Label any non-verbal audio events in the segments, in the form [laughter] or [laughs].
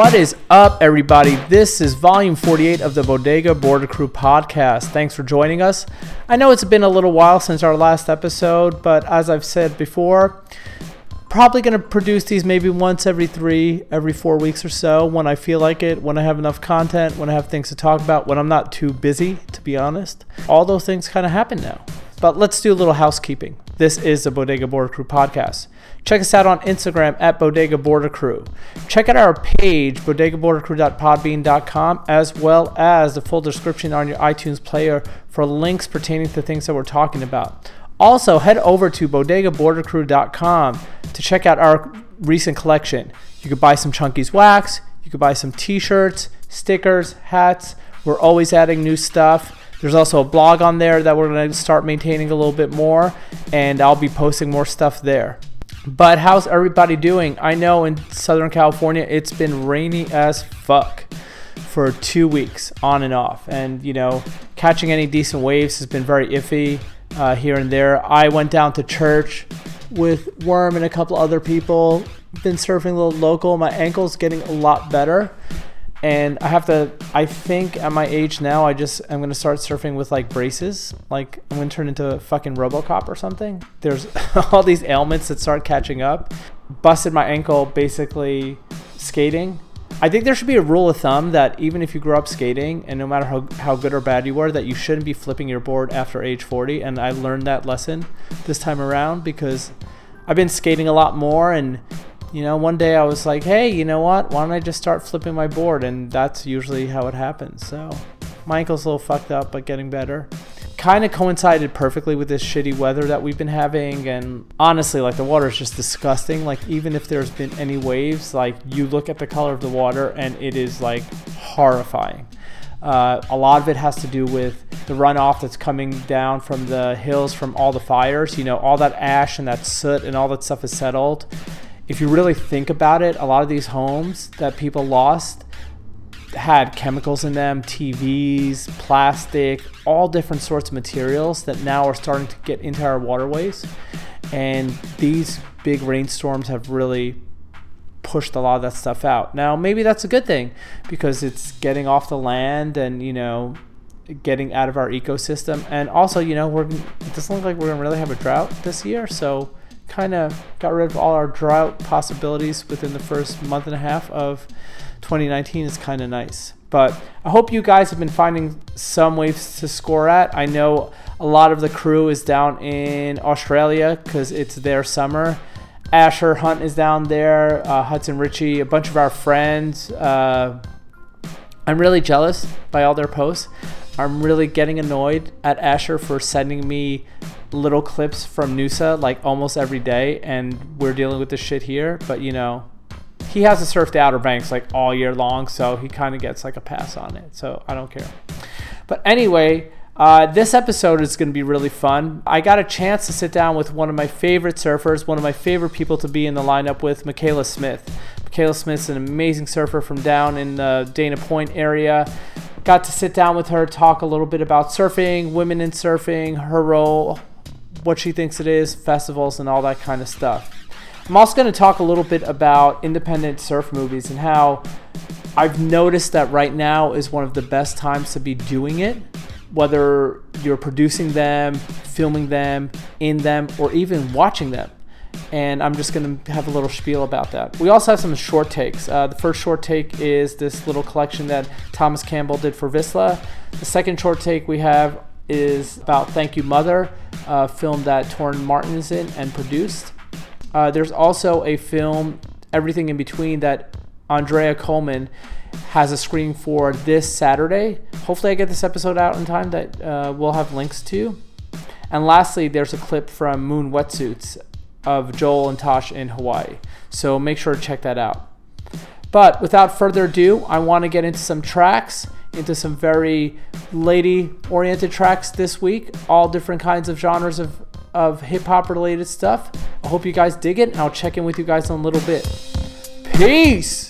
What is up, everybody? This is volume 48 of the Bodega Border Crew podcast. Thanks for joining us. I know it's been a little while since our last episode, but as I've said before, probably going to produce these maybe once every three, every four weeks or so when I feel like it, when I have enough content, when I have things to talk about, when I'm not too busy, to be honest. All those things kind of happen now. But let's do a little housekeeping. This is the Bodega Border Crew podcast. Check us out on Instagram at Bodega Border Crew. Check out our page, bodegabordercrew.podbean.com, as well as the full description on your iTunes player for links pertaining to things that we're talking about. Also, head over to bodegabordercrew.com to check out our recent collection. You could buy some Chunky's wax, you could buy some t shirts, stickers, hats. We're always adding new stuff. There's also a blog on there that we're going to start maintaining a little bit more, and I'll be posting more stuff there. But how's everybody doing? I know in Southern California it's been rainy as fuck for two weeks on and off. And, you know, catching any decent waves has been very iffy uh, here and there. I went down to church with Worm and a couple other people. Been surfing a little local. My ankle's getting a lot better and I have to. I think at my age now, I just I'm gonna start surfing with like braces. Like I'm gonna turn into a fucking RoboCop or something. There's [laughs] all these ailments that start catching up. Busted my ankle basically skating. I think there should be a rule of thumb that even if you grew up skating and no matter how, how good or bad you were, that you shouldn't be flipping your board after age 40. And I learned that lesson this time around because I've been skating a lot more and you know, one day I was like, hey, you know what? Why don't I just start flipping my board? And that's usually how it happens. So my ankle's a little fucked up, but getting better. Kind of coincided perfectly with this shitty weather that we've been having. And honestly, like the water is just disgusting. Like, even if there's been any waves, like you look at the color of the water and it is like horrifying. Uh, a lot of it has to do with the runoff that's coming down from the hills from all the fires. You know, all that ash and that soot and all that stuff is settled if you really think about it, a lot of these homes that people lost had chemicals in them, TVs, plastic, all different sorts of materials that now are starting to get into our waterways. And these big rainstorms have really pushed a lot of that stuff out. Now, maybe that's a good thing because it's getting off the land and, you know, getting out of our ecosystem. And also, you know, we're it doesn't look like we're going to really have a drought this year, so kind of got rid of all our drought possibilities within the first month and a half of 2019 is kind of nice. But I hope you guys have been finding some waves to score at. I know a lot of the crew is down in Australia because it's their summer. Asher Hunt is down there, uh, Hudson Ritchie, a bunch of our friends. Uh, I'm really jealous by all their posts. I'm really getting annoyed at Asher for sending me little clips from Noosa like almost every day, and we're dealing with this shit here. But you know, he has to surf the Outer Banks like all year long, so he kind of gets like a pass on it. So I don't care. But anyway, uh, this episode is going to be really fun. I got a chance to sit down with one of my favorite surfers, one of my favorite people to be in the lineup with, Michaela Smith. Michaela Smith's an amazing surfer from down in the Dana Point area. Got to sit down with her, talk a little bit about surfing, women in surfing, her role, what she thinks it is, festivals, and all that kind of stuff. I'm also going to talk a little bit about independent surf movies and how I've noticed that right now is one of the best times to be doing it, whether you're producing them, filming them, in them, or even watching them. And I'm just going to have a little spiel about that. We also have some short takes. Uh, the first short take is this little collection that Thomas Campbell did for Vissla. The second short take we have is about Thank You Mother, a film that Torren Martyn is in and produced. Uh, there's also a film, Everything in Between, that Andrea Coleman has a screening for this Saturday. Hopefully, I get this episode out in time that uh, we'll have links to. And lastly, there's a clip from Moon Wetsuits of Joel and Tosh in Hawaii. So make sure to check that out. But without further ado, I want to get into some tracks into some very lady oriented tracks this week, all different kinds of genres of, of hip hop related stuff. I hope you guys dig it, and I'll check in with you guys in a little bit. Peace!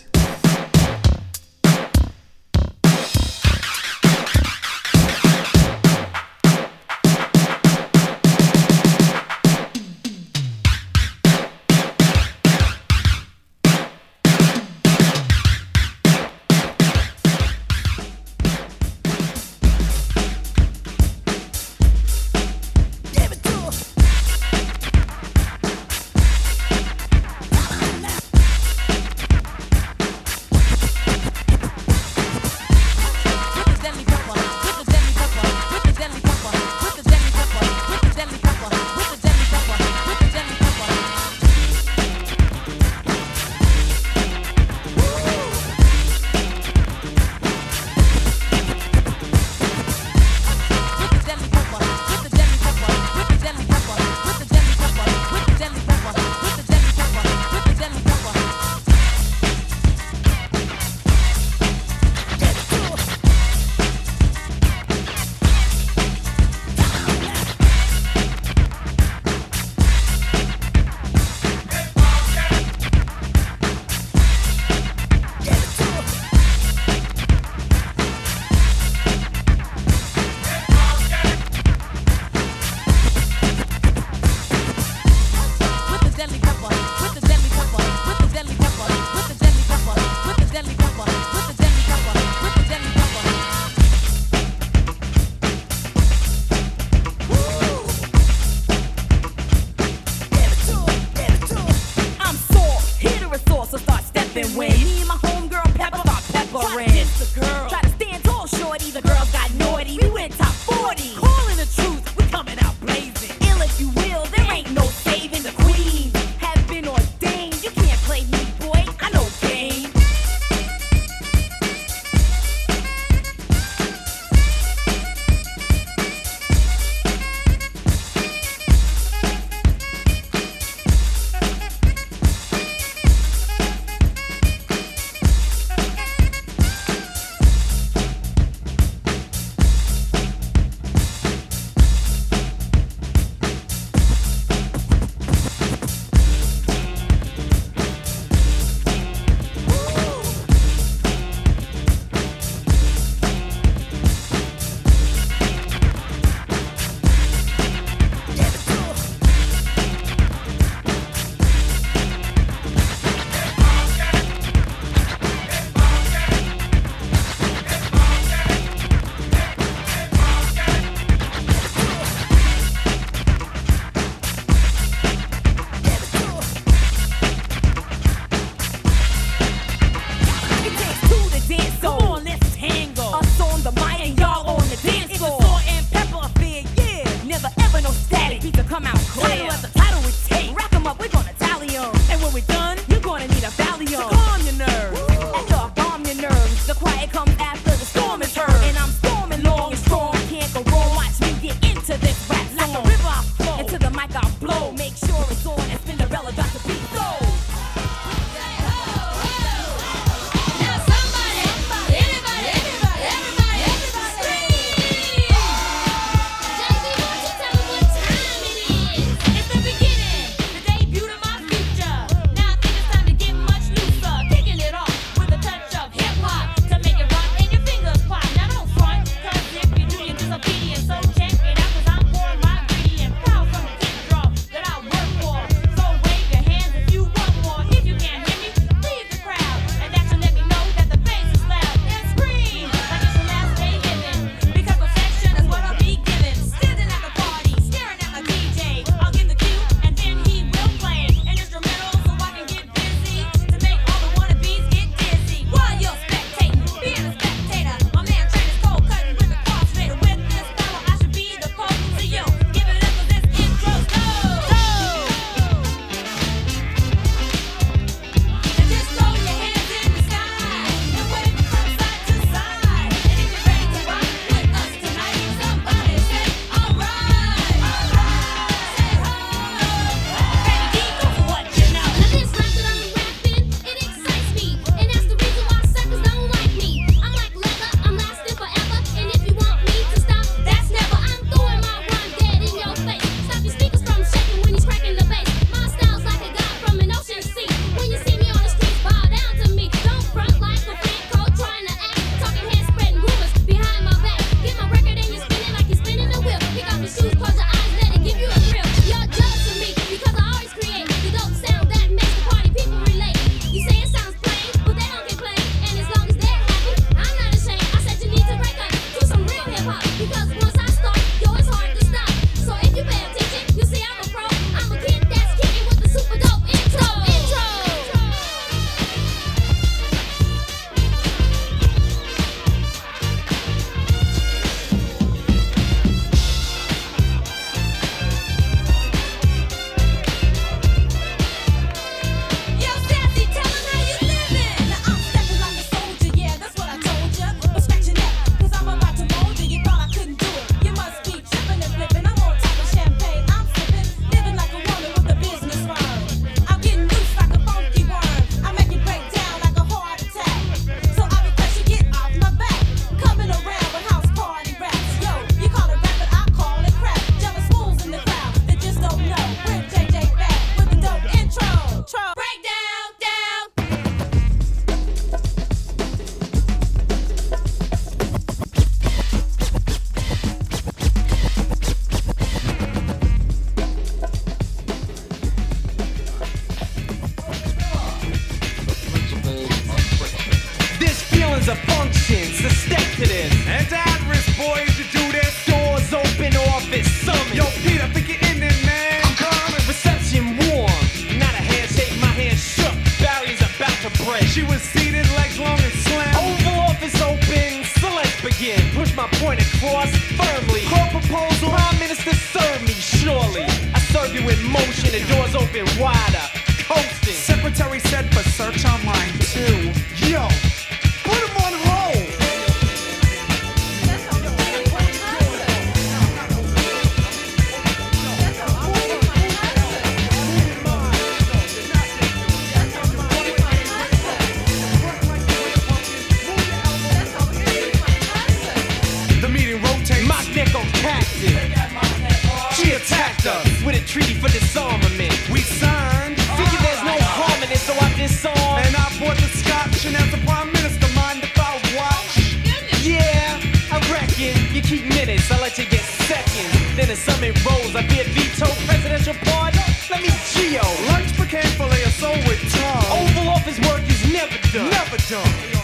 Treaty for disarmament. We signed. Figure there's no harm in it, so I disarm. And I bought the scotch, and as the prime minister, mind if I watch? Oh, yeah, I reckon you keep minutes, I let you get seconds. Then the summit rolls, I be a veto presidential pardon. Let me geo. Lunch became filet of soul with tongue. Oval Office work is never done. Never done.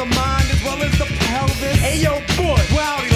The mind as well as the pelvis. Hey yo, boy. Rowdy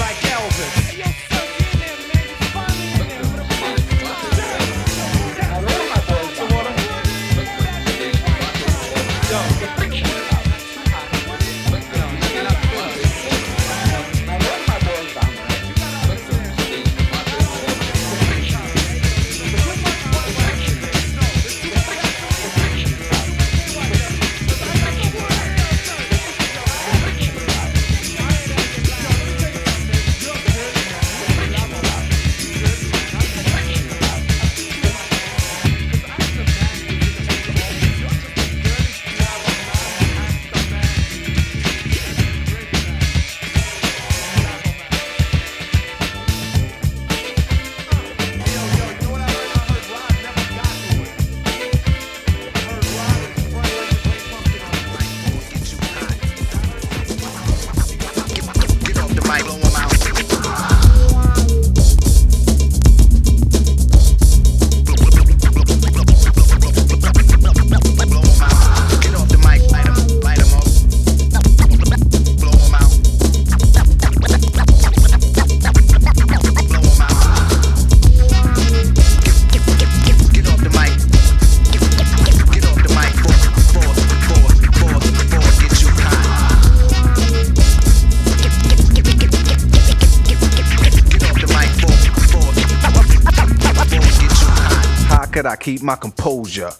my composure?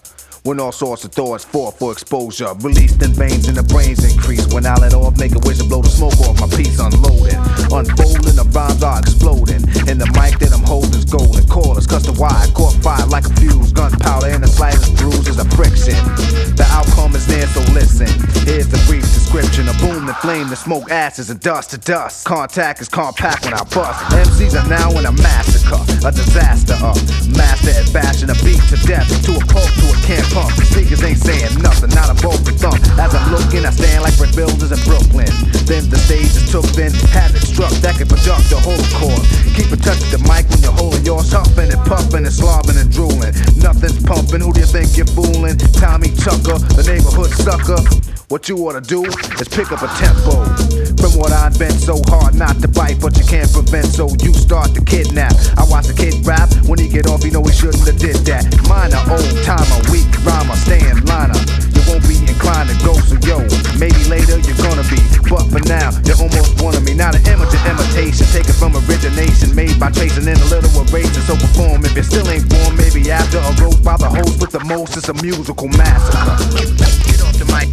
When all sorts of thoughts fall for exposure. Released in veins and the brains increase. When I let off, make a wish and blow the smoke off my piece. Unloading, unfolding, the rhymes are exploding. And the mic that I'm holding's golden. Callers, custom wide, caught fire like a fuse. Gunpowder and the slightest bruise is friction. The outcome is there, so listen. Here's the brief description. A boom, the flame, the smoke, ashes, and dust to dust. Contact is compact when I bust. MCs are now in a massacre, a disaster up. Master at bashing a beat to death, to a pulp, to a can pump. Speakers ain't saying nothing, not a vocal thump. As I'm looking, I stand like brick builders in Brooklyn. Then the stage is took, then havoc struck that can product the whole core. Keep in touch with the mic when you're holding yours, huffing and puffing and slobbing and drooling. Nothing's pumping, who do you think you're fooling? Tommy Tucker, the neighborhood sucker. What you ought to do is pick up a tempo. From what I invent, so hard not to bite, but you can't prevent, so you start to kidnap. I watch the kid rap, when he get off, he know he shouldn't have did that. Minor, old timer, weak rhymer, stand liner. You won't be inclined to go, so yo, maybe later you're gonna be. But for now, you're almost one of me. Not an amateur imitation, taken from origination, made by tracing in a little erasing. So perform if you still ain't born, maybe after by the host with the most, it's a musical massacre. Get, off the mic.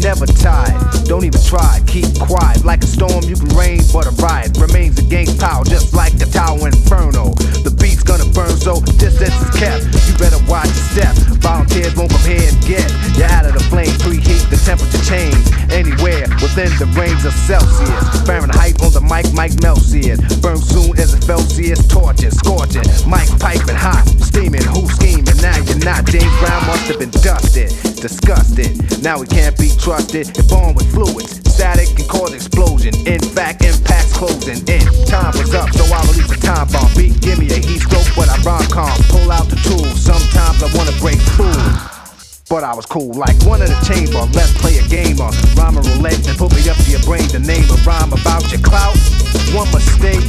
Never tired, don't even try. Keep quiet like a storm, you can rain, but a riot remains against power, just like the Tower Inferno. The beat's gonna burn, so distance is kept. You better watch your step. Volunteers won't come here and get you out of the flame. Preheat the temperature change anywhere within the range of Celsius. Fahrenheit on the mic, Mike Melsius. Burn soon as it Celsius. Torture, scorching. Mic piping hot, steaming. Who scheming? Now you're not. James Brown must have been dusted, disgusted. Now we can't be trusted. It born with fluids. Static can cause explosion. In fact, impacts closing in. Time was up, so I release a time bomb. Beat, give me a heat stroke, but I rom com. Pull out the tools. Sometimes I wanna break through. But I was cool, like one in the chamber. Let's play a game of rhyme roulette and put me up to your brain. The name of rhyme about your clout. One mistake,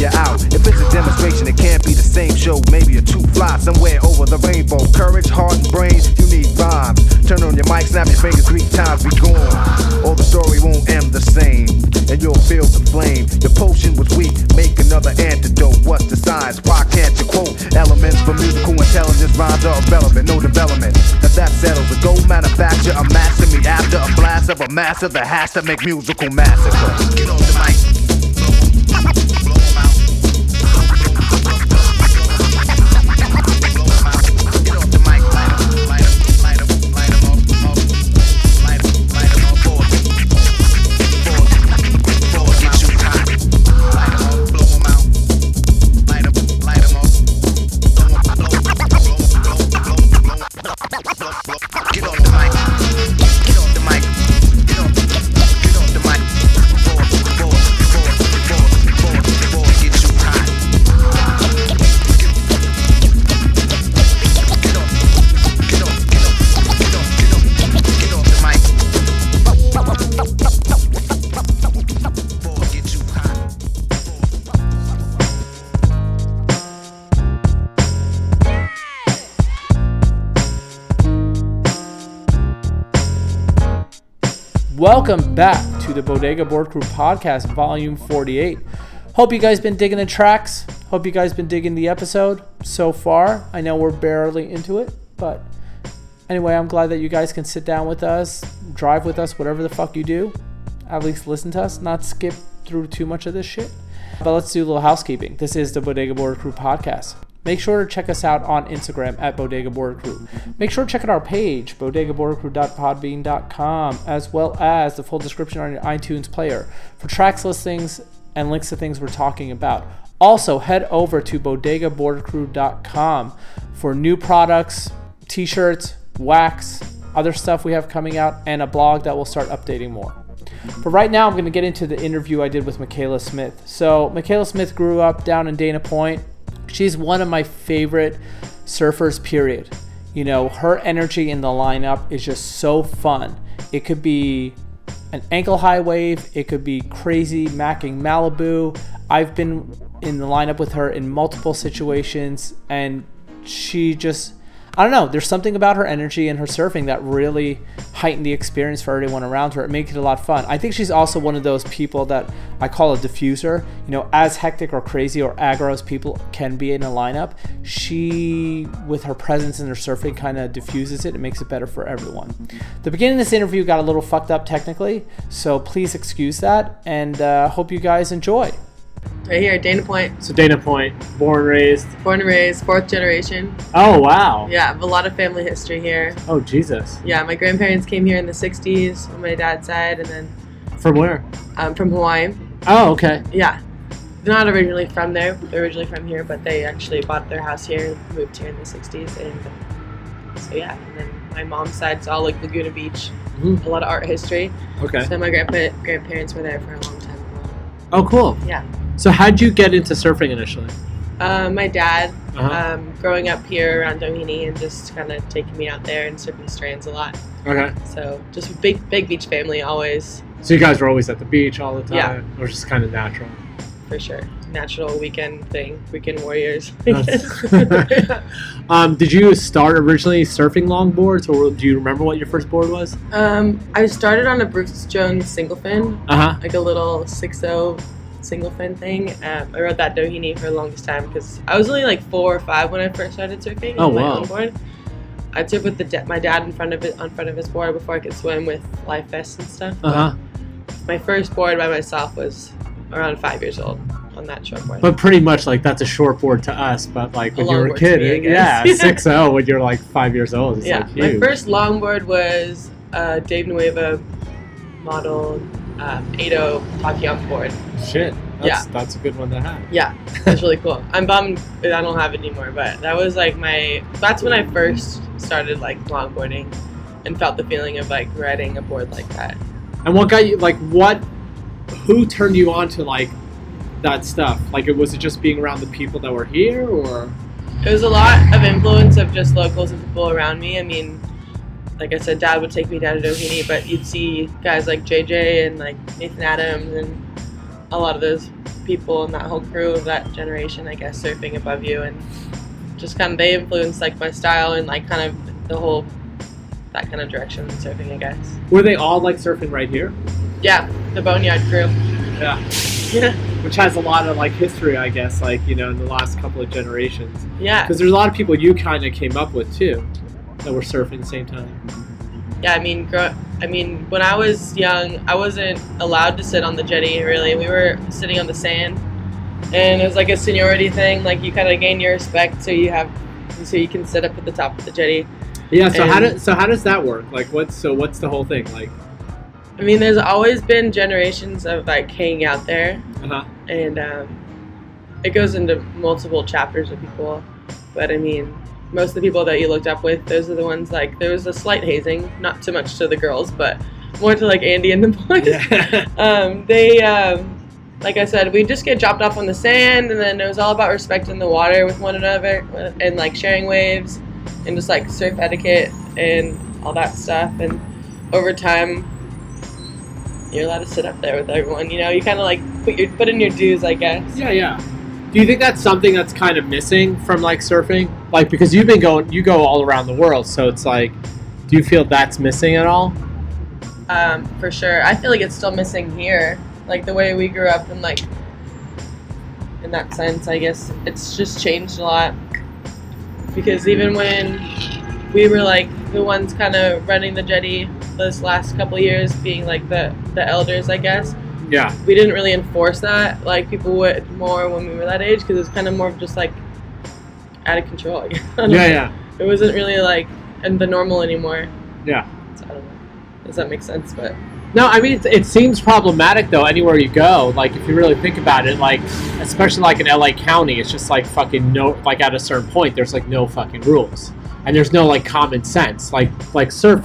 you're out. If it's a demonstration, it can't be the same show. Maybe you're too fly somewhere over the rainbow. Courage, heart, and brains, you need rhymes. Turn on your mic, snap your fingers three times, be gone. Or the story won't end the same, and you'll feel the flame. Your potion was weak, make another antidote. What's the science? Why can't you quote elements for musical intelligence? Rhymes are irrelevant, no development. If that settles, a gold manufacture, a master me after a blast of a master that has to make musical massacre. Get off the mic. Welcome back to the Bodega Board Crew Podcast, Volume 48. Hope you guys been digging the tracks. Hope you guys been digging the episode so far. I know we're barely into it, but anyway, I'm glad that you guys can sit down with us, drive with us, whatever the fuck you do. At least listen to us, not skip through too much of this shit. But let's do a little housekeeping. This is the Bodega Board Crew podcast. Make sure to check us out on Instagram at Bodega Border Crew. Make sure to check out our page, bodegabordercrew.podbean.com, as well as the full description on your iTunes player for tracks, listings, and links to things we're talking about. Also, head over to bodegabordercrew.com for new products, t shirts, wax, other stuff we have coming out, and a blog that will start updating more. But right now, I'm going to get into the interview I did with Michaela Smith. So, Michaela Smith grew up down in Dana Point. She's one of my favorite surfers, period. You know, her energy in the lineup is just so fun. It could be an ankle high wave, it could be crazy macking Malibu. I've been in the lineup with her in multiple situations, and she just I don't know. There's something about her energy and her surfing that really heightened the experience for everyone around her. It makes it a lot fun. I think she's also one of those people that I call a diffuser. You know, as hectic or crazy or aggro as people can be in a lineup, she, with her presence and her surfing, kind of diffuses it. It makes it better for everyone. The beginning of this interview got a little fucked up technically, so please excuse that, and uh, hope you guys enjoy. Right here, Dana Point, So Dana Point, born raised. born and raised, fourth generation. Oh wow. Yeah, I have a lot of family history here. Oh Jesus. Yeah, my grandparents came here in the 60s on my dad's side, and then From where? um, from Hawaii. Oh okay. Yeah. They're not originally from there. They're originally from here, but they actually bought their house here, moved here in the 60s. And so, yeah. And then my mom's side's all like Laguna Beach, Mhm. a lot of art history. Okay. So my grandpa, grandparents were there for a long time. Oh cool. Yeah. So how'd you get into surfing initially? Uh, my dad, Uh-huh. um, growing up here around Doheny and just kind of taking me out there and surfing strands a lot. Okay. So just a big, big beach family always, So you guys were always at the beach all the time, Yeah. or just kind of natural? for sure. Natural weekend thing, weekend warriors. [laughs] [laughs] um, did you start originally surfing longboards, or do you remember what your first board was? um, I started on a Bruce Jones single fin, Uh huh. like a little 6.0 single fin thing. Um, I rode that Doheny for the longest time because I was only like four or five when I first started surfing Oh, on my wow. own board. I'd surf with the da- my dad in front of it on front of his board before I could swim with life vests and stuff. Uh huh. my first board by myself was around five years old on that shortboard. But pretty much like that's a short board to us, but like when you were a kid, me, yeah, [laughs] six zero when you're like five years old, yeah, like my first longboard was a Dave Nuuhiwa model um, 80 Takion board. Shit, that's, Yeah. that's a good one to have. Yeah, [laughs] that's really cool. I'm bummed I don't have it anymore, but that was like my. That's when I first started like longboarding, and felt the feeling of like riding a board like that. And what got you like what? Who turned you on to like that stuff? Like, it was it just being around the people that were here, or It was a lot of influence of just locals and people around me. I mean, like I said, Dad would take me down to Doheny, but you'd see guys like JJ and like Nathan Adams and a lot of those people and that whole crew of that generation, I guess, surfing above you and just kind of they influenced like my style and like kind of the whole that kind of direction in surfing, I guess. were they all like surfing right here? Yeah, the Boneyard crew. Yeah, Yeah, which has a lot of like history, I guess, like you know, in the last couple of generations. yeah, Because there's a lot of people you kind of came up with too, that were surfing the same time. yeah. I mean, grow- I mean, when I was young, I wasn't allowed to sit on the jetty. Really, we were sitting on the sand, and it was like a seniority thing. Like you kind of gain your respect, so you have, so you can sit up at the top of the jetty. Yeah. So how does so how does that work? Like, what's so what's the whole thing like? I mean, there's always been generations of like hanging out there, Uh huh. and um, it goes into multiple chapters of people. But I mean, most of the people that you looked up with, those are the ones like there was a slight hazing, not too much to the girls, but more to like Andy and the [laughs] boys. Yeah. [laughs] um, they, um, like I said, we just get dropped off on the sand, and then it was all about respecting the water with one another and like sharing waves and just like surf etiquette and all that stuff. And over time, you're allowed to sit up there with everyone. You know, you kind of like put your put in your dues, I guess. Yeah, yeah. Do you think that's something that's kind of missing from like surfing? Like because you've been going, you go all around the world, so it's like, do you feel that's missing at all? um, for sure. I feel like it's still missing here, like the way we grew up, and like in that sense, I guess it's just changed a lot. Because even when we were like the ones kind of running the jetty this last couple years, being like the the elders, I guess Yeah. we didn't really enforce that like people would more when we were that age because it was kind of more of just like out of control. [laughs] I guess. I Yeah, know. yeah, It wasn't really like and the normal anymore. yeah. So I don't know. Does that make sense? But No, I mean it, it seems problematic though. Anywhere you go, like if you really think about it, like especially like in LA County, it's just like fucking no. Like at a certain point, there's like no fucking rules, and there's no like common sense. Like like surf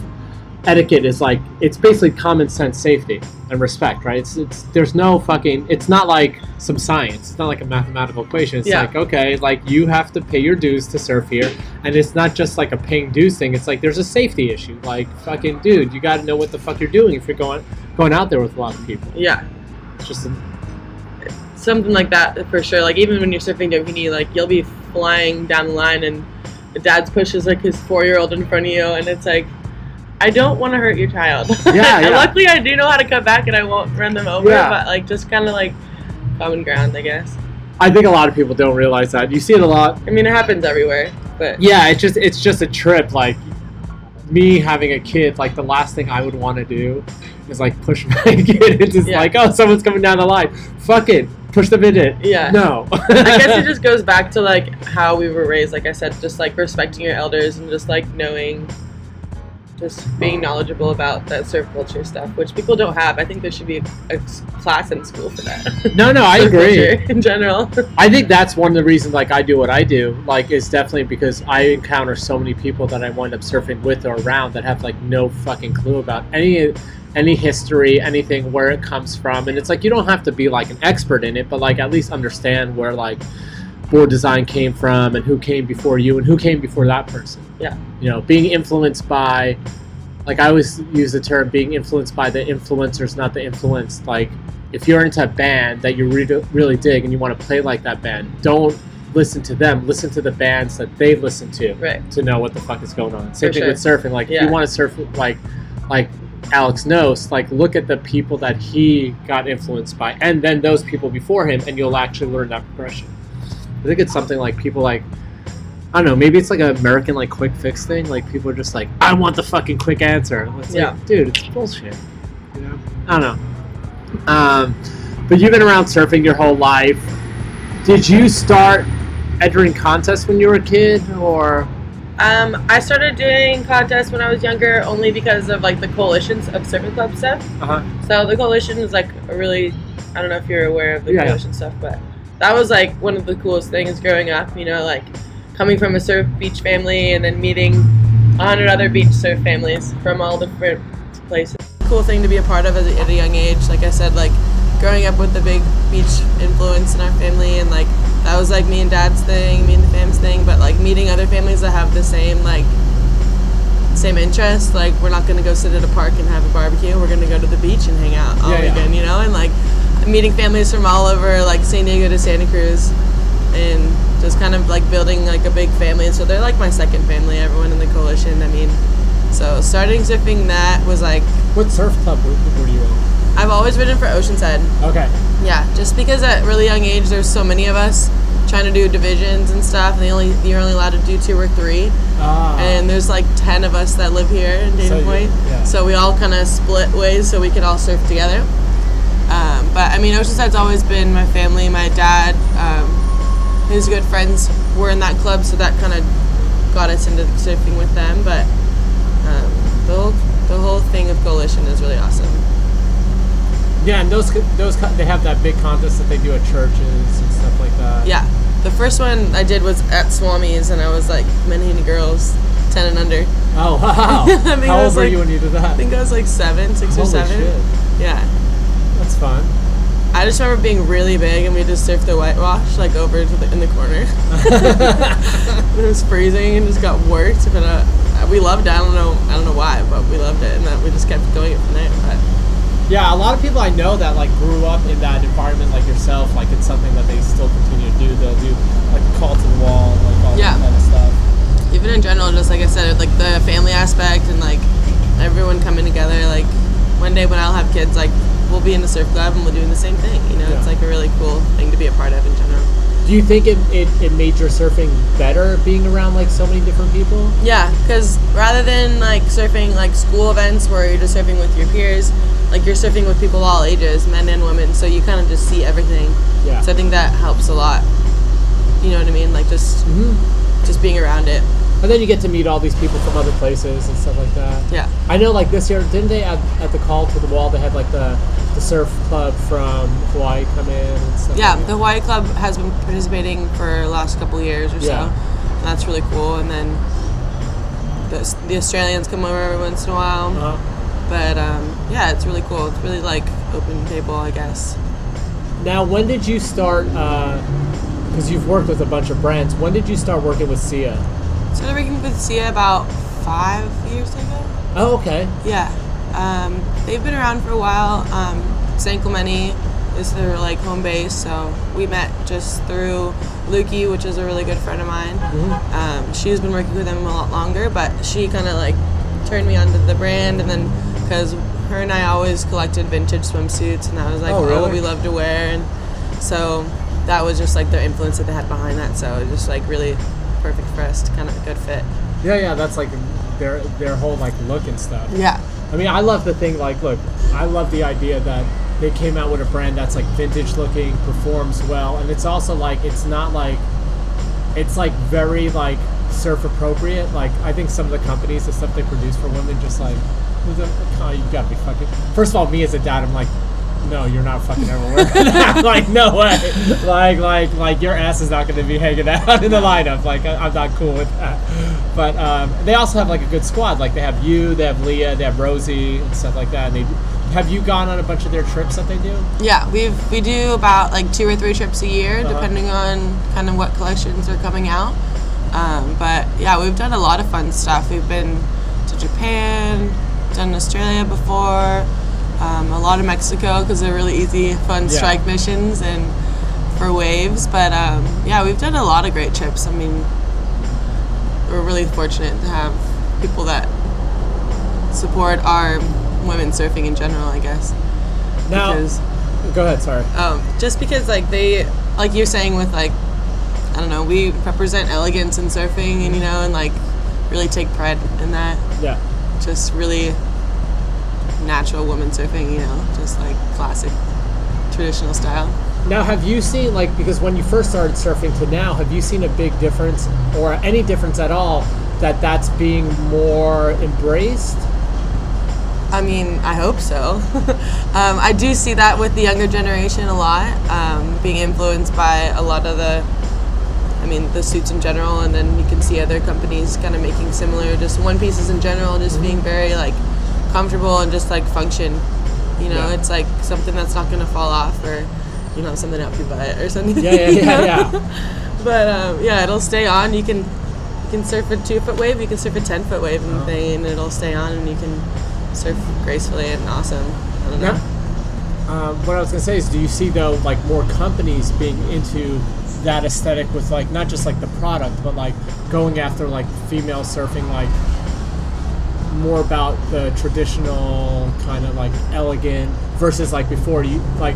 etiquette is like it's basically common sense safety and respect, right? It's, it's there's no fucking. It's not like some science. It's not like a mathematical equation. It's Yeah. like okay, like you have to pay your dues to surf here, and it's not just like a paying dues thing. It's like there's a safety issue. Like fucking dude, you got to know what the fuck you're doing if you're going going out there with a lot of people. yeah, It's just a, something like that for sure. Like even when you're surfing Doheny, like you'll be flying down the line and the dad's pushes like his four year old in front of you, and it's like. I don't want to hurt your child. Yeah, [laughs] yeah. luckily, I do know how to cut back, and I won't run them over. Yeah. But like, just kind of like common ground, I guess. I think a lot of people don't realize that. You see it a lot. I mean, it happens everywhere, but Yeah, it's just it's just a trip. Like me having a kid, like the last thing I would want to do is like push [laughs] my kid. It's just Yeah. like, oh, someone's coming down the line. Fuck it, push them in it. Yeah. No. I guess it [laughs] just goes back to like how we were raised. Like I said, just like respecting your elders and just like knowing, just being knowledgeable about that surf culture stuff, which people don't have. I think there should be a class in school for that. [laughs] no, no, I agree. in general. I think that's one of the reasons like I do what I do. Like is definitely because I encounter so many people that I wind up surfing with or around that have like no fucking clue about any any history, anything where it comes from. And it's like you don't have to be like an expert in it, but like at least understand where like board design came from and who came before you and who came before that person. Yeah. You know, being influenced by like I always use the term being influenced by the influencers, not the influenced. Like if you're into a band that you really really dig and you want to play like that band, don't listen to them. Listen to the bands that they listen to right. to know what the fuck is going on. Same For thing sure. with surfing. Like if you want to surf like like Alex Knost, like look at the people that he got influenced by, and then those people before him, and you'll actually learn that progression. I think it's something like people like I don't know, maybe it's like an American like quick fix thing. Like people are just like, I want the fucking quick answer. It's Yeah. like, dude, it's bullshit. You know? I don't know. Um, but you've been around surfing your whole life. Did you start entering contests when you were a kid, or Um, I started doing contests when I was younger, only because of like the coalitions of surfing club stuff. uh-huh. So the coalition is like a really, I don't know if you're aware of the Yeah, yeah. coalition stuff, but that was like one of the coolest things growing up. You know, like coming from a surf beach family and then meeting a hundred other beach surf families from all different places. Cool thing to be a part of at a, young age. Like I said, like growing up with the big beach influence in our family, and like that was like me and dad's thing, me and the fam's thing. But like meeting other families that have the same like same interest. Like we're not gonna go sit at a park and have a barbecue. We're gonna go to the beach and hang out all Yeah, yeah. weekend, you know. And like meeting families from all over, like San Diego to Santa Cruz, and just kind of like building like a big family. And so they're like my second family. Everyone in the coalition. I mean, so starting surfing that was like what surf club were, you in? I've always been in for Oceanside. Okay. Yeah, just because at really young age there's so many of us trying to do divisions and stuff, and they only you're only allowed to do two or three. Ah. and there's like 10 of us that live here in Dana So Point. yeah. So we all kind of split ways so we could all surf together. Um, but I mean, Oceanside's always been my family. My dad, um, his good friends were in that club, so that kind of got us into surfing with them. But um, the, whole, the whole thing of Coalition is really awesome. Yeah, and those those they have that big contest that they do at churches and stuff like that. Yeah. The first one I did was at Swami's, and I was like Menehune girls, 10 and under. Oh wow! [laughs] I think How I old was were like- you when you did that? I think I was like seven, six or Holy seven. shit! Yeah. That's fun. I just remember being really big and we just surfed the whitewash like over to the, in the corner. [laughs] it was freezing and just got worked, but uh, we loved it. I don't know, I don't know why, but we loved it, and that we just kept going it from there. But Yeah, a lot of people I know that like grew up in that environment like yourself, like it's something that they still continue to do. They'll do like call to the wall, like all Yeah. that kind of stuff. even in general, just like I said, like the family aspect and like everyone coming together. Like one day when I'll have kids, like we'll be in the surf club and we're doing the same thing. You know, it's like a really cool thing to be a part of in general. Do you think it, it, it made your surfing better being around like so many different people? Yeah, because rather than like surfing like school events where you're just surfing with your peers, like you're surfing with people all ages, men and women. So you kind of just see everything. Yeah. So I think that helps a lot. You know what I mean? Like just mm-hmm. just being around it. And then you get to meet all these people from other places and stuff like that. Yeah. I know like this year, didn't they at, at the call to the wall, they had like the, the surf club from Hawaii come in and stuff Yeah, like the Hawaii Club has been participating for the last couple of years or Yeah. so. And that's really cool. And then the, the Australians come over every once in a while. Uh-huh. But um, yeah, it's really cool. It's really like open table, I guess. Now, when did you start? Because you've worked with a bunch of brands. When did you start working with Seea? Started working with Seea about five years ago. Oh, okay. Yeah, um, they've been around for a while. Um, San Clemente is their like home base, so we met just through Lukey, which is a really good friend of mine. Um, she's been working with them a lot longer, but she kind of like turned me onto the brand, and then because her and I always collected vintage swimsuits, and I was like, Oh, oh, really? we love to wear, and so that was just like the influence that they had behind that. So it just like really perfect for us to kind of a good fit. Yeah, yeah. That's like their their whole like look and stuff. Yeah. I mean, I love the thing. Like, look, I love the idea that they came out with a brand that's like vintage looking, performs well, and it's also like it's not like it's like very like surf appropriate. Like, I think some of the companies, the stuff they produce for women, just like, who's a, oh, you gotta be fucking. First of all, me as a dad, I'm like. No, you're not fucking ever that. [laughs] like, no way. Like, like, like, your ass is not going to be hanging out in the lineup. Like, I, I'm not cool with that. But um, they also have like a good squad. Like, they have you, they have Leah, they have Rosie, and stuff like that. And they have you gone on a bunch of their trips that they do? Yeah, we've we do about like two or three trips a year, Uh-huh. depending on kind of what collections are coming out. Um, but yeah, we've done a lot of fun stuff. We've been to Japan, done Australia before, um, a lot of Mexico because they're really easy, fun Yeah. strike missions and for waves. But um, yeah, we've done a lot of great trips. I mean, we're really fortunate to have people that support our women surfing in general. I guess. Now, Because- go ahead. Sorry. um, just because like they like you're saying with like I don't know we represent elegance in surfing and you know and like really take pride in that Yeah. just really natural woman surfing you know just like classic traditional style. Now, have you seen like because when you first started surfing to now, have you seen a big difference or any difference at all that that's being more embraced? I mean, I hope so. [laughs] um, I do see that with the younger generation a lot, um, being influenced by a lot of the, I mean, the suits in general, and then you can see other companies kind of making similar, just one pieces in general, just being very like comfortable and just like function. You know, Yeah. it's like something that's not gonna fall off or, you know, something up your butt or something. Yeah, yeah, yeah, [laughs] yeah. But um, yeah, it'll stay on. You can you can surf a two foot wave, you can surf a ten foot wave, and thing, and it'll stay on, and you can surf gracefully and awesome. I don't know. Now, um, what I was gonna say is, do you see though like more companies being into that aesthetic with like not just like the product, but like going after like female surfing, like more about the traditional kind of like elegant versus like before you like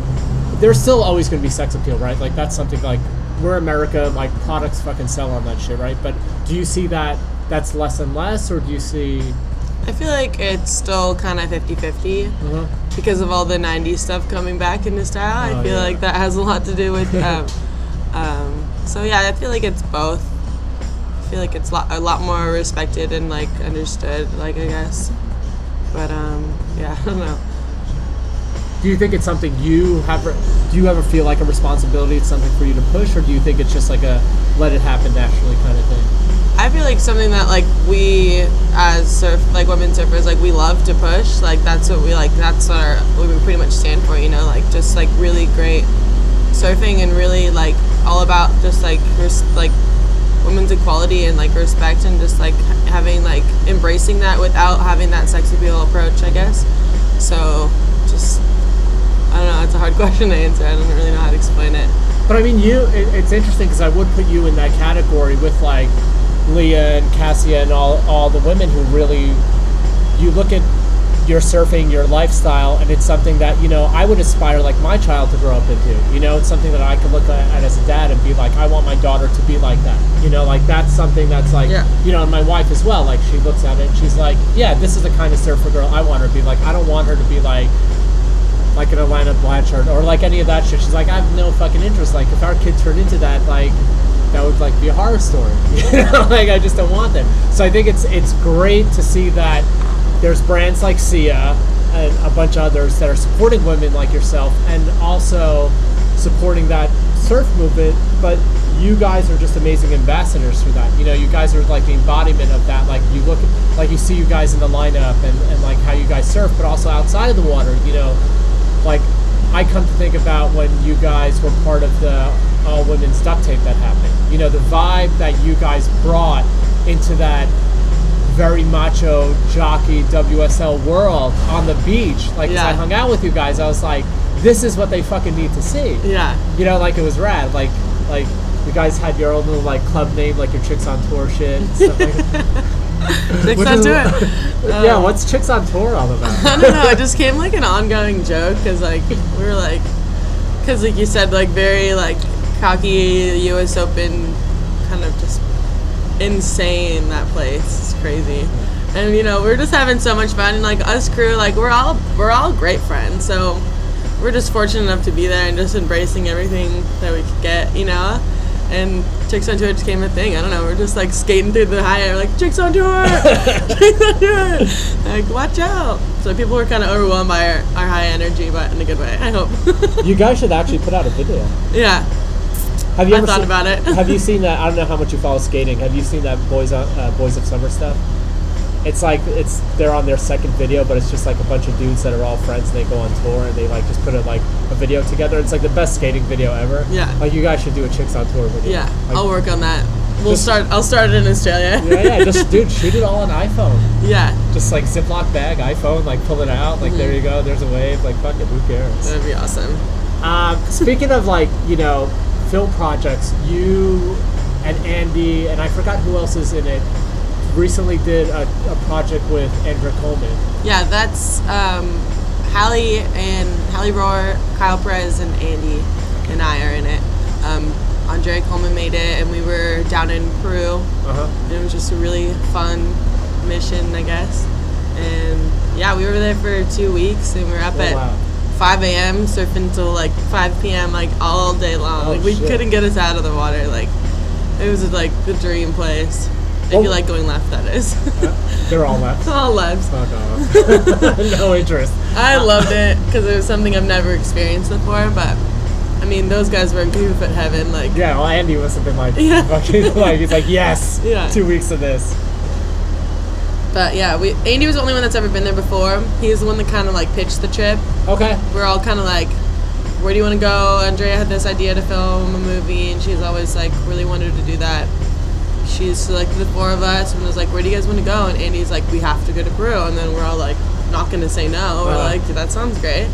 there's still always going to be sex appeal right like that's something like we're america like products fucking sell on that shit right but do you see that that's less and less or do you see I feel like it's still kind of 50 50 uh because of all the 90s stuff coming back into style. Oh, I feel yeah. like that has a lot to do with. [laughs] Um, um, so yeah, I feel like it's both. I feel like it's lot, a lot more respected and like understood, like I guess. But um, yeah, [laughs] I don't know. do you think it's something you have do you ever feel like a responsibility it's something for you to push or do you think it's just like a let it happen naturally kind of thing I feel like something that like we as surf like women surfers like we love to push like that's what we like that's what our what we pretty much stand for you know like just like really great surfing and really like all about just like res- like women's equality and like respect and just like having like embracing that without having that sex appeal approach I guess so just I don't know it's a hard [laughs] question to answer I don't really know how to explain it But I mean, you. It, it's interesting because I would put you in that category with like Leah and Kassia and all all the women who really. You look at your surfing, your lifestyle, and it's something that you know I would aspire like my child to grow up into. You know, it's something that I could look at, as a dad and be like, I want my daughter to be like that. You know, like that's something that's like, Yeah. you know, and my wife as well. Like she looks at it and she's like, yeah, this is the kind of surfer girl I want her to be like. I don't want her to be like like an Alana Blanchard or like any of that shit. She's like, I have no fucking interest. Like, if our kid turned into that, like, that would like be a horror story. [laughs] You know, like I just don't want them. So I think it's it's great to see that there's brands like Seea and a bunch of others that are supporting women like yourself and also supporting that surf movement. But you guys are just amazing ambassadors for that. You know, you guys are like the embodiment of that. Like you look, like you see you guys in the lineup and, and like how you guys surf, but also outside of the water. You know, like I come to think about when you guys were part of the all women's duct tape that happened. You know, the vibe that you guys brought into that very macho jockey WSL world on the beach. Like as I hung out with you guys, I was like, this is what they fucking need to see. yeah You know, like it was rad. Like like you guys had your own little like club name, like your chicks on tour shit. And stuff like [laughs] Chicks Which on is- tour. Uh, yeah, what's chicks on tour all about? [laughs] I don't know. It just came like an ongoing joke because like we were like, because like you said, like very like cocky U.S. Open, kind of just insane that place. It's crazy, and you know we're just having so much fun. And like us crew, like we're all we're all great friends. So we're just fortunate enough to be there and just embracing everything that we could get. You know. And Chicks on Tour just became a thing. I don't know. We're just like skating through the high air, like Chicks on Tour, [laughs] Chicks on Tour. Like watch out. So people were kind of overwhelmed by our, our high energy, but in a good way. I hope. you guys should [laughs] actually put out a video. yeah, Have you I ever thought seen- about it. have you seen that? I don't know how much you follow skating. Have you seen that Boys on uh, Boys of Summer stuff? It's like it's they're on their second video, but it's just like a bunch of dudes that are all friends and they go on tour and they like just put a, like a video together. It's like the best skating video ever. Yeah. Like you guys should do a chicks on tour video. yeah. Like, I'll work on that. We'll Just- start. I'll start it in Australia. Yeah, yeah. Just [laughs] dude, shoot it all on iPhone. yeah, Just like Ziploc bag, iPhone, like pull it out. Like there you go. There's a wave. Like fuck it, who cares? that'd be awesome. Um, speaking of like you know film projects, you and Andy and I forgot who else is in it. Recently did a, a project with Andrea Coleman. Yeah, that's um, Hallie and Hallie Rohr, Kyle Perez, and Andy and I are in it. Um, Andre Coleman made it, and we were down in Peru. Uh huh. And it was just a really fun mission, I guess. And yeah, we were there for two weeks, and we were up Oh, at wow. 5 a.m. surfing till like 5 p.m. like all day long. Oh, like we shit. couldn't get us out of the water. Like it was like the dream place. If Well- you oh. like going left, that is. Uh, they're all left. [laughs] all left. Fuck off. [laughs] no interest. I loved it because it was something I've never experienced before. But I mean, those guys were in goof at heaven. Like Yeah, well, Andy must have been like, Yeah. [laughs] fucking, like he's like, yes, Yeah. two weeks of this. But yeah, we Andy was the only one that's ever been there before. He's the one that kind of like pitched the trip. Okay. We're all kind of like, where do you want to go? Andrea had this idea to film a movie, and she's always like really wanted to do that. She selected the four of us and was like, where do you guys want to go? And Andy's like, we have to go to Peru. And then we're all like, not gonna say no. We're Uh-huh. like, that sounds great.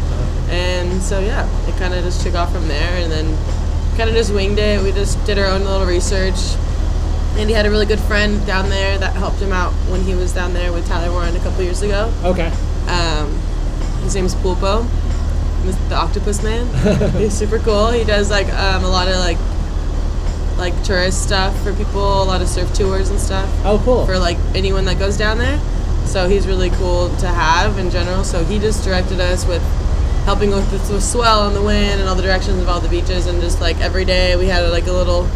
And so yeah, it kind of just took off from there, and then kind of just winged it. We just did our own little research. Andy had a really good friend down there that helped him out when he was down there with Tyler Warren a couple years ago. Okay. Um, his name's Pulpo, the octopus man. [laughs] He's super cool. He does like um, a lot of like like tourist stuff for people, a lot of surf tours and stuff Oh, cool. for like anyone that goes down there. So he's really cool to have in general. So he just directed us with helping with the, swell and the wind and all the directions of all the beaches and just like every day we had like a little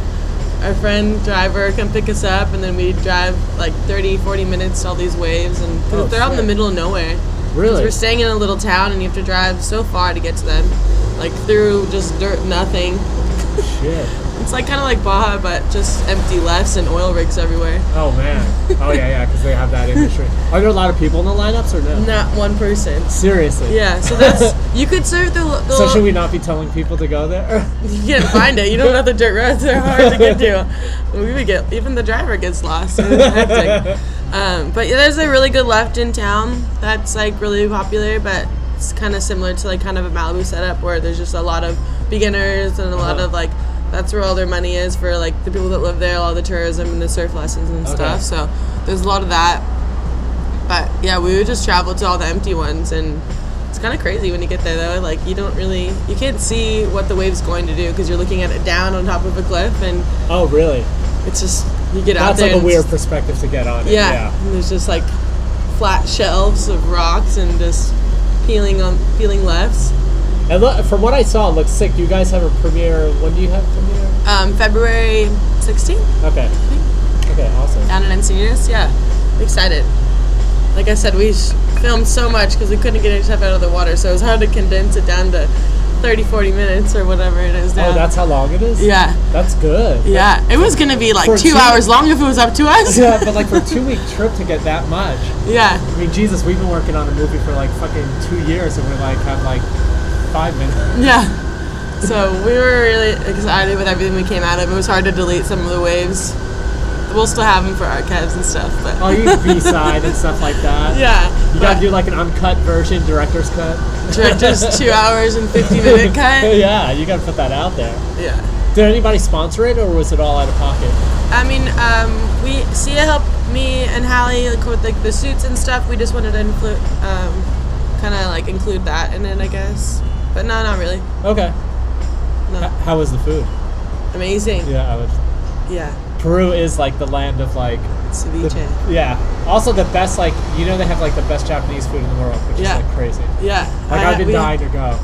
our friend driver come pick us up and then we'd drive like 30 40 minutes to all these waves and 'cause Oh, they're out in the middle of nowhere really? we're staying in a little town and you have to drive so far to get to them like through just dirt nothing Shit. [laughs] it's like kind of like baja but just empty lefts and oil rigs everywhere Oh man. Oh yeah, yeah, because they have that industry. Are there a lot of people in the lineups or no? not one person Seriously. Yeah, so that's [laughs] you could serve the. the So should we not be telling people to go there? [laughs] You can't find it. You don't know the dirt roads. They're hard to get to. We would get even the driver gets lost. It's hectic. Um, but yeah, there's a really good left in town that's like really popular, but it's kind of similar to like kind of a Malibu setup where there's just a lot of beginners and a lot Uh-huh. of like that's where all their money is for like the people that live there, all the tourism and the surf lessons and Okay. stuff. So there's a lot of that. But yeah, we would just travel to all the empty ones and it's kind of crazy when you get there though. Like you don't really, you can't see what the wave's going to do because you're looking at it down on top of a cliff and oh really? it's just you get out That's there. like a weird perspective to get on. it, Yeah, Yeah. and there's just like flat shelves of rocks and just peeling on peeling lefts. And look, from what I saw, it looks sick. You guys have a premiere. When do you have premiere? Um, February 16th Okay. Okay. Awesome. down in Encinitas. Yeah, excited. Like I said, we filmed so much because we couldn't get any stuff out of the water, so it was hard to condense it down to 30, 40 minutes or whatever it is oh, now. Oh, that's how long it is. yeah. That's good. Yeah, it was gonna be like two two- hours long if it was up to us. Yeah, but like for a [laughs] two week trip to get that much. Yeah, I mean, Jesus, we've been working on a movie for like fucking two years, and we're like have like five minutes. yeah. So we were really excited with everything we came out of. It was hard to delete some of the waves. We'll still have them for archives and stuff, but Oh, you [laughs] B side and stuff like that. yeah. You gotta do like an uncut version, director's cut. director's [laughs] two hours and fifty minute [laughs] cut. yeah, you gotta put that out there. Yeah. Did anybody sponsor it, or was it all out of pocket? I mean, um, we Seea helped me and Hallie like with like the suits and stuff. We just wanted to include, um, kind of like include that in it, I guess. But no, not really. Okay. No. H- how was the food? Amazing. Yeah, I would. Yeah. Peru is like the land of like. the- Ceviche. yeah. Also, the best like you know they have like the best Japanese food in the world, which Yeah. is like crazy. Yeah. Like I- I've been dying to go.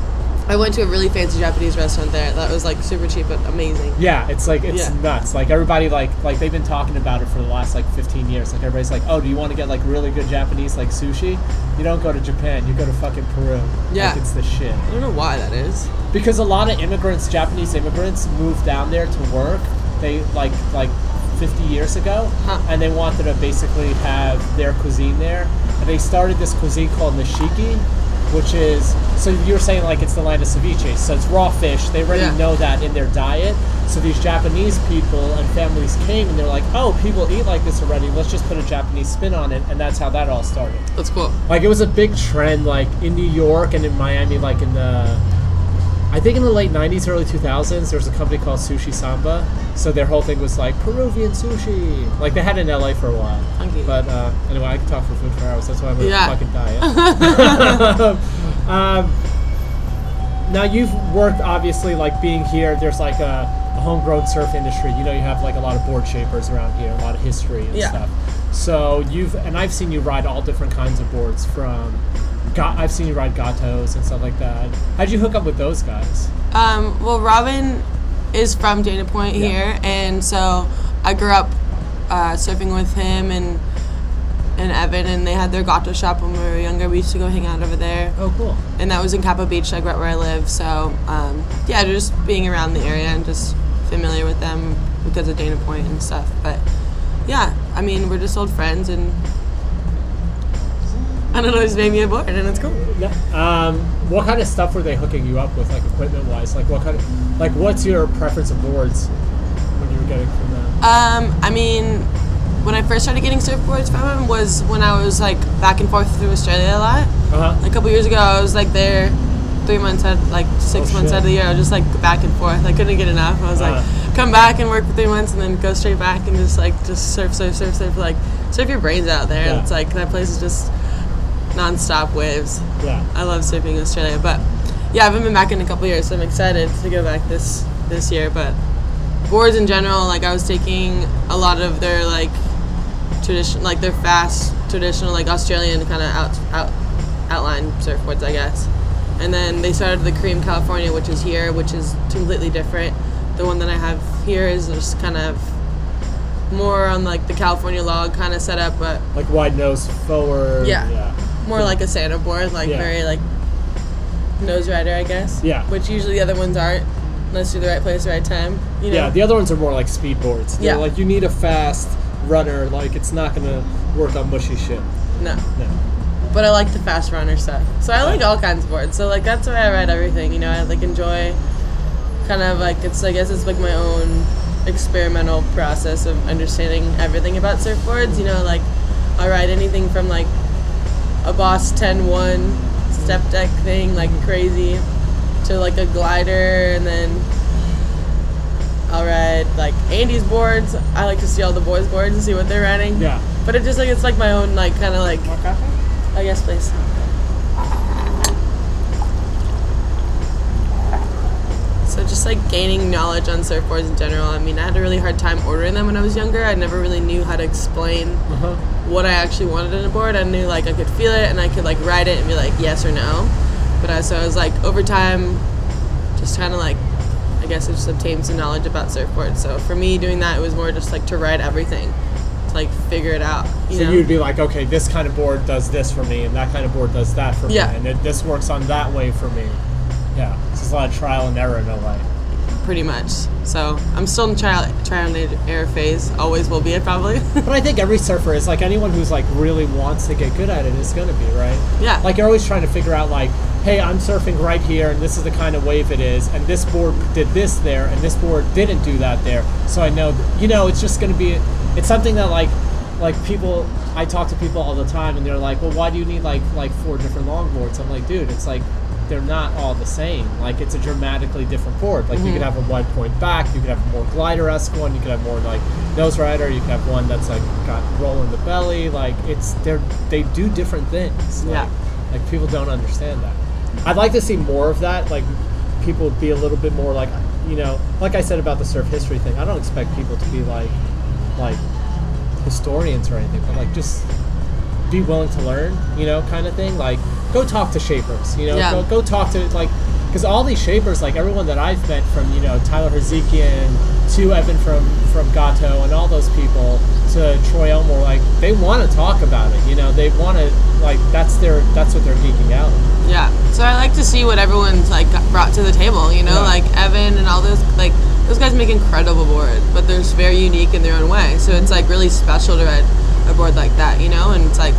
I went to a really fancy Japanese restaurant there. That was like super cheap but amazing. Yeah, it's like it's Yeah. nuts. Like everybody like like they've been talking about it for the last like 15 years. Like everybody's like, "Oh, do you want to get like really good Japanese like sushi? You don't go to Japan, you go to fucking Peru." Yeah. Like it's the shit. I don't know why that is. Because a lot of immigrants, Japanese immigrants move down there to work. They like like 50 years ago Huh. and they wanted to basically have their cuisine there. And they started this cuisine called nishiki, which is so you were saying like it's the land of ceviche. So it's raw fish. They already Yeah. know that in their diet. So these Japanese people and families came and they're like, "Oh, people eat like this already. Let's just put a Japanese spin on it." And that's how that all started. That's cool. Like it was a big trend, like in New York and in Miami, like in the, I think in the late '90s, early 2000s. There was a company called Sushi Samba. So their whole thing was like Peruvian sushi. Like they had it in LA for a while. Funky. But uh, anyway, I can talk for food for hours. That's why I'm on Yeah. a fucking diet. [laughs] [laughs] um, now you've worked obviously like being here. There's like a, a homegrown surf industry. You know, you have like a lot of board shapers around here, a lot of history and Yeah. stuff. So you've and I've seen you ride all different kinds of boards from got I've seen you ride gatos and stuff like that. How'd you hook up with those guys? Um, well, Robin is from Dana Point Yeah. here, and so I grew up uh, surfing with him and and Evan, and they had their gato shop when we were younger. We used to go hang out over there, Oh, cool. and that was in Capo Beach, like right where I live. So um, yeah, just being around the area and just familiar with them because of Dana Point and stuff. But yeah, I mean, we're just old friends, and I don't know, just made me a board, and it's cool. Um, what kind of stuff were they hooking you up with, like equipment wise? Like what kind of, like what's your preference of boards when you were getting from them? Um, I mean, when I first started getting surfboards from him was when I was like back and forth through Australia a lot. Uh huh. A couple years ago, I was like there three months out, like six Oh, months shit. out of the year. I was just like back and forth. I couldn't get enough. I was like, Uh. come back and work for three months, and then go straight back and just like just surf, surf, surf, surf, like surf your brains out there. Yeah. It's like that place is just non-stop waves. Yeah. I love surfing Australia, but yeah, I haven't been back in a couple years, so I'm excited to go back this this year. But boards in general, like I was taking a lot of their like tradition, like their fast traditional like Australian kind of out out outline surfboards, I guess. And then they started the Cream California, which is here, which is completely different. The one that I have here is just kind of more on like the California log kind of setup, but Like wide nose forward. Yeah. Yeah. More like a Santa board, like Yeah. very like nose rider, I guess. Yeah. Which usually the other ones aren't, unless you're the right place, the right time. You know. Yeah, the other ones are more like speed boards. They're Yeah. like you need a fast runner. Like it's not gonna work on mushy shit. no. No. But I like the fast runner stuff. So I like all kinds of boards. So like that's why I ride everything. You know, I like enjoy kind of like it's I guess it's like my own experimental process of understanding everything about surfboards. You know, like I ride anything from like a Boss 10-1 step deck thing like crazy to like a glider and then I'll ride like Andy's boards. I like to see all the boys' boards and see what they're riding. Yeah. But it just like it's like my own like kind of like. More coffee? Oh yes, please. So just like gaining knowledge on surfboards in general. I mean, I had a really hard time ordering them when I was younger. I never really knew how to explain Uh-huh. What I actually wanted in a board. I knew like I could feel it and I could like ride it and be like yes or no. But I so I was like over time, just kind of like I guess I just obtained some knowledge about surfboards. So for me, doing that it was more just like to ride everything, to like figure it out. You So know? you'd be like, okay, this kind of board does this for me, and that kind of board does that for Yeah. me, and it, this works on that way for me. Yeah, it's just a lot of trial and error in a way. Pretty much. So I'm still in trial trial and error phase. Always will be, it [laughs] probably. But I think every surfer is like anyone who's like really wants to get good at it is going to be right. Yeah. Like you're always trying to figure out like, hey, I'm surfing right here, and this is the kind of wave it is, and this board did this there, and this board didn't do that there. So I know, you know, it's just going to be, it's something that like, like people. I talk to people all the time, and they're like, well, why do you need like like four different longboards? I'm like, dude, it's like. They're not all the same. Like it's a dramatically different board. Like you could mm-hmm. have a wide point back, you could have a more glider esque one, you could have more like nose rider, you could have one that's like got roll in the belly. Like it's they're they do different things. Like, Yeah. Like people don't understand that. I'd like to see more of that. Like people be a little bit more like you know, like I said about the surf history thing. I don't expect people to be like like historians or anything, but like just be willing to learn, you know, kind of thing. Like, go talk to shapers, you know, Yeah. go, go talk to like, because all these shapers, like everyone that I've met from, you know, Tyler Hatzikian to Evan from from Gato and all those people to Troy Elmore, like they want to talk about it, you know, they want to like that's their that's what they're geeking out. on. yeah. So I like to see what everyone's like brought to the table. You know, Yeah. like Evan and all those like those guys make incredible boards, but they're just very unique in their own way. So it's like really special to ride a board like that. You know, and it's like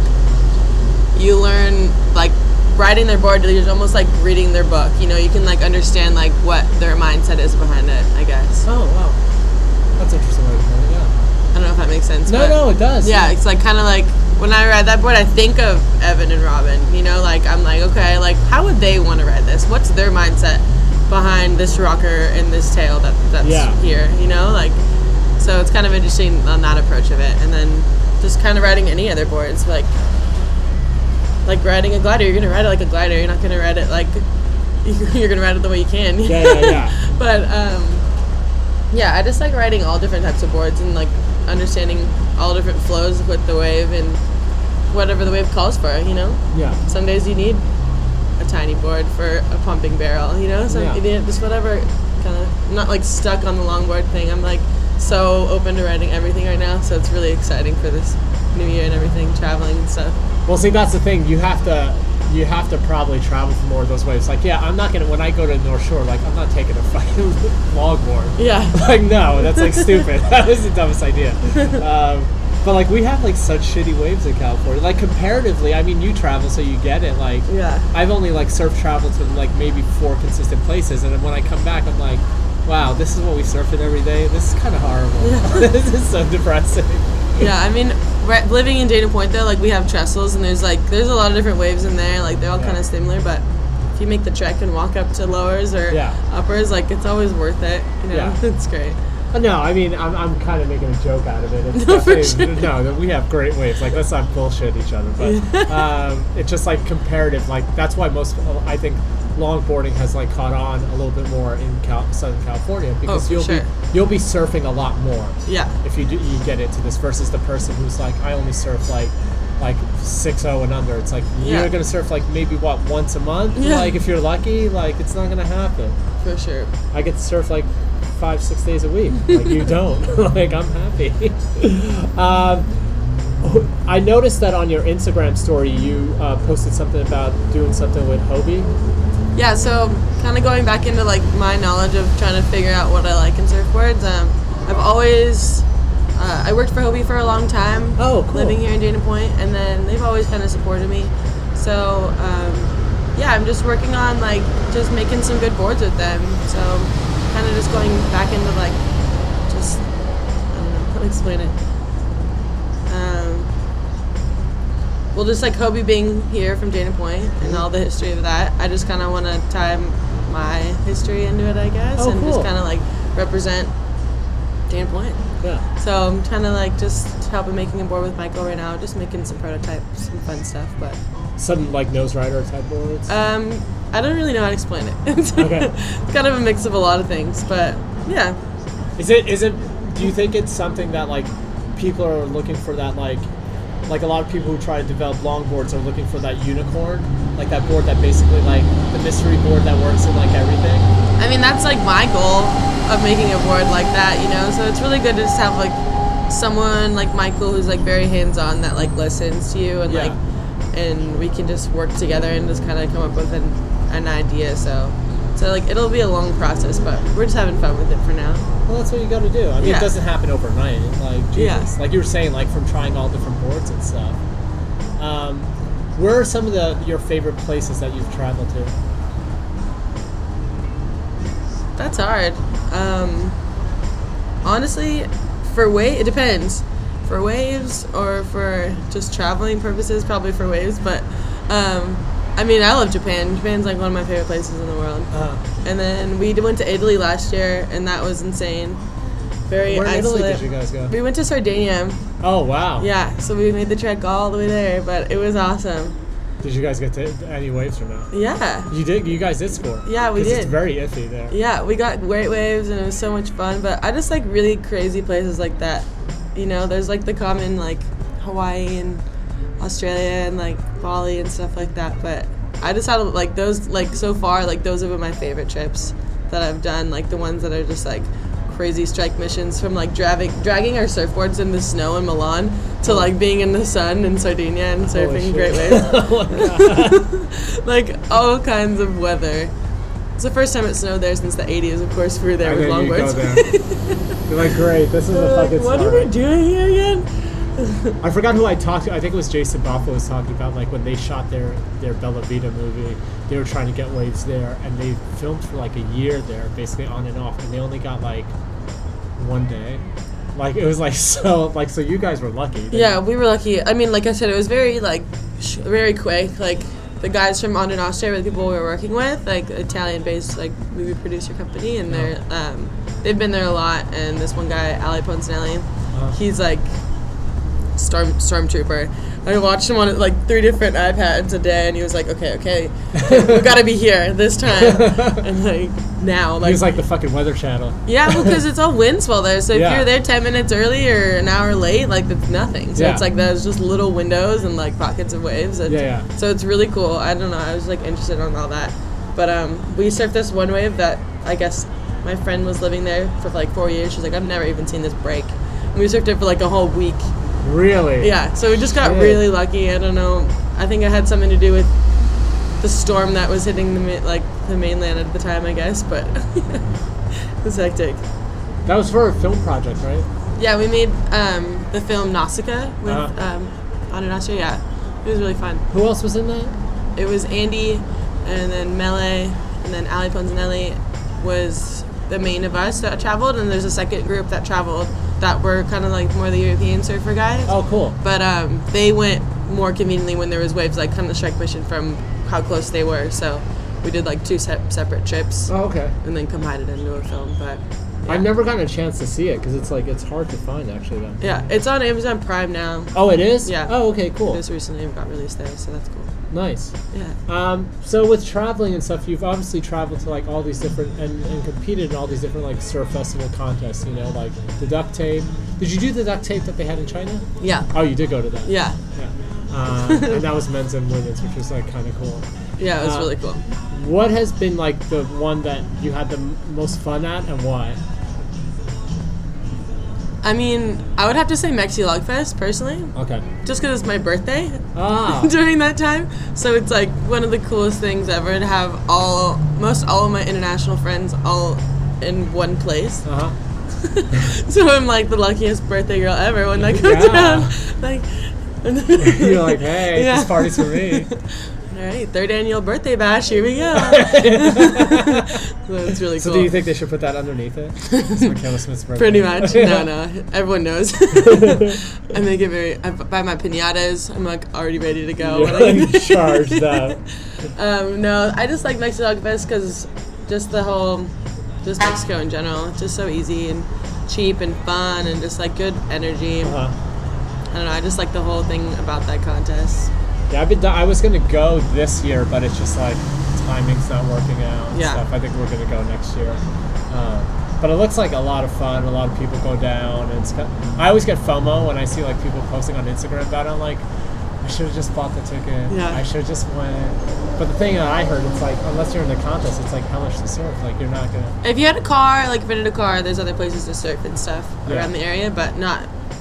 you learn like riding their board is almost like reading their book. You know, you can like understand like what their mindset is behind it. I guess. Oh wow, that's interesting way to put it. Yeah. I don't know if that makes sense. No, but no, it does. Yeah, it's like kind of like when I ride that board, I think of Evan and Robin. You know, like I'm like, okay, like how would they want to ride this? What's their mindset behind this rocker and this tail that that's Yeah. here? You know, like so it's kind of interesting on that approach of it, and then just kind of riding any other boards, like like riding a glider. You're gonna ride it like a glider. You're not gonna ride it like [laughs] you're gonna ride it the way you can. Yeah, yeah, yeah. [laughs] but um, yeah, I just like riding all different types of boards and like understanding all different flows with the wave and whatever the wave calls for. You know, Yeah. some days you need a tiny board for a pumping barrel. You know, some Yeah. you need just whatever kind of. I'm not like stuck on the longboard thing. I'm like so open to writing everything right now. So it's really exciting for this new year and everything, traveling and stuff. Well, see, that's the thing. You have to, you have to probably travel for more of those waves. Like, yeah, I'm not gonna when I go to North Shore, like, I'm not taking a [laughs] fucking longboard. Yeah. [laughs] Like, no, that's like stupid. [laughs] that was the dumbest idea. Um, but like, we have like such shitty waves in California. Like, comparatively, I mean, you travel, so you get it. Like, Yeah. I've only like surf traveled to like maybe four consistent places, and then when I come back, I'm like, wow, this is what we surf in every day. This is kind of horrible. this is so depressing. Yeah, I mean, right, living in Dana Point though, like we have trestles and there's like there's a lot of different waves in there. Like they're all Yeah. kind of similar, but if you make the trek and walk up to lowers or Yeah. uppers, like it's always worth it. You know, Yeah. [laughs] it's great. Uh, No, I mean I'm, I'm kind of making a joke out of it. It's [laughs] definitely, no, we have great waves. Like let's not bullshit each other, but [laughs] um, it's just like comparative. Like that's why most I think longboarding has like caught on a little bit more in Cal- Southern California because Oh, you'll sure. be you'll be surfing a lot more Yeah, if you do you get into this versus the person who's like I only surf like like six zero and under. It's like Yeah. you're gonna surf like maybe what once a month. Yeah. Like if you're lucky, like it's not gonna happen. for sure. I get to surf like five, six days a week. Like you [laughs] don't. [laughs] like I'm happy. [laughs] um, I noticed that on your Instagram story, you uh, posted something about doing something with Hobie. Yeah, so kind of going back into like my knowledge of trying to figure out what I like in surfboards. Um, I've always uh, I worked for Hobie for a long time. Oh, cool. Living here in Dana Point, and then they've always kind of supported me. So um, yeah, I'm just working on like just making some good boards with them. So kind of just going back into like just I don't know how to explain it. Um, well, just like Hobie being here from Dana Point and all the history of that, I just kind of want to tie my history into it, I guess, Oh, and just kind of like represent Dana Point. Yeah. So I'm trying to like just helping making a board with Michael right now, just making some prototypes, some fun stuff. But Some like nose rider type boards. um, I don't really know how to explain it. [laughs] it's Okay. kind of a mix of a lot of things, but yeah, Is it? Is it? Do you think it's something that like people are looking for that like like a lot of people who try to develop longboards are looking for that unicorn, like that board that basically like the mystery board that works in like everything. I mean, that's like my goal of making a board like that, you know. So it's really good to just have like someone like Michael who's like very hands-on that like listens to you and Yeah. like, and we can just work together and just kind of come up with an, an idea. So, so like it'll be a long process, but we're just having fun with it for now. Well, that's what you got to do. I mean, Yeah. it doesn't happen overnight. Like Jesus, Yeah. like you were saying, like from trying all different boards and stuff. Um, where are some of the your favorite places that you've traveled to? That's hard. Um, honestly, for wave, it depends. For waves or for just traveling purposes, probably for waves. But um, I mean, I love Japan. Japan's like one of my favorite places in the world. Uh, And then we went to Italy last year, and that was insane. Very where in Italy did you guys go? We went to Sardinia. Oh wow! Yeah, so we made the trek all the way there, but it was awesome. Did you guys get to any waves or not? Yeah. You did. You guys did score. Yeah, we 'Cause It's very iffy there. Yeah, we got great waves and it was so much fun. But I just like really crazy places like that. You know, there's like the common like Hawaii and Australia and like Bali and stuff like that. But I just had like those like so far like those have been my favorite trips that I've done. Like the ones that are just like crazy strike missions from like dragging dragging our surfboards in the snow in Milan to like being in the sun in Sardinia and surfing great waves. [laughs] oh [laughs] like all kinds of weather. It's the first time it snowed there since the 80s. Of course, we were there with you go longboards. [laughs] there. You're like, great. This is a Like, fucking. what are we doing here again? I forgot who I talked to. I think it was Jason Baffa was talking about like when they shot their their Bella Vita movie, they were trying to get waves there, and they filmed for like a year there, basically on and off, and they only got like one day. Like it was like [laughs] so like so you guys were lucky. Yeah, we were lucky. I mean, like I said, it was very like sh- very quick. Like the guys from On and Austria were the people we were working with, like Italian-based like movie producer company, and they're um, they've been there a lot. And this one guy, Ali Poncinelli, he's like storm stormtrooper. I watched him on like three different iPads a day, and he was like, "Okay, okay, we [laughs] gotta be here this time." [laughs] and like now, like, He was like the fucking Weather Channel. yeah, because it's all wind swell there. So if Yeah. you're there ten minutes early or an hour late, like that's nothing. So Yeah. it's like there's just little windows and like pockets of waves. And Yeah, yeah. So it's really cool. I don't know. I was like interested in all that, but um, we surfed this one wave that I guess my friend was living there for like four years. She's like, I've never even seen this break. And we surfed it for like a whole week. Really? Yeah, so we just got Shit. really lucky. I don't know. I think it had something to do with the storm that was hitting the ma- like the mainland at the time, I guess. But [laughs] it was hectic. That was for a film project, right? Yeah, we made um, the film Nausicaa with Uh-huh. um, Yeah, it was really fun. Who else was in that? It was Andy, and then Mele, and then Ali Ponzanelli was the main of us that traveled, and there's a second group that traveled that were kind of like more the European surfer guys. Oh, cool. But um, they went more conveniently when there was waves, like kind of strike mission from how close they were. So we did like two se- separate trips Oh, okay. and then combined it into a film. But yeah. I've never gotten a chance to see it because it's like it's hard to find actually. Then. yeah, it's on Amazon Prime now. Oh, it is. Yeah. Oh, okay, cool. This recently got released there, so that's cool. Nice. Yeah. Um, so with traveling and stuff, you've obviously traveled to like all these different and, and competed in all these different like surf festival contests. You know, like the duct tape. Did you do the duct tape that they had in China? Yeah. Oh, you did go to that. Yeah. Yeah. Um, and that was men's and women's, which was like kind of cool. [laughs] Yeah, it was Uh, really cool. What has been like the one that you had the m- most fun at, and why? I mean, I would have to say Mexi Logfest personally, Okay. just because it's my birthday Ah. [laughs] during that time. So it's like one of the coolest things ever to have all, most all of my international friends all in one place. Uh huh. [laughs] So I'm like the luckiest birthday girl ever when that comes Yeah. around. Like, [laughs] You're like, hey, Yeah. this party's for me. All right, third annual birthday bash. Here we go. [laughs] [laughs] so it's really So cool. do you think they should put that underneath it? [laughs] It's Michaela Smith's birthday. Pretty much. No, no. Everyone knows. I make it very. I buy my pinatas. I'm like already ready to go. You're like charged up. um, no, I just like Mexico Fest because just the whole, just Mexico in general. It's just so easy and cheap and fun and just like good energy. Uh-huh. I don't know. I just like the whole thing about that contest. Yeah, I've been. I was gonna go this year, but it's just like timing's not working out. And Yeah. Stuff. I think we're gonna go next year. Um, but it looks like a lot of fun. A lot of people go down, and it's. I always get FOMO when I see like people posting on Instagram about it. I'm like, I should have just bought the ticket. Yeah. I should have just went. But the thing that I heard, it's like unless you're in the contest, it's like how much to surf. Like you're not gonna. If you had a car, like rented a car, there's other places to surf and stuff Yeah. around the area, but not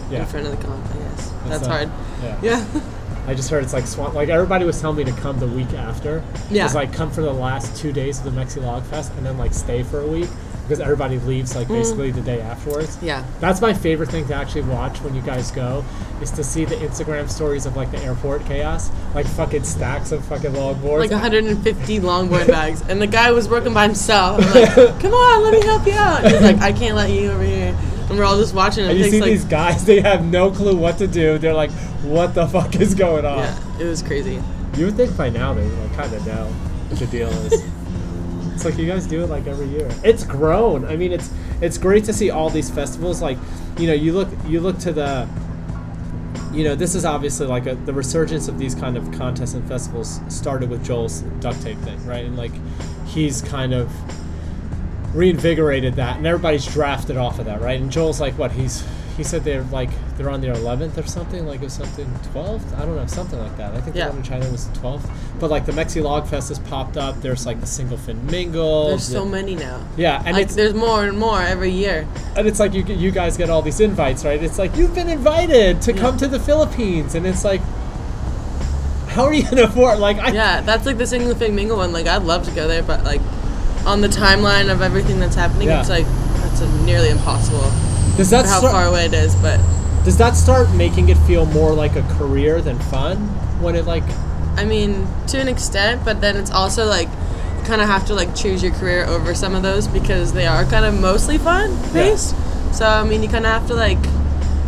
Yeah. in front of the comp. I guess that's, not- hard. Yeah. Yeah. [laughs] I just heard it's like swan. Like everybody was telling me to come the week after. Yeah. It's like come for the last two days of the Mexi Log Fest and then like stay for a week because everybody leaves like basically the day afterwards. Mm. Yeah. That's my favorite thing to actually watch when you guys go is to see the Instagram stories of like the airport chaos, like fucking stacks of fucking longboards. like 150 longboard [laughs] bags, and the guy was working by himself. I'm like, "Come on, let me help you out." And he's like, "I can't let you over here," and we're all just watching. and It you see like, these guys, they have no clue what to do. They're like, "What the fuck is going on?" yeah, it was crazy. You would think by now they like kind of know what the deal is. [laughs] it's like you guys do it like every year. It's grown. I mean, it's it's great to see all these festivals. Like, you know, you look you look to the. You know, this is obviously like a, the resurgence of these kind of contests and festivals started with Joel's duct tape thing, right? And like, he's kind of reinvigorated that, and everybody's drafted off of that, right? And Joel's like, what? He's he said they're like they're on their 11th or something, like it was something 12th. I don't know, something like that. I think Yeah. the one in China was the 12th. But like the Mexi Log Fest has popped up. There's like the single fin mingle. There's the- so many now. Yeah, and like it's there's more and more every year. and it's like you you guys get all these invites, right? It's like you've been invited to come to the Philippines, and it's like, how are you gonna [laughs] afford? Like, I Yeah, that's like the single thing mingle one. Like I'd love to go there, but like on the timeline of everything that's happening, Yeah. it's like that's a nearly impossible. does that how start, far away it is, but does that start making it feel more like a career than fun when it like I mean, to an extent, but then it's also like you kind of have to like choose your career over some of those because they are kind of mostly fun based. So I mean, you kind of have to like.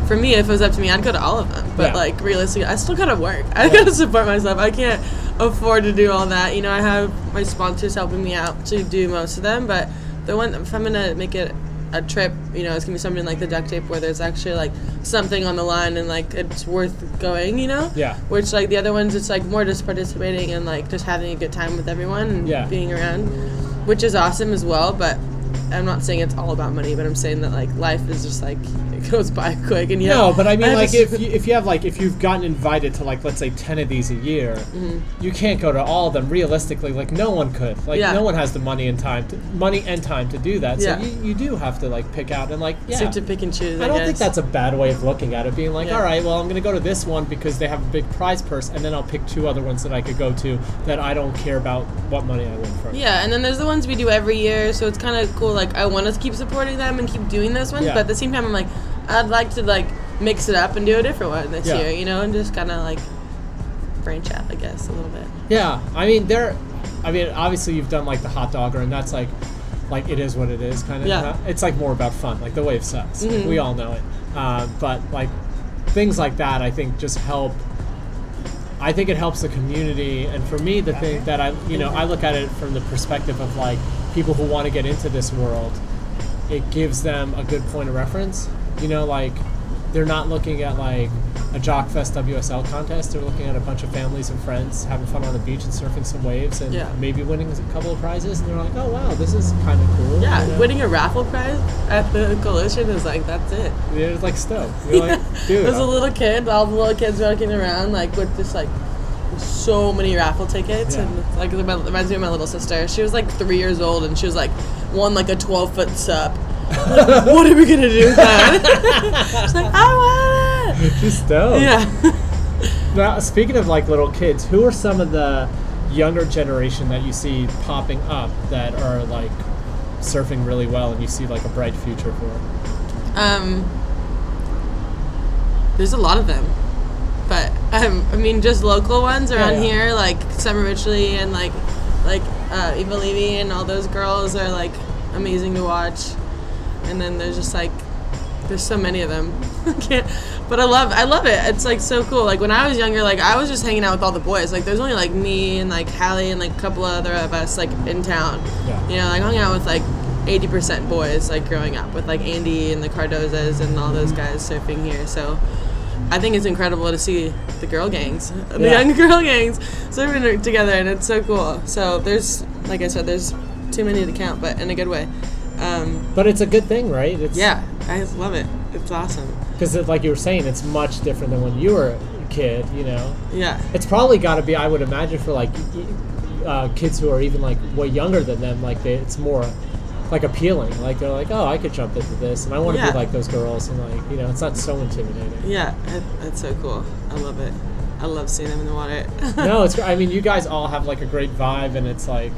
For me, if it was up to me, I'd go to all of them. But Yeah. like realistically, I still gotta work. I gotta support myself. I can't afford to do all that. You know, I have my sponsors helping me out to do most of them. But the one, if I'm gonna make it a trip, you know, it's gonna be something like the duct tape where there's actually like something on the line and like it's worth going, you know. Yeah. Which like the other ones, it's like more just participating and like just having a good time with everyone and Yeah. being around, which is awesome as well. But I'm not saying it's all about money, but I'm saying that like life is just like goes by quick and yeah. No, but I mean, have like, if you, if you have like if you've gotten invited to like let's say ten of these a year, you can't go to all of them. Realistically, like no one could. Like Mm-hmm. Yeah. no one has the money and time, to, money and time to do that. So Yeah. you, you do have to like pick out and like yeah. So to pick and choose. I, I don't guess. think that's a bad way of looking at it. Being like, Yeah. all right, well, I'm going to go to this one because they have a big prize purse, and then I'll pick two other ones that I could go to that I don't care about what money I win from. Yeah, and then there's the ones we do every year, so it's kind of cool. Like I want to keep supporting them and keep doing those ones, but at the same time, I'm like, I'd like to like mix it up and do a different one this Yeah. year, you know, and just kind of like branch out, I guess, a little bit. Yeah, I mean, there. I mean, obviously you've done like the hot dogger, and that's like, like it is what it is, kind of. Yeah. It's like more about fun, like the wave sucks. Mhm. We all know it. Um, but like things like that, I think just help. I think it helps the community, and for me, the thing that I, you know, I look at it from the perspective of like people who want to get into this world. It gives them a good point of reference. You know, like they're not looking at like a Jockfest WSL contest. They're looking at a bunch of families and friends having fun on the beach and surfing some waves and Yeah. maybe winning a couple of prizes. And they're like, oh wow, this is kind of cool. Yeah, you know? winning a raffle prize at the coalition is like that's it. They're like stoked. [laughs] You're like, dude. As a little kid, all the little kids walking around like with just like so many raffle tickets, Yeah. and like it reminds me of my little sister. She was like three years old, and she was like won like a twelve foot sup. Like, [laughs] what are we gonna do with that? [laughs] She's like, I want it. She's stoked. Yeah. [laughs] Now, speaking of like little kids, who are some of the younger generation that you see popping up that are like surfing really well and you see like a bright future for? Um, there's a lot of them, but um, I mean, just local ones around yeah. here, like Summer Richley and like like uh, Eva Levy and all those girls are like amazing to watch. And then there's just like there's so many of them. [laughs] Can't, but I love I love it. It's like so cool. Like when I was younger, like I was just hanging out with all the boys. Like there's only like me and like Hallie and like a couple other of us like in town. Yeah. You know, like I hung out with like 80% boys like growing up with like Andy and the Cardozas and all those guys surfing here. So I think it's incredible to see the girl gangs, the Yeah. young [laughs] girl gangs surfing together, and it's so cool. So there's, like I said, there's too many to count, but in a good way. Um, But it's a good thing, right? It's, yeah, I love it. It's awesome. Because like you were saying, it's much different than when you were a kid. You know, Yeah. it's probably got to be. I would imagine for like uh, kids who are even like way younger than them, like they, it's more like appealing. Like they're like, oh, I could jump into this, and I want to Yeah. be like those girls, and like you know, it's not so intimidating. Yeah, it, it's so cool. I love it. I love seeing them in the water. no, [laughs] it's. I mean, you guys all have like a great vibe, and it's like,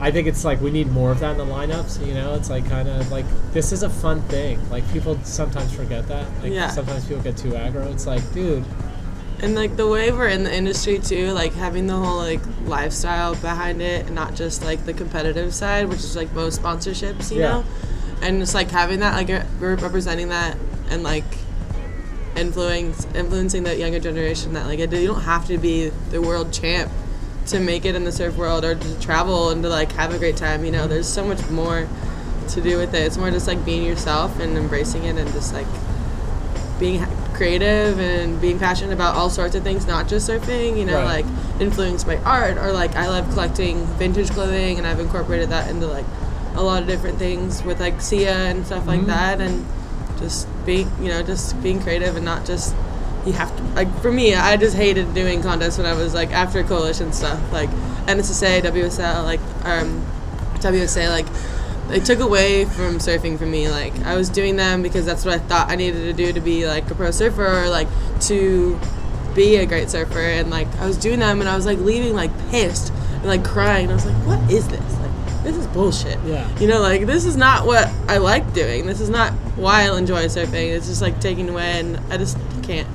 I think it's like we need more of that in the lineups. You know, it's like kind of like this is a fun thing. Like people sometimes forget that. Like Yeah. sometimes people get too aggro. It's like, dude, And like the way we're in the industry too, like having the whole like lifestyle behind it, and not just like the competitive side, which is like most sponsorships, you Yeah. know. And just like having that, like re- we're representing that, and like influence influencing that younger generation that like you don't have to be the world champ to make it in the surf world or to travel and to like have a great time. You know, there's so much more to do with it. It's more just like being yourself and embracing it and just like being creative and being passionate about all sorts of things, not just surfing, you know, Right. like influenced by art or like I love collecting vintage clothing and I've incorporated that into like a lot of different things with like Seea and stuff like mm-hmm. that and just being, you know, just being creative and not just you have to like for me I just hated doing contests when I was like after coalition stuff like NSSA, WSL, like um WSA like they took away from surfing for me. Like I was doing them because that's what I thought I needed to do to be like a pro surfer or like to be a great surfer. And like I was doing them and I was like leaving like pissed and like crying. I was like, what is this? Like this is bullshit. Yeah. You know, like this is not what I like doing. This is not why I enjoy surfing. It's just like taking away and I just can't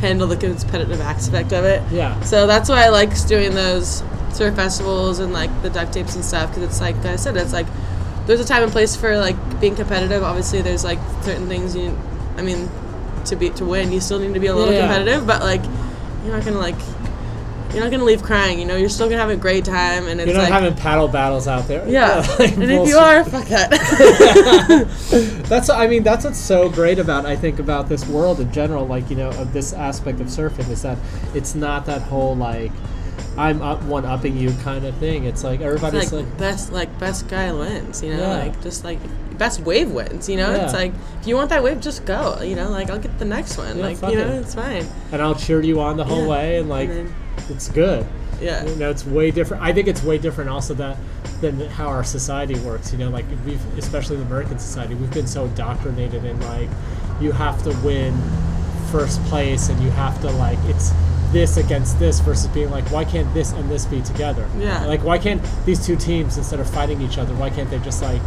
handle the competitive aspect of it. Yeah. So that's why I like doing those surf festivals and like the duct tapes and stuff because it's like I said, it's like there's a time and place for like being competitive. Obviously, there's like certain things you, I mean, to be to win, you still need to be a little Yeah. competitive, but like you're not gonna like you're not gonna leave crying. You know, you're still gonna have a great time, and it's You're not like having paddle battles out there. yeah. [laughs] like and if you are, fuck that. [laughs] That's I mean that's what's so great about I think about this world in general like you know of this aspect of surfing is that it's not that whole like I'm up one upping you kind of thing. It's like everybody's like, like, best like best guy wins. You know, Yeah. like just like best wave wins. You know, it's like if you want that wave, just go. You know, like I'll get the next one. Yeah, like you know, it. it's fine. and I'll cheer you on the whole Yeah. way and like And then- it's good. Yeah. You know, it's way different. I think it's way different also that than how our society works. You know, like we've especially the American society, we've been so indoctrinated in like you have to win first place and you have to like it's this against this versus being like why can't this and this be together? Yeah. Like why can't these two teams instead of fighting each other, why can't they just like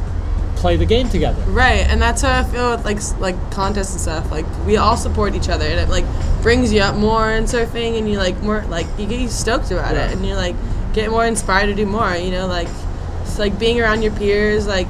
play the game together? Right, and that's how I feel with like like contests and stuff. Like we all support each other, and it like brings you up more in surfing, and you like more like you get you stoked about Yeah. it, and you're like get more inspired to do more. You know, like it's like being around your peers. Like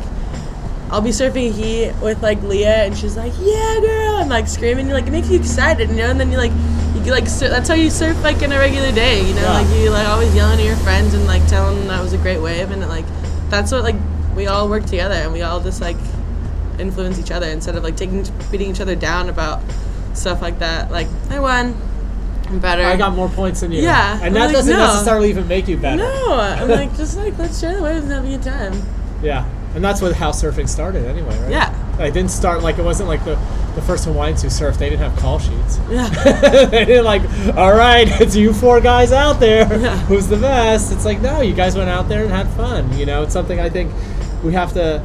I'll be surfing heat with like Leah, and she's like, "Yeah, girl," and like screaming. Like it makes you excited, you know. And then you like you like sur- that's how you surf like in a regular day, you know. Yeah. Like you like always yelling at your friends and like telling them that was a great wave, and like that's what like we all work together, and we all just like influence each other instead of like taking beating each other down about stuff like that. Like I won, I'm better. I got more points than you. Yeah, And I'm that like, doesn't no. necessarily even make you better. No, I'm like just like let's share the waves and have a good time. [laughs] Yeah, and that's what how surfing started anyway, right? Yeah. It didn't start like it wasn't like the the first Hawaiians who surfed. They didn't have call sheets. [laughs] Yeah. [laughs] they didn't like, all right, [laughs] it's you four guys out there. Yeah. Who's the best? It's like no, you guys went out there and had fun. You know, it's something I think we have to.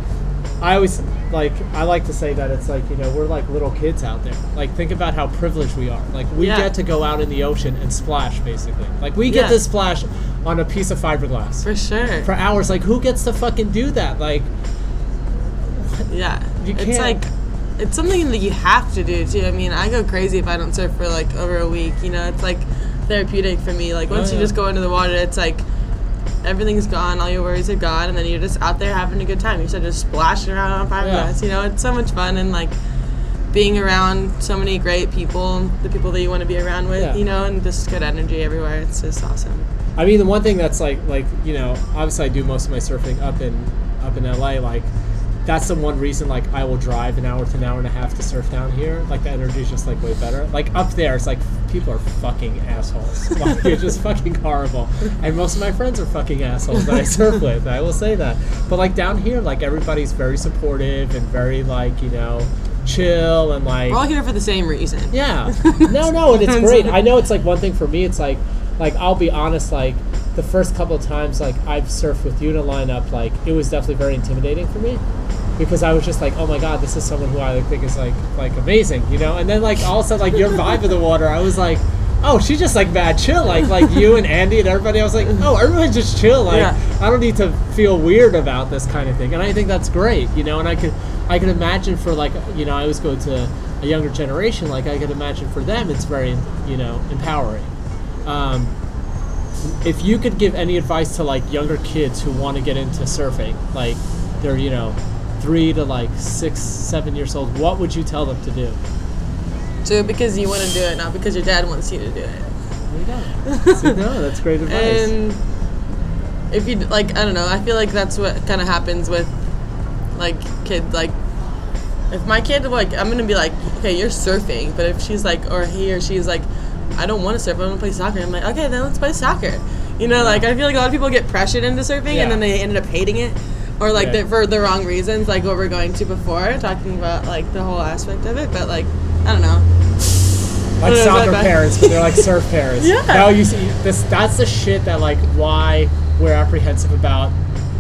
I always like I like to say that it's like you know we're like little kids out there. Like think about how privileged we are. Like we Yeah. get to go out in the ocean and splash basically. Like we get Yeah. to splash on a piece of fiberglass For sure. for hours. Like who gets to fucking do that? Like Yeah. You it's can't- like it's something that you have to do too. I mean, I go crazy if I don't surf for like over a week. You know, it's like therapeutic for me. Like oh, once Oh, you just go into the water, it's like everything's gone, all your worries are gone, and then you're just out there having a good time. You're just splashing around on fiberglass. You know, it's so much fun and like being around so many great people, the people that you want to be around with. Yeah. You know, and just good energy everywhere. It's just awesome. I mean, the one thing that's like, like you know, obviously I do most of my surfing up in up in LA. Like, that's the one reason like I will drive an hour to an hour and a half to surf down here. Like the energy is just like way better. Like up there, it's like people are fucking assholes. [laughs] Like, it's just fucking horrible. And most of my friends are fucking assholes that I surf [laughs] with. I will say that. But like down here, like everybody's very supportive and very like you know chill and like We're all here for the same reason. yeah. [laughs] No, no, and it's great. I know it's like one thing for me. It's like, like I'll be honest. Like the first couple of times, like I've surfed with you in a lineup, like it was definitely very intimidating for me because I was just like, oh my god, this is someone who I like, think is like like amazing, you know. And then like all of a sudden, like your vibe of the water, I was like. Oh, she's just like mad chill, like like you and Andy and everybody. I was like, oh, everyone's just chill. Like Yeah. I don't need to feel weird about this kind of thing, and I think that's great, you know. And I could, I could imagine for like, you know, I always go to a younger generation. Like I could imagine for them, it's very, you know, empowering. Um, if you could give any advice to like younger kids who want to get into surfing, like they're you know, three to like six, seven years old, what would you tell them to do? Do it because you want to do it, not because your dad wants you to do it. There you go. [laughs] See, no, that's great advice. And if you like, I don't know. I feel like that's what kind of happens with like kids. Like, if my kid like, I'm gonna be like, okay, you're surfing. But if she's like, or he or she's like, I don't want to surf. I want to play soccer. I'm like, okay, then let's play soccer. You know, like I feel like a lot of people get pressured into surfing Yeah. and then they ended up hating it. Or like Yeah. for the wrong reasons, like what we're going to before, talking about like the whole aspect of it. But like, I don't know. like don't soccer parents, but they're like surf [laughs] parents. Yeah. No, you see, this that's the shit that like why we're apprehensive about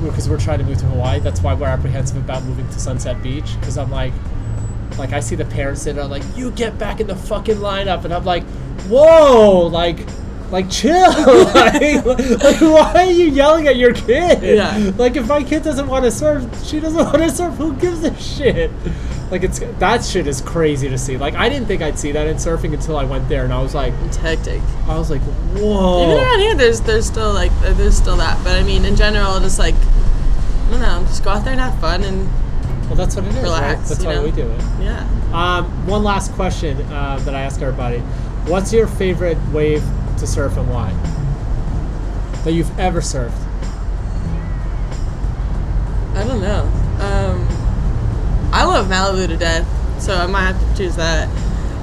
because we're trying to move to Hawaii. That's why we're apprehensive about moving to Sunset Beach because I'm like, like I see the parents that are like, you get back in the fucking lineup, and I'm like, whoa, like. Like chill, [laughs] like, like why are you yelling at your kid? Yeah. Like if my kid doesn't want to surf, she doesn't want to surf. Who gives a shit? Like it's that shit is crazy to see. Like I didn't think I'd see that in surfing until I went there, and I was like, It's hectic. I was like, whoa. Even around here, there's there's still like there's still that. But I mean, in general, just like I don't know, just go out there and have fun and Well, that's what it is. right? That's you why we do it. yeah. Um, one last question uh, that I ask everybody: What's your favorite wave to surf and why? that you've ever served? I don't know. Um, I love Malibu to death, so I might have to choose that.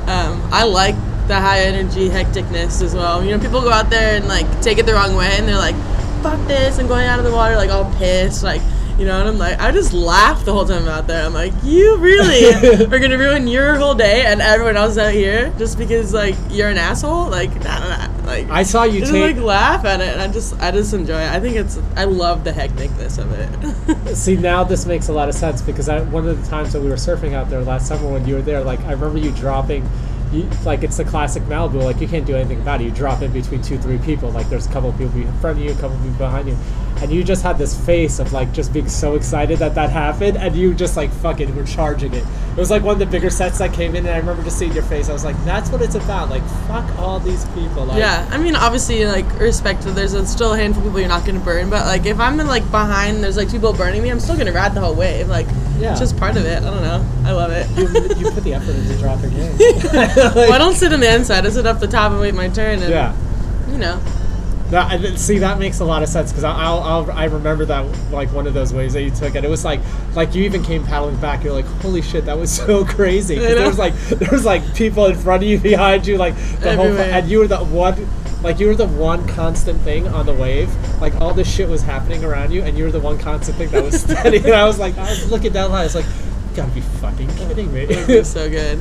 Um, I like the high energy hecticness as well. You know, people go out there and like take it the wrong way, and they're like, "Fuck this!" and going out of the water like all pissed, like. You know, and I'm like, I just laugh the whole time out there. I'm like, you really [laughs] are gonna ruin your whole day and everyone else out here just because like you're an asshole? Like, nah, nah, nah. like I saw you just take. like laugh at it, and I just, I just enjoy it. I think it's, I love the hecticness of it. [laughs] See, now this makes a lot of sense because I, one of the times that we were surfing out there last summer when you were there, like I remember you dropping, you, like it's the classic Malibu, like you can't do anything about it. You drop in between two, three people. Like there's a couple of people in front of you, a couple of people behind you, and you just had this face of like just being so excited that that happened, and you just like fucking were charging it. It was like one of the bigger sets that came in, and I remember just seeing your face. I was like, that's what it's about. Like fuck all these people. Like, Yeah, I mean, obviously, like respect. There's a, still a handful of people you're not gonna burn, but like if I'm in, like behind, there's like two people burning me. I'm still gonna ride the whole wave. Like, Yeah. it's just part of it. I don't know. I love it. You, you put the effort into dropping in. [laughs] well, I [laughs] don't sit on the inside. I sit up the top and wait my turn. And, yeah. You know. That, see, that makes a lot of sense because I'll, I'll, I remember that like one of those ways that you took it. It was like, like you even came paddling back. You're like, holy shit, that was [laughs] so crazy. There was like, there was like people in front of you, [laughs] behind you, like the whole, and you were the one, like you were the one constant thing on the wave. Like all this shit was happening around you, and you were the one constant thing that was [laughs] steady. and I was like, I was looking down line. It's like, gotta be fucking kidding me. It'd be so good.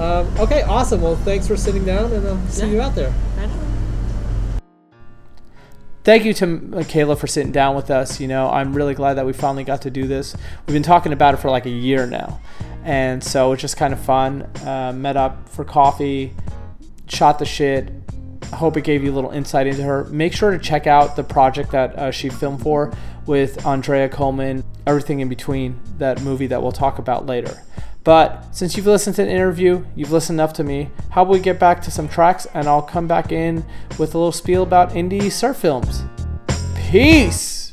um, okay, awesome. Well, thanks for sitting down, and I'll see Yeah. you out there. Thank you to Michaela for sitting down with us. You know, I'm really glad that we finally got to do this. We've been talking about it for like a year now. And so it's just kind of fun. Uh, met up for coffee, shot the shit. I hope it gave you a little insight into her. Make sure to check out the project that uh, she filmed for with Andrea Coleman, everything in between that movie that we'll talk about later. But since you've listened to the interview, you've listened enough to me, how about we get back to some tracks and I'll come back in with a little spiel about indie surf films. Peace!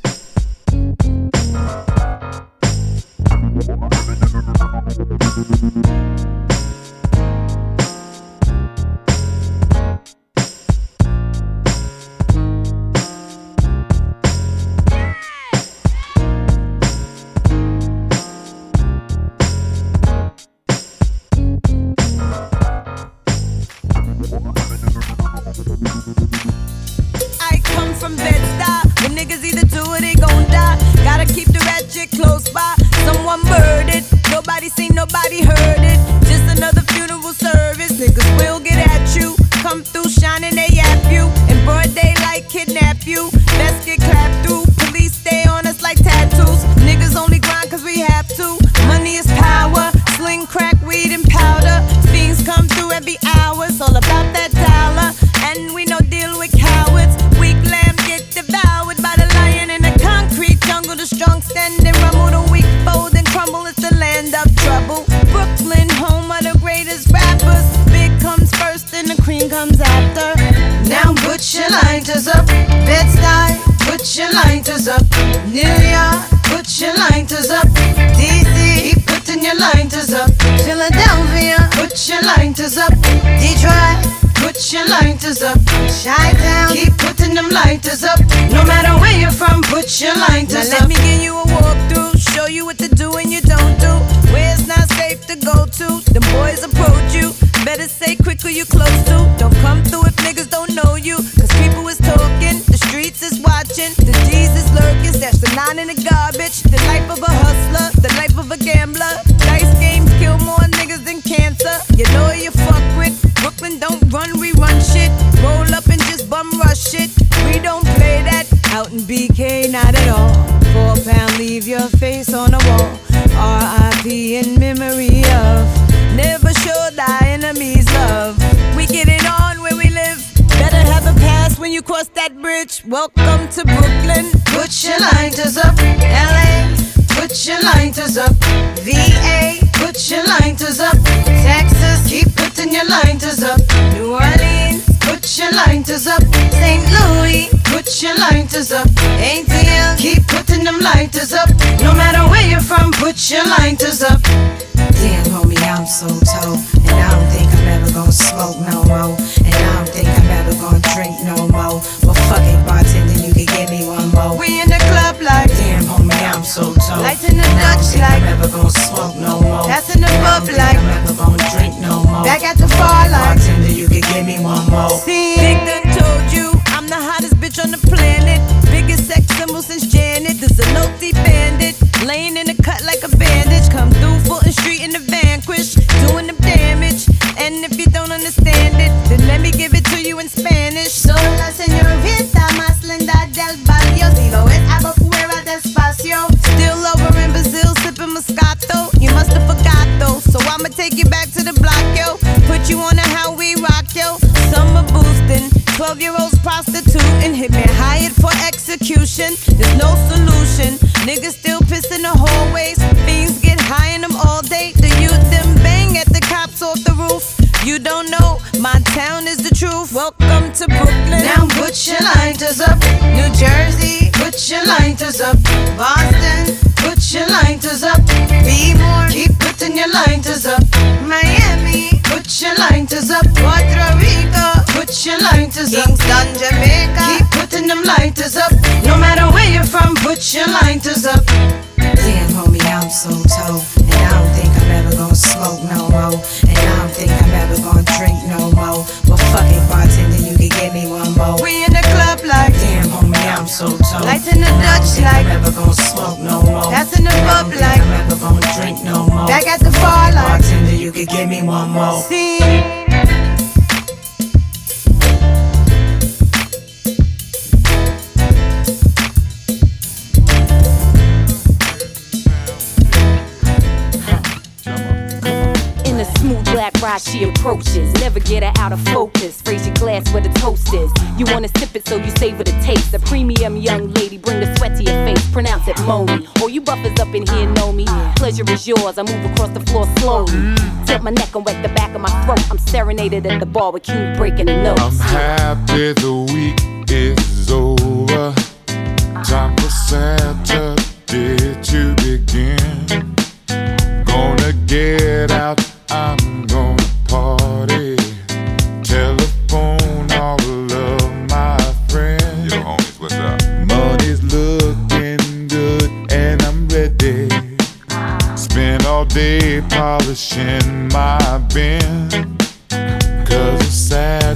Lighters up. New York, put your lighters up. DC, keep putting your lighters up. Philadelphia, put your lighters up. Detroit, put your lighters up. Chi-Town, keep putting them lighters up. No matter where you're from, put your lighters Now up. let me give you a walkthrough, show you what to do and you don't do. Where it's not safe to go to, the boys approach you. Better say quick who you close to. Don't come through if niggas don't know you. In the. Life of a hustler, the life of a gambler. Dice games kill more niggas than cancer. You know you fuck with. Brooklyn don't run, we run shit. Roll up and just bum rush it. We don't play that out in BK, not at all. Four pound, leave your face on the wall. R.I.P. in memory of. Bridge. Welcome to Brooklyn. Put your lighters up. LA, put your lighters up. VA, put your lighters up. Texas, keep putting your lighters up. New Orleans, put your lighters up. St. Louis, put your lighters up. ATL, keep putting them lighters up. No matter where you're from, put your lighters up. Damn, homie, I'm so told. And I don't think I'm ever gonna smoke no more. She like, never gon' smoke no more. That's in the pub like, never gon' drink no more. Back at the bar like, bartender, you can give me one more. See take you back to the block, yo. Put you on a how we rock, yo. Summer boosting, 12 year olds prostituting. Hit me hired for execution. There's no solution. Niggas still piss in the hallways. Fiends get high in them all day. The youth them bang at the cops off the roof. You don't know, my town is the truth. Welcome to Brooklyn. Now put your lighters up. New Jersey, put your lighters up. Boston, put your lighters up. Be more, keep putting your lighters up up. Puerto Rico, put your lighters up. Kingston, Jamaica, keep putting them lighters up. No matter where you're from, put your lighters up. Damn, homie, I'm so toe. And I don't think I'm ever gonna smoke no more. And I don't think I'm ever gonna drink no more. But fuck it, bartender, you can get me one more. We in the club like Damn, homie, I'm so toe. Lights in the And I don't Dutch like I'm ever gonna smoke no more. That's in the pub like I'm ever gonna drink no more. Back at the bar like Bartender, you can get me one more. See. She approaches. Never get her out of focus. Raise your glass where the toast is. You wanna sip it, so you savor the taste. A premium young lady, bring the sweat to your face. Pronounce it Moni. All you buffers up in here know me. Pleasure is yours. I move across the floor slowly. Tilt my neck and wet the back of my throat. I'm serenaded at the bar with you breaking the notes. I'm happy the week is over. Time for Saturday to begin. Gonna get out, I'm Polishing my bin. Cause it's Saturday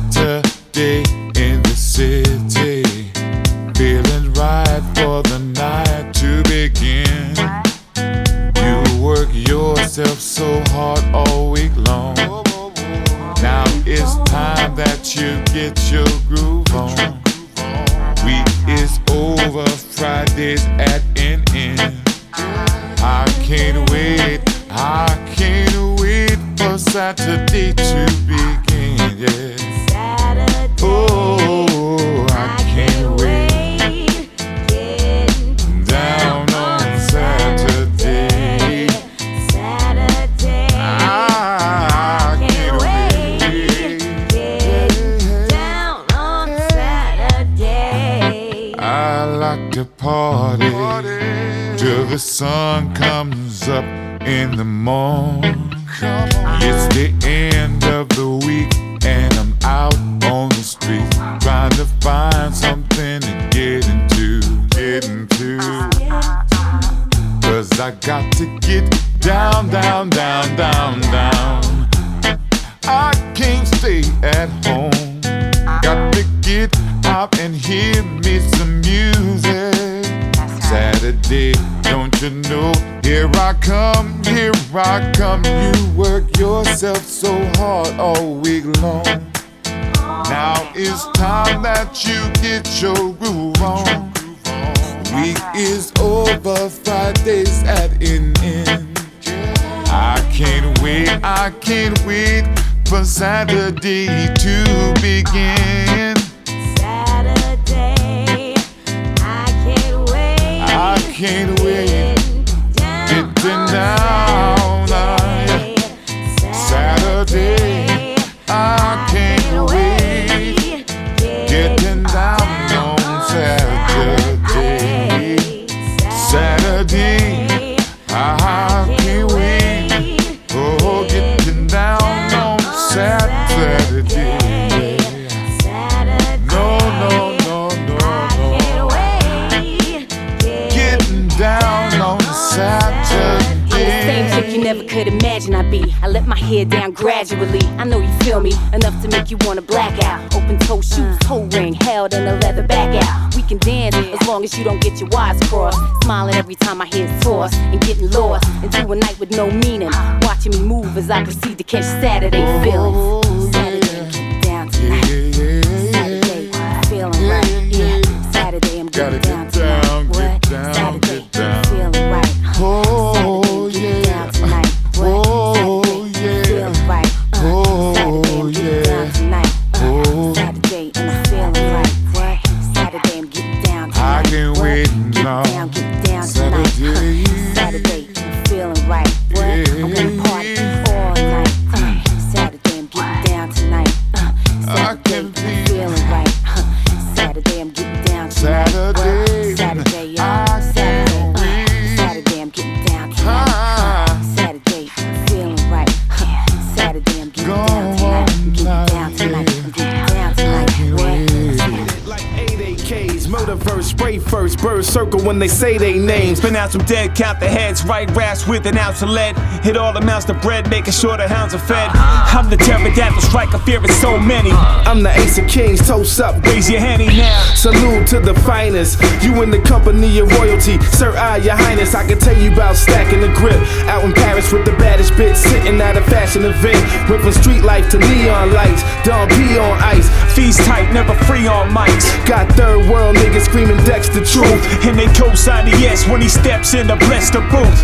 dead, count the with an ounce of lead. Hit all the mounds of bread, making sure the hounds are fed. Uh-huh. I'm the pterodactyl striker, fearing so many. Uh-huh. I'm the ace of kings, toast up. Raise your henny now. Salute to the finest. You in the company of royalty. Sir, I, your highness, I can tell you about stacking the grip. Out in Paris with the baddest bitch, sitting at a fashion event. Went from street life to neon lights. Don P on ice. Fees tight, never free on mics. Got third world niggas screaming Deck's the truth. And they co-sign the yes when he steps in to bless the booth.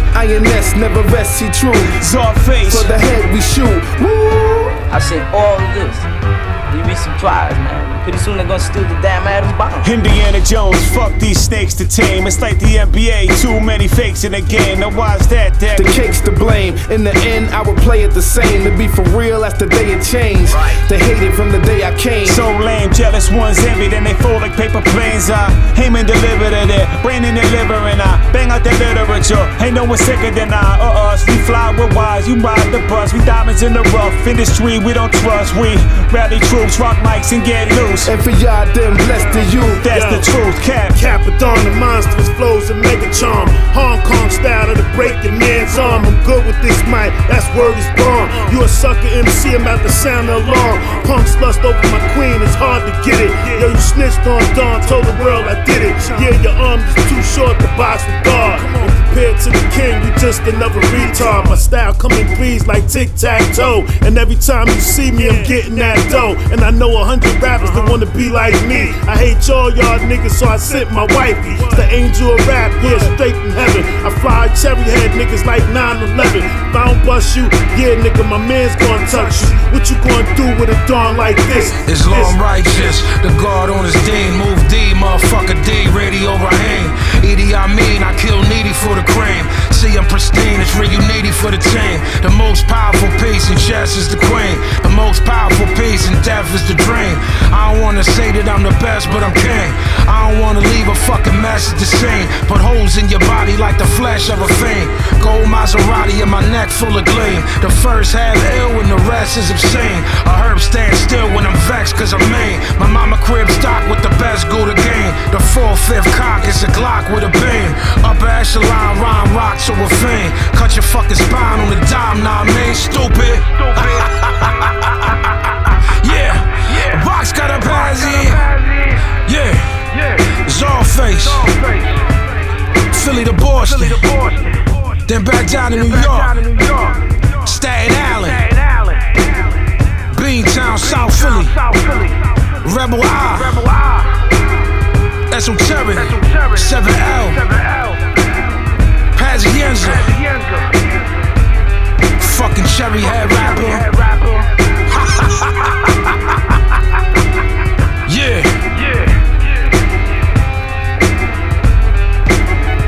INS never rest, see true. Czarface. For the head we shoot. Woo! I said all this. You'd be surprised, man. Pretty soon they're gonna steal the damn atom bomb. Indiana Jones, fuck these snakes to tame. It's like the NBA, too many fakes in the game. Now why's that, Dak? The cake's to blame. In the end, I would play it the same. To be for real, that's the day it changed. They hate it from the day I came. So lame, jealous ones envy, then they fold like paper planes. I aim and deliver to their brain and delivering. I bang out that literature. Ain't no one sicker than I or us. We fly with wise, you ride the bus. We diamonds in the rough industry, we don't trust. We rally troops, rock mics, and get loose. And for y'all, then blessed to you. That's Yo. the truth, Cap. Capadon, the monstrous flows of mega charm. Hong Kong style to break your man's arm. I'm good with this mic, that's word is born. You a sucker MC, I'm about to sound the alarm. Punks lust over my queen, it's hard to get it. Yo, you snitched on Dawn, told the world I did it. Yeah, your arm is too short to box with God. Compared to the king, you just another retard. My style come in threes like tic tac toe. And every time you see me, I'm getting that dough. And I know a hundred rappers that wanna be like me. I hate y'all, y'all niggas, so I sent my wifey. It's the angel of rap, yeah, straight from heaven. I fly cherry head niggas like 9-11. If I don't bust you, yeah, nigga, my man's gonna touch you. What you gonna do with a dawn like this? Islam righteous, the guard on his dean. Move D, motherfucker D, radio Raheem. Edie, I mean, I kill needy for the cream. See, I'm pristine, it's real needy for the team. The most powerful piece in chess is the queen. The most powerful piece in death is the dream. I don't wanna say that I'm the best, but I'm king. I don't wanna leave a fucking mess at the scene. Put holes in your body like the flesh of a fiend. Gold Maserati in my neck full of gleam. The first half ill and the rest is obscene. A herb stand still when I'm vexed cause I'm mean. My mama crib stock with the best go to game. The fourth, fifth cock is a Glock with a beam. Upper echelon rhyme rock to a fiend. Cut your fucking spine on the dime, nah, man. stupid. [laughs] yeah. yeah. Box got a pansy. Yeah. Czarface. Philly to Boston. Then back down to New York. Staten Island. Beantown, South Philly. Rebel Eye. Esoteric. 7L. Pazienza. Fucking cherry head rapper. [laughs] yeah.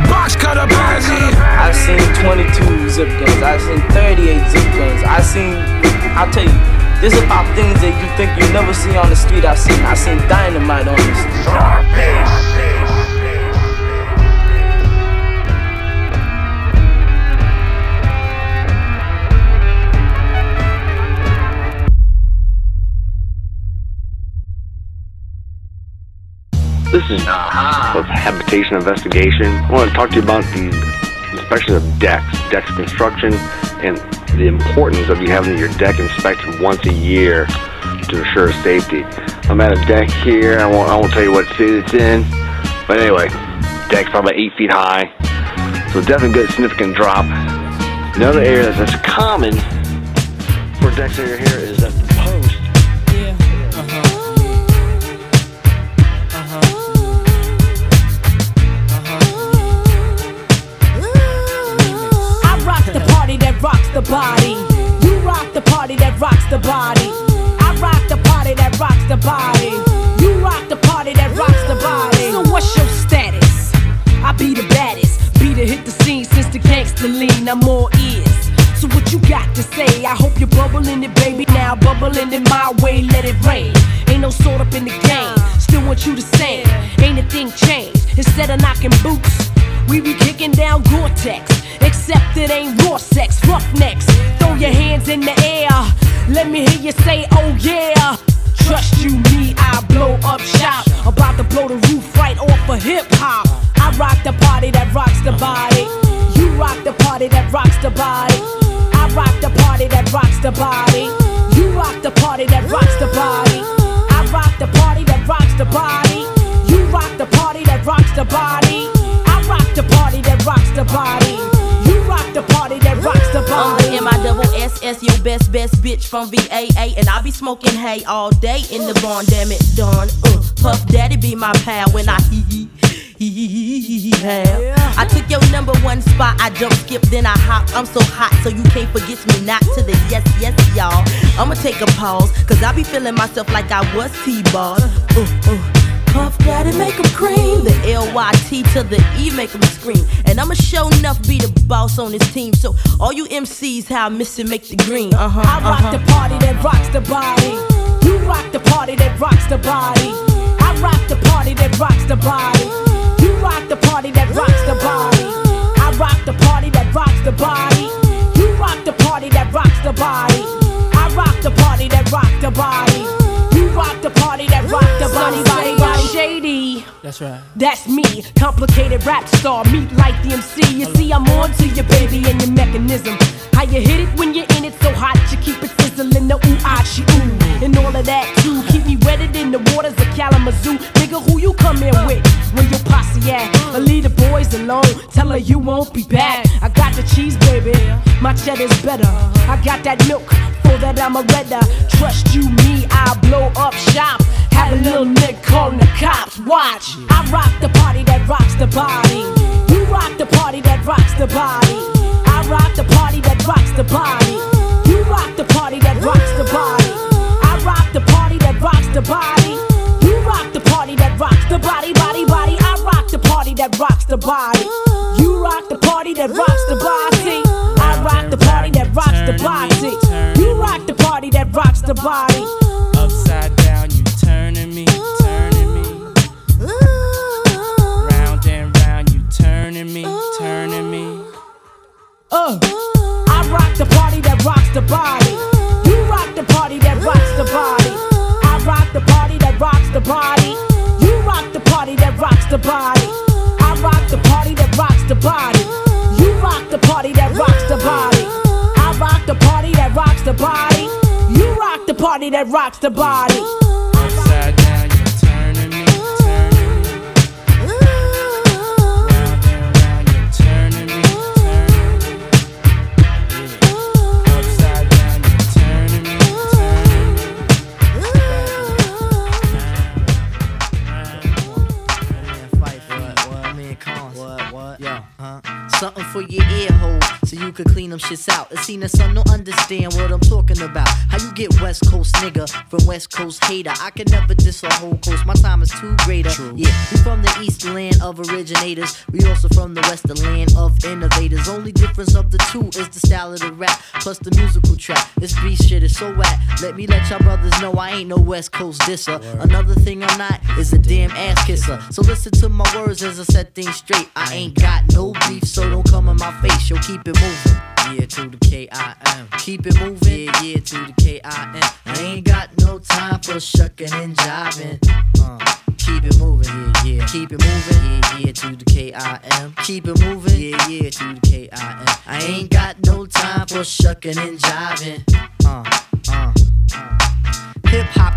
Box cutter Pazzi. I seen 22 zip guns. I seen 38 zip guns. I seen, I'll tell you, this is about things that you think you never see on the street. I seen, I seen dynamite on the street. This is uh-huh. of habitation investigation. I want to talk to you about the inspection of decks, decks construction, and the importance of you having your deck inspected once a year to ensure safety. I'm at a deck here. I won't, I won't tell you what state it's in, but anyway, deck's probably eight feet high, so definitely good significant drop. Another area that's common for decks area here is that body. You rock the party that rocks the body. I rock the party that rocks the body. You rock the party that rocks the body. So what's your status? I be the baddest. Be the hit the scene since the gangster lean. I'm all ears. So what you got to say? I hope you're bubbling it, baby. Now bubbling it my way, let it rain. Ain't no sort up in the game. Still want you the same. Ain't a thing changed. Instead of knocking boots, we be kicking down Gore-Tex. Except it ain't raw sex, roughnecks. Throw your hands in the air. Let me hear you say, oh yeah. Trust you, me, I blow up shop. About to blow the roof right off of hip hop. I rock the party that rocks the body. You rock the party that rocks the body. I rock the party that rocks the body. You rock the party that rocks the body. I rock the party that rocks the body. You rock the party that rocks the body. I rock the party that rocks the body. You rock the party that rocks the body. I'm the double S S, your best best bitch from VAA, and I be smoking hay all day in the barn. Damn it, darn. Uh, Puff Daddy be my pal when I hee hee. hee. I took your number one spot, I jump skip, then I hop. I'm so hot, so you can't forget me not to the yes, yes, y'all. I'ma take a pause, cause I be feeling myself like I was T-Boz. Uh, uh. Puff Daddy make 'em cream. The L-Y-T to the E make 'em scream. And I'ma show enough be the boss on this team. So all you MCs, how I miss it, make the green. Uh-huh. I rock uh-huh. the party that rocks the body. You rock the party that rocks the body. I rock the party that rocks the body. You rock the party that rocks the body. I rock the party that rocks the body. You rock the party that rocks the body. I rock the party that rocks the body. You rock the party that rocks the body. Body, body, shady. That's right. That's me, complicated rap star, meet like the MC. You see, I'm on to your baby and your mechanism. How you hit it when you're in it so hot, you keep it sizzling, the ooh, ah, she ooh. And all of that too, keep me wetted in the waters of Kalamazoo. Nigga, who you come in with? Where your posse at? But leave the boys alone, tell her you won't be back. I got the cheese, baby, my cheddar's better. I got that milk, for that I'm a redder. Trust you, me, I'll blow up shop. Have a little nigga calling the cops. Watch, I rock the party that rocks the body. You rock the party that rocks the body. I rock the party that rocks the body. You rock the party that rocks the body. I rock the party that rocks the body. Rocks the body, body, body. I rock the party that rocks the body. You rock the party that rocks the body. I rock the party that rocks the body. You rock the party that rocks the body. Upside down, you turning me, turning me. Round and round, you turning me, turning me. Uh, I rock the party that rocks the body. You rock the party that rocks the body. I rock the party that rocks the body. Rocks the body. I rock the party that rocks the body. You rock the party that rocks the body. I rock the party that rocks the body. You rock the party that rocks the body. Something for your ear holes so you could clean them shits out. It seen that some don't understand what I'm talking about. How you get West Coast nigga from West Coast hater? I can never diss a whole coast. My time is too greater. Yeah, we from the East land of originators. We also from the Western land of innovators. Only difference of the two is the style of the rap plus the musical track. This beat shit is so whack. Let me let y'all brothers know I ain't no West Coast disser. Another thing I'm not is a damn ass kisser. So listen to my words as I set things straight. I ain't got no beef, so don't come in my face. Yo, keep it moving. Yeah, to the K-I-M. Keep it moving. Yeah, yeah, to the K-I-M. I ain't got no time for shucking and jiving. Uh, keep it moving. Yeah, yeah. Keep it moving. Yeah, yeah, to the K-I-M. Keep it moving. Yeah, yeah, to the K-I-M. I ain't got no time for shucking and jiving. Uh, uh, uh. Hip hop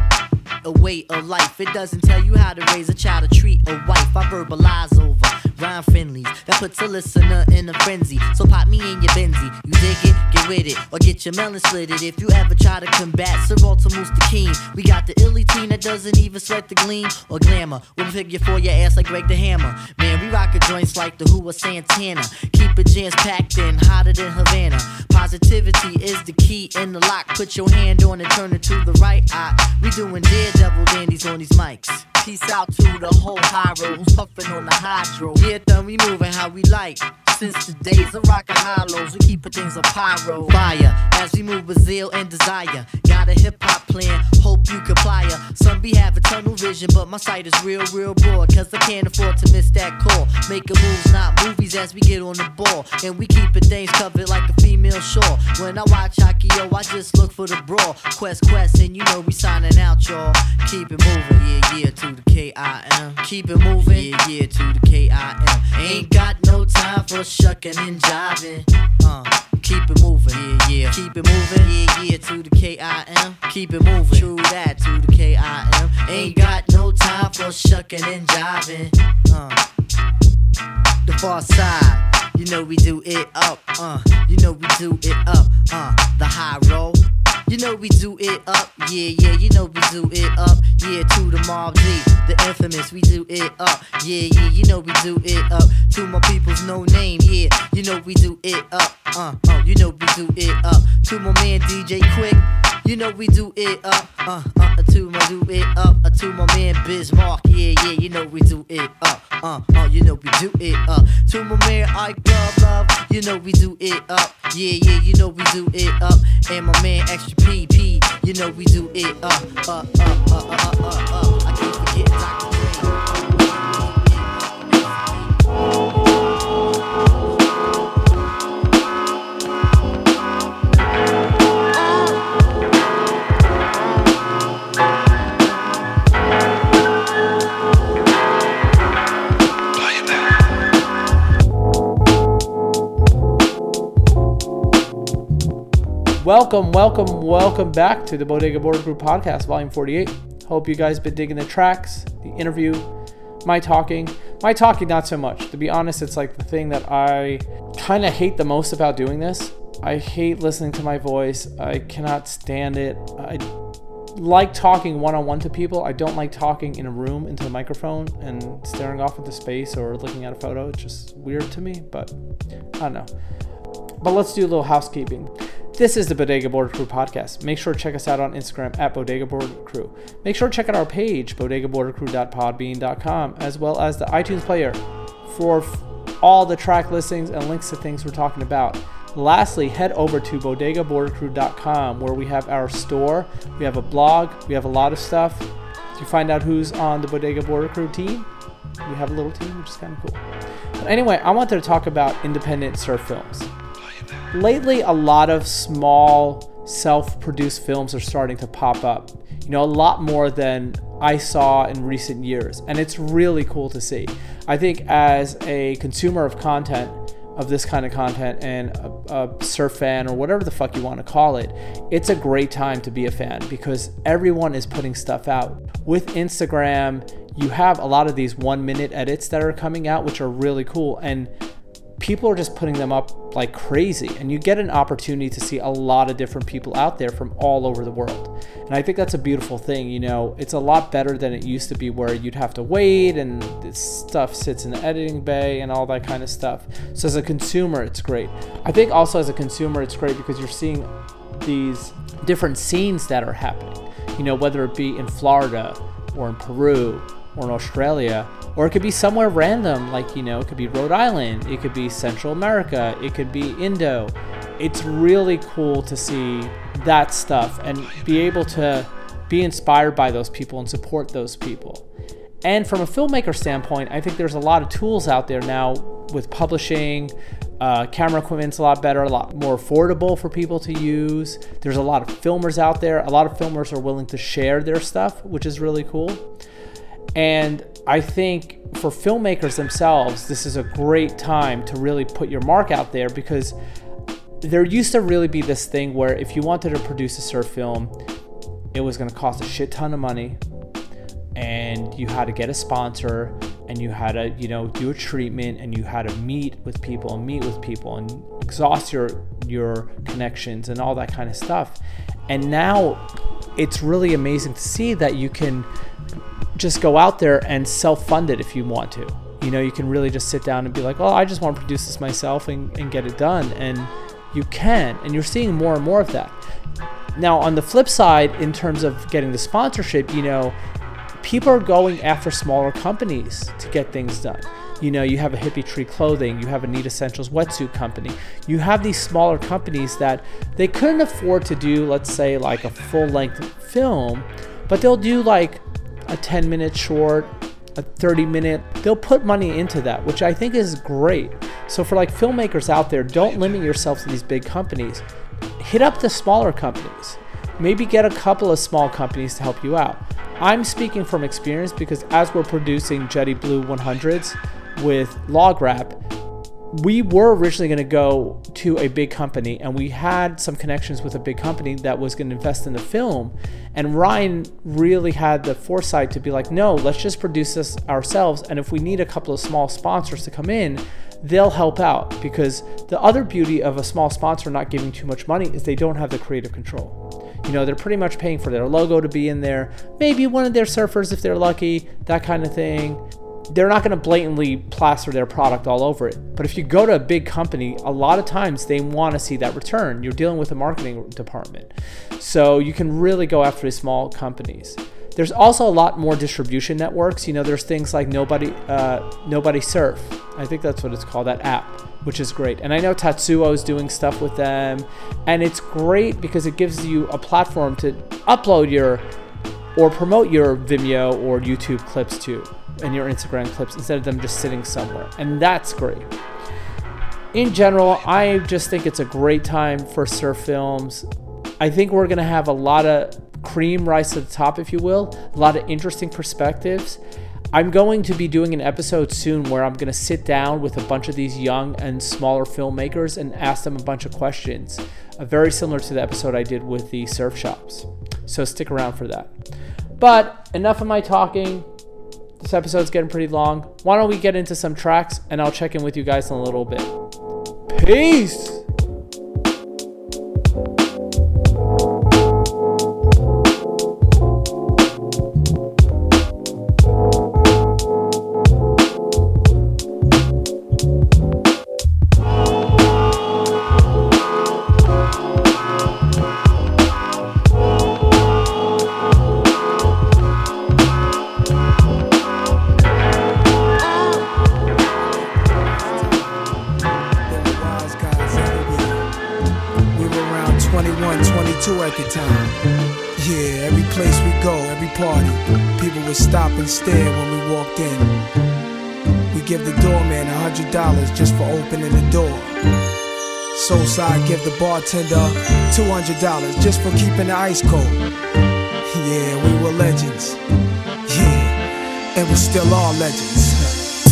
a way of life. It doesn't tell you how to raise a child or treat a wife. I verbalize over rhyme friendlies that puts a listener in a frenzy. So pop me in your Benzie. You dig it? Get with it. Or get your melon slitted. If you ever try to combat Sir Walter the King, we got the illy team that doesn't even sweat the gleam or glamour. We'll figure for your ass like Greg the Hammer. Man, we rockin' joints like the Who or Santana. Keep it jams packed in, hotter than Havana. Positivity is the key in the lock. Put your hand on it, turn it to the right eye. We doing daredevil dandies on these mics. Peace out to the whole high road who's puffin' on the hydro. Yeah, then we moving how we like. Since the days of rockin' hollows, we keepin' things a pyro. Fire as we move with zeal and desire. Got a hip hop plan, hope you comply. Some be having tunnel vision but my sight is real, real broad. Cause I can't afford to miss that call. Making moves, not movies, as we get on the ball. And we keepin' things covered like a female shore. When I watch yo, I just look for the brawl. Quest, quest, and you know we signing out, y'all. Keep it moving, yeah, yeah, to the K-I-M. Keep it moving, yeah, yeah, to the K-I-M. Ain't got no time for shucking and jiving. Uh, keep it moving, yeah, yeah. Keep it moving, yeah, yeah, to the K-I-M. Keep it moving, true that, to the K-I-M. Ain't got no time for shucking and jiving. Uh, the far side. You know we do it up, uh. You know we do it up, uh. The high roll. You know we do it up, yeah, yeah. You know we do it up, yeah. To the Mobb Deep, the infamous, we do it up, yeah, yeah. You know we do it up. To my people's no name, yeah. You know we do it up, uh, uh. You know we do it up. To my man DJ Quik. You know we do it up, uh, uh, to my do it up, uh, to my man Bismarck, yeah, yeah, you know we do it up, uh, uh, you know we do it up, to my man Ike Love Love, you know we do it up, yeah, yeah, you know we do it up, and my man Extra PP, you know we do it up, uh, uh, uh, uh, uh, uh, uh. Welcome, welcome, welcome back to the Bodega Border Group Podcast, Volume 48. Hope you guys been digging the tracks, the interview, my talking. My talking, not so much. To be honest, it's like the thing that I kind of hate the most about doing this. I hate listening to my voice. I cannot stand it. I like talking one on one to people. I don't like talking in a room into a microphone and staring off into space or looking at a photo. It's just weird to me, but I don't know. But let's do a little housekeeping. This is the Bodega Border Crew podcast. Make sure to check us out on Instagram at Bodega Border Crew. Make sure to check out our page, bodegabordercrew.podbean.com, as well as the iTunes player for all the track listings and links to things we're talking about. Lastly, head over to bodegabordercrew.com where we have our store, we have a blog, we have a lot of stuff. To find out who's on the Bodega Border Crew team, we have a little team, which is kind of cool. But anyway, I wanted to talk about independent surf films lately a lot of small self-produced films are starting to pop up. You know a lot more than i saw in recent years and it's really cool to see. I think as a consumer of content of this kind of content and a, a surf fan or whatever the fuck you want to call it it's a great time to be a fan because everyone is putting stuff out. With instagram you have a lot of these one minute edits that are coming out which are really cool and people are just putting them up like crazy and you get an opportunity to see a lot of different people out there from all over the world. And i think that's a beautiful thing you know it's a lot better than it used to be where you'd have to wait and stuff sits in the editing bay and all that kind of stuff. So as a consumer it's great. I think also as a consumer it's great because you're seeing these different scenes that are happening you know whether it be in florida or in peru or in Australia, or it could be somewhere random, like, you know, it could be Rhode Island, it could be Central America, it could be Indo. It's really cool to see that stuff and be able to be inspired by those people and support those people. And from a filmmaker standpoint, I think there's a lot of tools out there now with publishing. Uh, camera equipment's a lot better, a lot more affordable for people to use. There's a lot of filmers out there. A lot of filmers are willing to share their stuff, which is really cool. And I think for filmmakers themselves, this is a great time to really put your mark out there because there used to really be this thing where if you wanted to produce a surf film, it was going to cost a shit ton of money and you had to get a sponsor and you had to, you know, do a treatment and you had to meet with people and meet with people and exhaust your your connections and all that kind of stuff. And now it's really amazing to see that you can just go out there and self-fund it if you want to. You know, you can really just sit down and be like, "Oh, I just want to produce this myself and, and get it done." And you can, and you're seeing more and more of that. Now, on the flip side, in terms of getting the sponsorship, you know, people are going after smaller companies to get things done. You know, you have a Hippie Tree Clothing, you have a Neat Essentials wetsuit company. You have these smaller companies that they couldn't afford to do, let's say, like a full length film, but they'll do like a 10 minute short, a 30 minute. They'll put money into that, which I think is great. So for like filmmakers out there, don't limit yourself to these big companies. Hit up the smaller companies. Maybe get a couple of small companies to help you out. I'm speaking from experience because as we're producing Jetty Blue 100s with Log Wrap, we were originally going to go to a big company and we had some connections with a big company that was going to invest in the film and ryan really had the foresight to be like no let's just produce this ourselves and if we need a couple of small sponsors to come in they'll help out because the other beauty of a small sponsor not giving too much money is they don't have the creative control you know they're pretty much paying for their logo to be in there maybe one of their surfers if they're lucky that kind of thing they're not going to blatantly plaster their product all over it. But if you go to a big company, a lot of times they want to see that return. You're dealing with a marketing department. So you can really go after the small companies. There's also a lot more distribution networks. You know, there's things like Nobody uh, Nobody Surf. I think that's what it's called, that app, which is great. And I know Tatsuo is doing stuff with them. And it's great because it gives you a platform to upload your or promote your Vimeo or YouTube clips to and your Instagram clips instead of them just sitting somewhere. And that's great. In general, I just think it's a great time for surf films. I think we're going to have a lot of cream rise to the top, if you will, a lot of interesting perspectives. I'm going to be doing an episode soon where I'm going to sit down with a bunch of these young and smaller filmmakers and ask them a bunch of questions, uh, very similar to the episode I did with the surf shops. So stick around for that. But enough of my talking. This episode's getting pretty long. Why don't we get into some tracks and I'll check in with you guys in a little bit. Peace! Would stop and stare when we walked in. We give the doorman a hundred dollars just for opening the door. Soulside give the bartender two hundred dollars just for keeping the ice cold. Yeah, we were legends. Yeah, and we still are legends.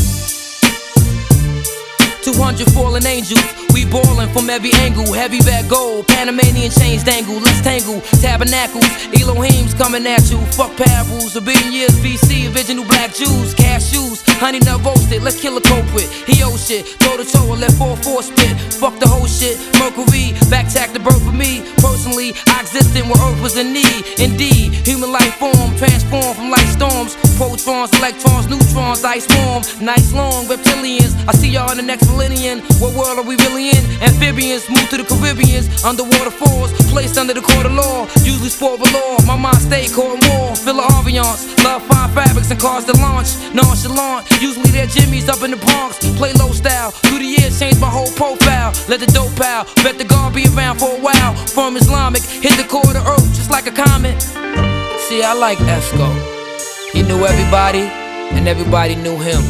200 fallen angels. We ballin' from every angle. Heavy back gold, Panamanian chains dangle. Let's tangle. Tabernacles, Elohim's coming at you. Fuck parables. A billion years BC, original black Jews. Cashews, honey nut roasted. Let's kill a culprit. He owe shit. Toe to toe, let 4-4 spit. Fuck the whole shit. Mercury, back tack the birth for me. Personally, I existed where Earth was in need. Indeed, human life form transformed from light storms. Protons, electrons, neutrons, ice form. Nice long reptilians. I see y'all in the next millennium. What world are we really in? Amphibians move to the Caribbeans. Underwater falls, placed under the court of law. Usually sport law. My mind stay court and war. Feel the ambiance. Love fine fabrics and cars to launch. Nonchalant. Usually they're Jimmy's up in the Bronx. Play low style. Through the years, changed my whole profile. Let the dope out. Bet the guard be around for a while. From Islamic, hit the core of the earth just like a comet. See, I like Esco. He knew everybody, and everybody knew him.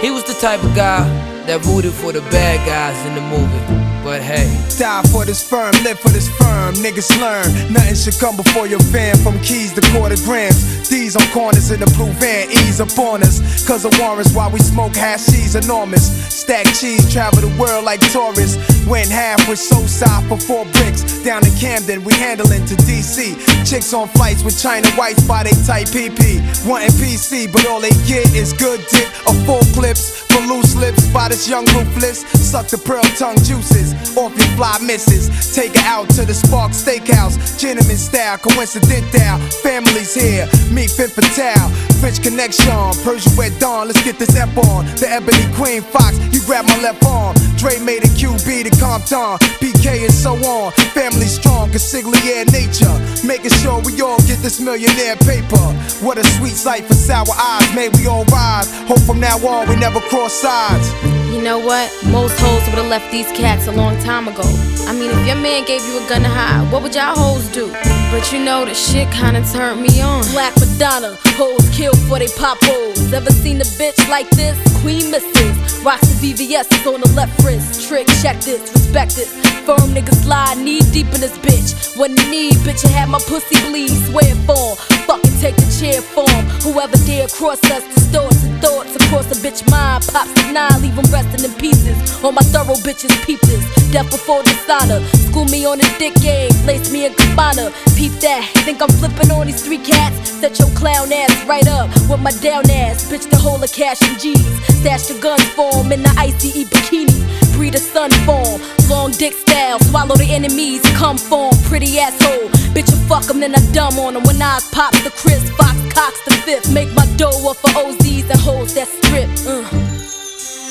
He was the type of guy that rooted for the bad guys in the movie. But hey, Die for this firm, live for this firm. Niggas learn. Nothing should come before your fam. From keys to quarter grams. These on corners in the blue van. Ease up on us. Cause of warrants while we smoke hashies enormous. Stack cheese, travel the world like tourists. Went half with Soulside for four bricks. Down in Camden, we handling to DC. Chicks on flights with China whites by they tight PP. Wanting PC, but all they get is good dick or full clips. For loose lips by this young ruthless. Suck the pearl tongue juices off your fly misses. Take her out to the Spark Steakhouse. Gentleman style, coincidental. Family's here, meet Fit Fatale. French connection, Persian Red Dawn. Let's get this ep on. The Ebony Queen Fox, you grab my left arm. Dre made a QB to Compton, PK and so on. Family strong, consigliere nature. Making sure we all get this millionaire paper. What a sweet sight for sour eyes. May we all rise. Hope from now on we never cross sides. You know what? Most hoes would have left these cats a long time ago. I mean, if your man gave you a gun to hide, what would y'all hoes do? But you know, the shit kinda turned me on. Black Madonna, hoes kill for they pop hoes. Ever seen a bitch like this? Queen misses. Rocks the VVS is on the left wrist. Trick, check this, respect this. Firm niggas lie, knee deep in this bitch. What the need, bitch, I had my pussy bleed. Swear for fucking take the chair form. Whoever dare cross us, distorts and thoughts across a bitch mind. Pops the nine, leave 'em resting in pieces. All my thorough bitches peep this. Death before dishonor. School me on this dick game, place me in cabana. Peep that, think I'm flipping on these three cats? Set your clown ass right up with my down ass. Bitch, the whole of cash and G's. Stash the gun form in the ICE bikini. Breed a sun form, long dick style. Swallow the enemies, come form. Pretty asshole. Bitch, you fuck 'em, then I dumb on 'em. When I pop the Chris Fox, Cox the fifth. Make my dough up for OZs and hoes that strip. Uh.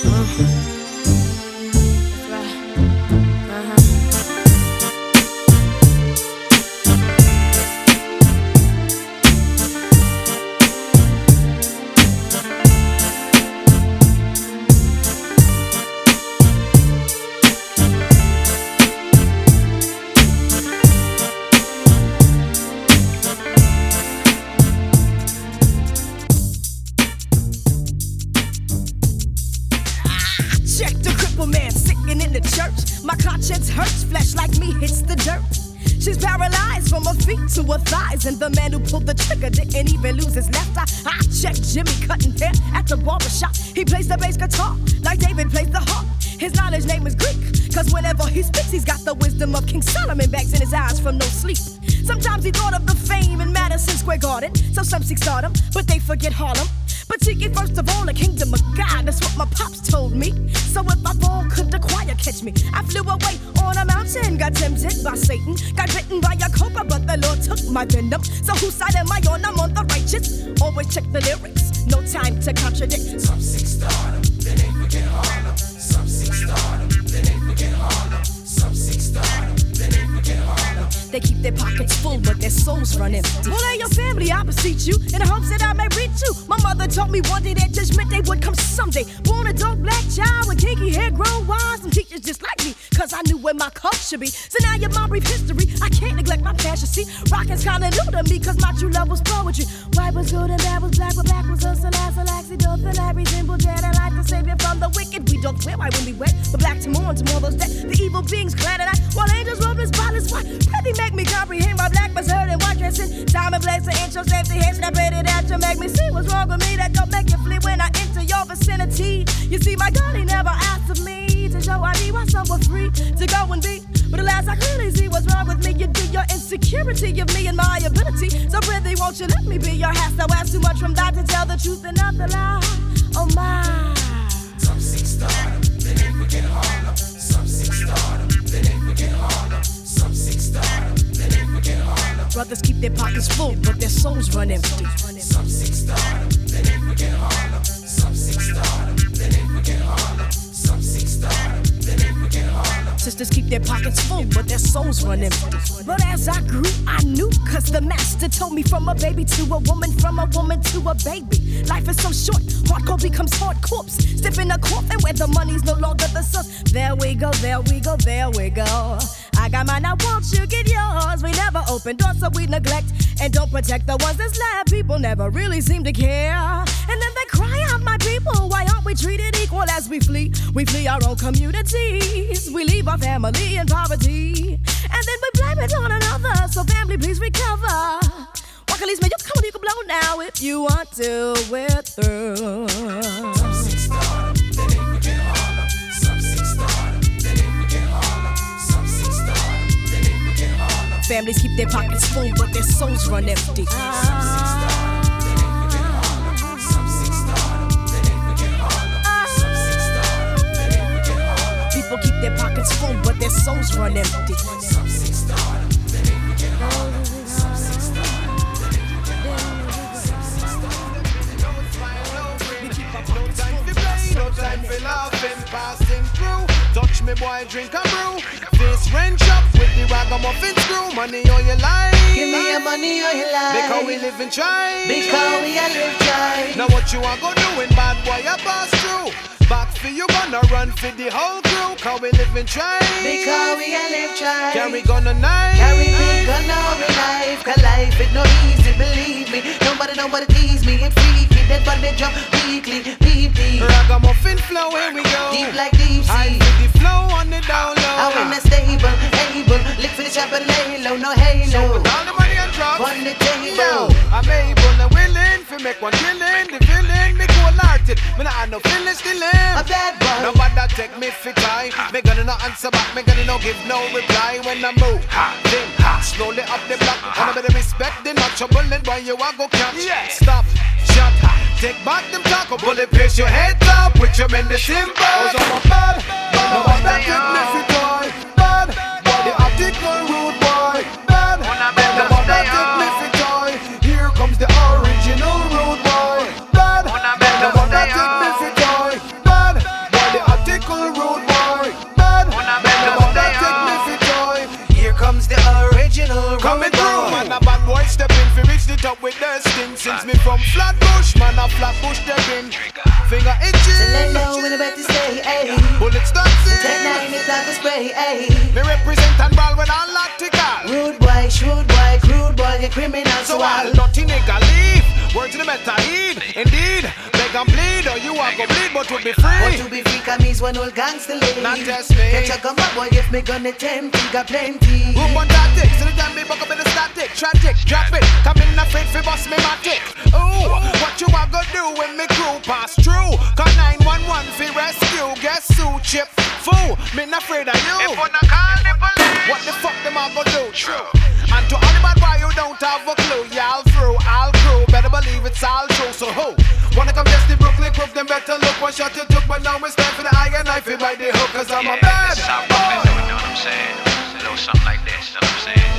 Check so some seek stardom, but they forget Harlem. But seek ye first of all the kingdom of God. That's what my pops told me. So if I fall, could the choir catch me? I flew away on a mountain, got tempted by Satan, got bitten by a cobra, but the Lord took my venom. So whose side am I on? I'm on the righteous. Always check the lyrics, no time to contradict. Some told me one day that judgment day would come someday. Born a dark black child with kinky hair, grown wise, some teachers just like me, cause I knew where my cup should be. So now you're my brief history. I can't neglect my passion. See, rocking's kinda new to me, cause my true love was poetry. White was good and bad was black, but black was us, and last, and laxy, built and I resemble dead. I like to save you from the wicked. We don't wear white when we wet, but black to mourn, tomorrow's dead. Insecurity of me and my ability. So, prithee, won't you let me be your half? So, ask too much from that to tell the truth and not the lie. Oh, my. Some seek stardom, they forget Harlem. Some seek stardom, they forget Harlem. Some seek stardom, they forget Harlem. Brothers keep their pockets full, but their souls run empty. Some seek stardom, then they forget Harlem. Some seek stardom, then they forget Harlem. Some seek stardom, then they forget Harlem. Sisters keep their pockets full, but their souls run empty. But as I grew, I knew, cause the master told me from a baby to a woman, from a woman to a baby. Life is so short, hardcore becomes hard corpse. Stiff in a coffin where the money's no longer the source. There we go, there we go, there we go. I got mine, I won't you get yours? We never open doors, so we neglect and don't protect the ones that's left. People never really seem to care. And then they cry out, my people, why aren't we treated equal as we flee? We flee our own communities. We leave our family in poverty. Another. So family, please recover. Wakalis, man, you come on, you can blow now if you want to. We're through. Some they. Some they. Some they. Families keep their pockets full, but their souls run empty. Harlem. People keep their pockets full, but their souls run empty. been passing through. Touch me, boy, drink a brew. This wrench up with the ragamuffin screw. Money on your life. Give me your money on your life. Because we live in China. Because we are live China. Now what you are gonna do when bad boy A pass through? Back for you gonna run for the whole crew. Cause we live in China. Because we are live China. Carry gonna night. Carry big on our life. Cause life is no easy, believe me. Nobody, nobody tease me. It feed me freaky. That body jump weekly. Deep, deep. Ragamuffin flow, here we go. Deep like deep I sea. feel the flow on the down low. I win the stable, able. Lick for the chop lay low, no halo. All the money and drop. On the table. Yo, I'm able and willing to make one killing. The villain, me cold hearted. Me not have no feelings still in. A bad boy. Nobody take me for time. Me gonna not answer back. Me gonna no give no reply when I move. Then slowly up the block. And I better respect the natural bullet when you a go catch. Stop, shut. Take back them taco bullet, pierce your head up with your men the symbol. Oh, so I'm bad, nobody take me for toy. Bad, the article rude boy. Bad, nobody take me for toy. Here comes the original rude boy. Bad, nobody take me for toy. Bad, the article rude boy. Bad, nobody take me for toy. Here comes the original Coming through, man, a bad boy stepping fi reach the top with their sting. Since me from Flatbush, a ayy. Me represent and ball when I lactical. Rude boy, shrewd boy, crude boy, get criminal, So I'll dirty nigga leave. Word to the better heed. Indeed, beg and bleed, or you are gonna bleed, but to be free. Want to be free, come means one old gangster lady. Not just me. Catch a gun, my boy, if me gun it empty, got plenty. Room on tactics, so the time me buck up in the static, tragic, drop it, come in afraid fi bust me matic. Ooh, what you a go do when me crew pass through? Call 911 fi rescue, guess who chip fool? Me not afraid of you. If you not call the police, what the fuck them a go do? True. And to all the bad boy who don't have a clue, y'all through, all crew, better believe it's all true. So who wanna come test the Brooklyn crook? Them better look one shot you took, but now it's time for the iron knife by the hook, cause I'm a bad South boy. You know what I'm saying? A little something like this, you know what I'm saying?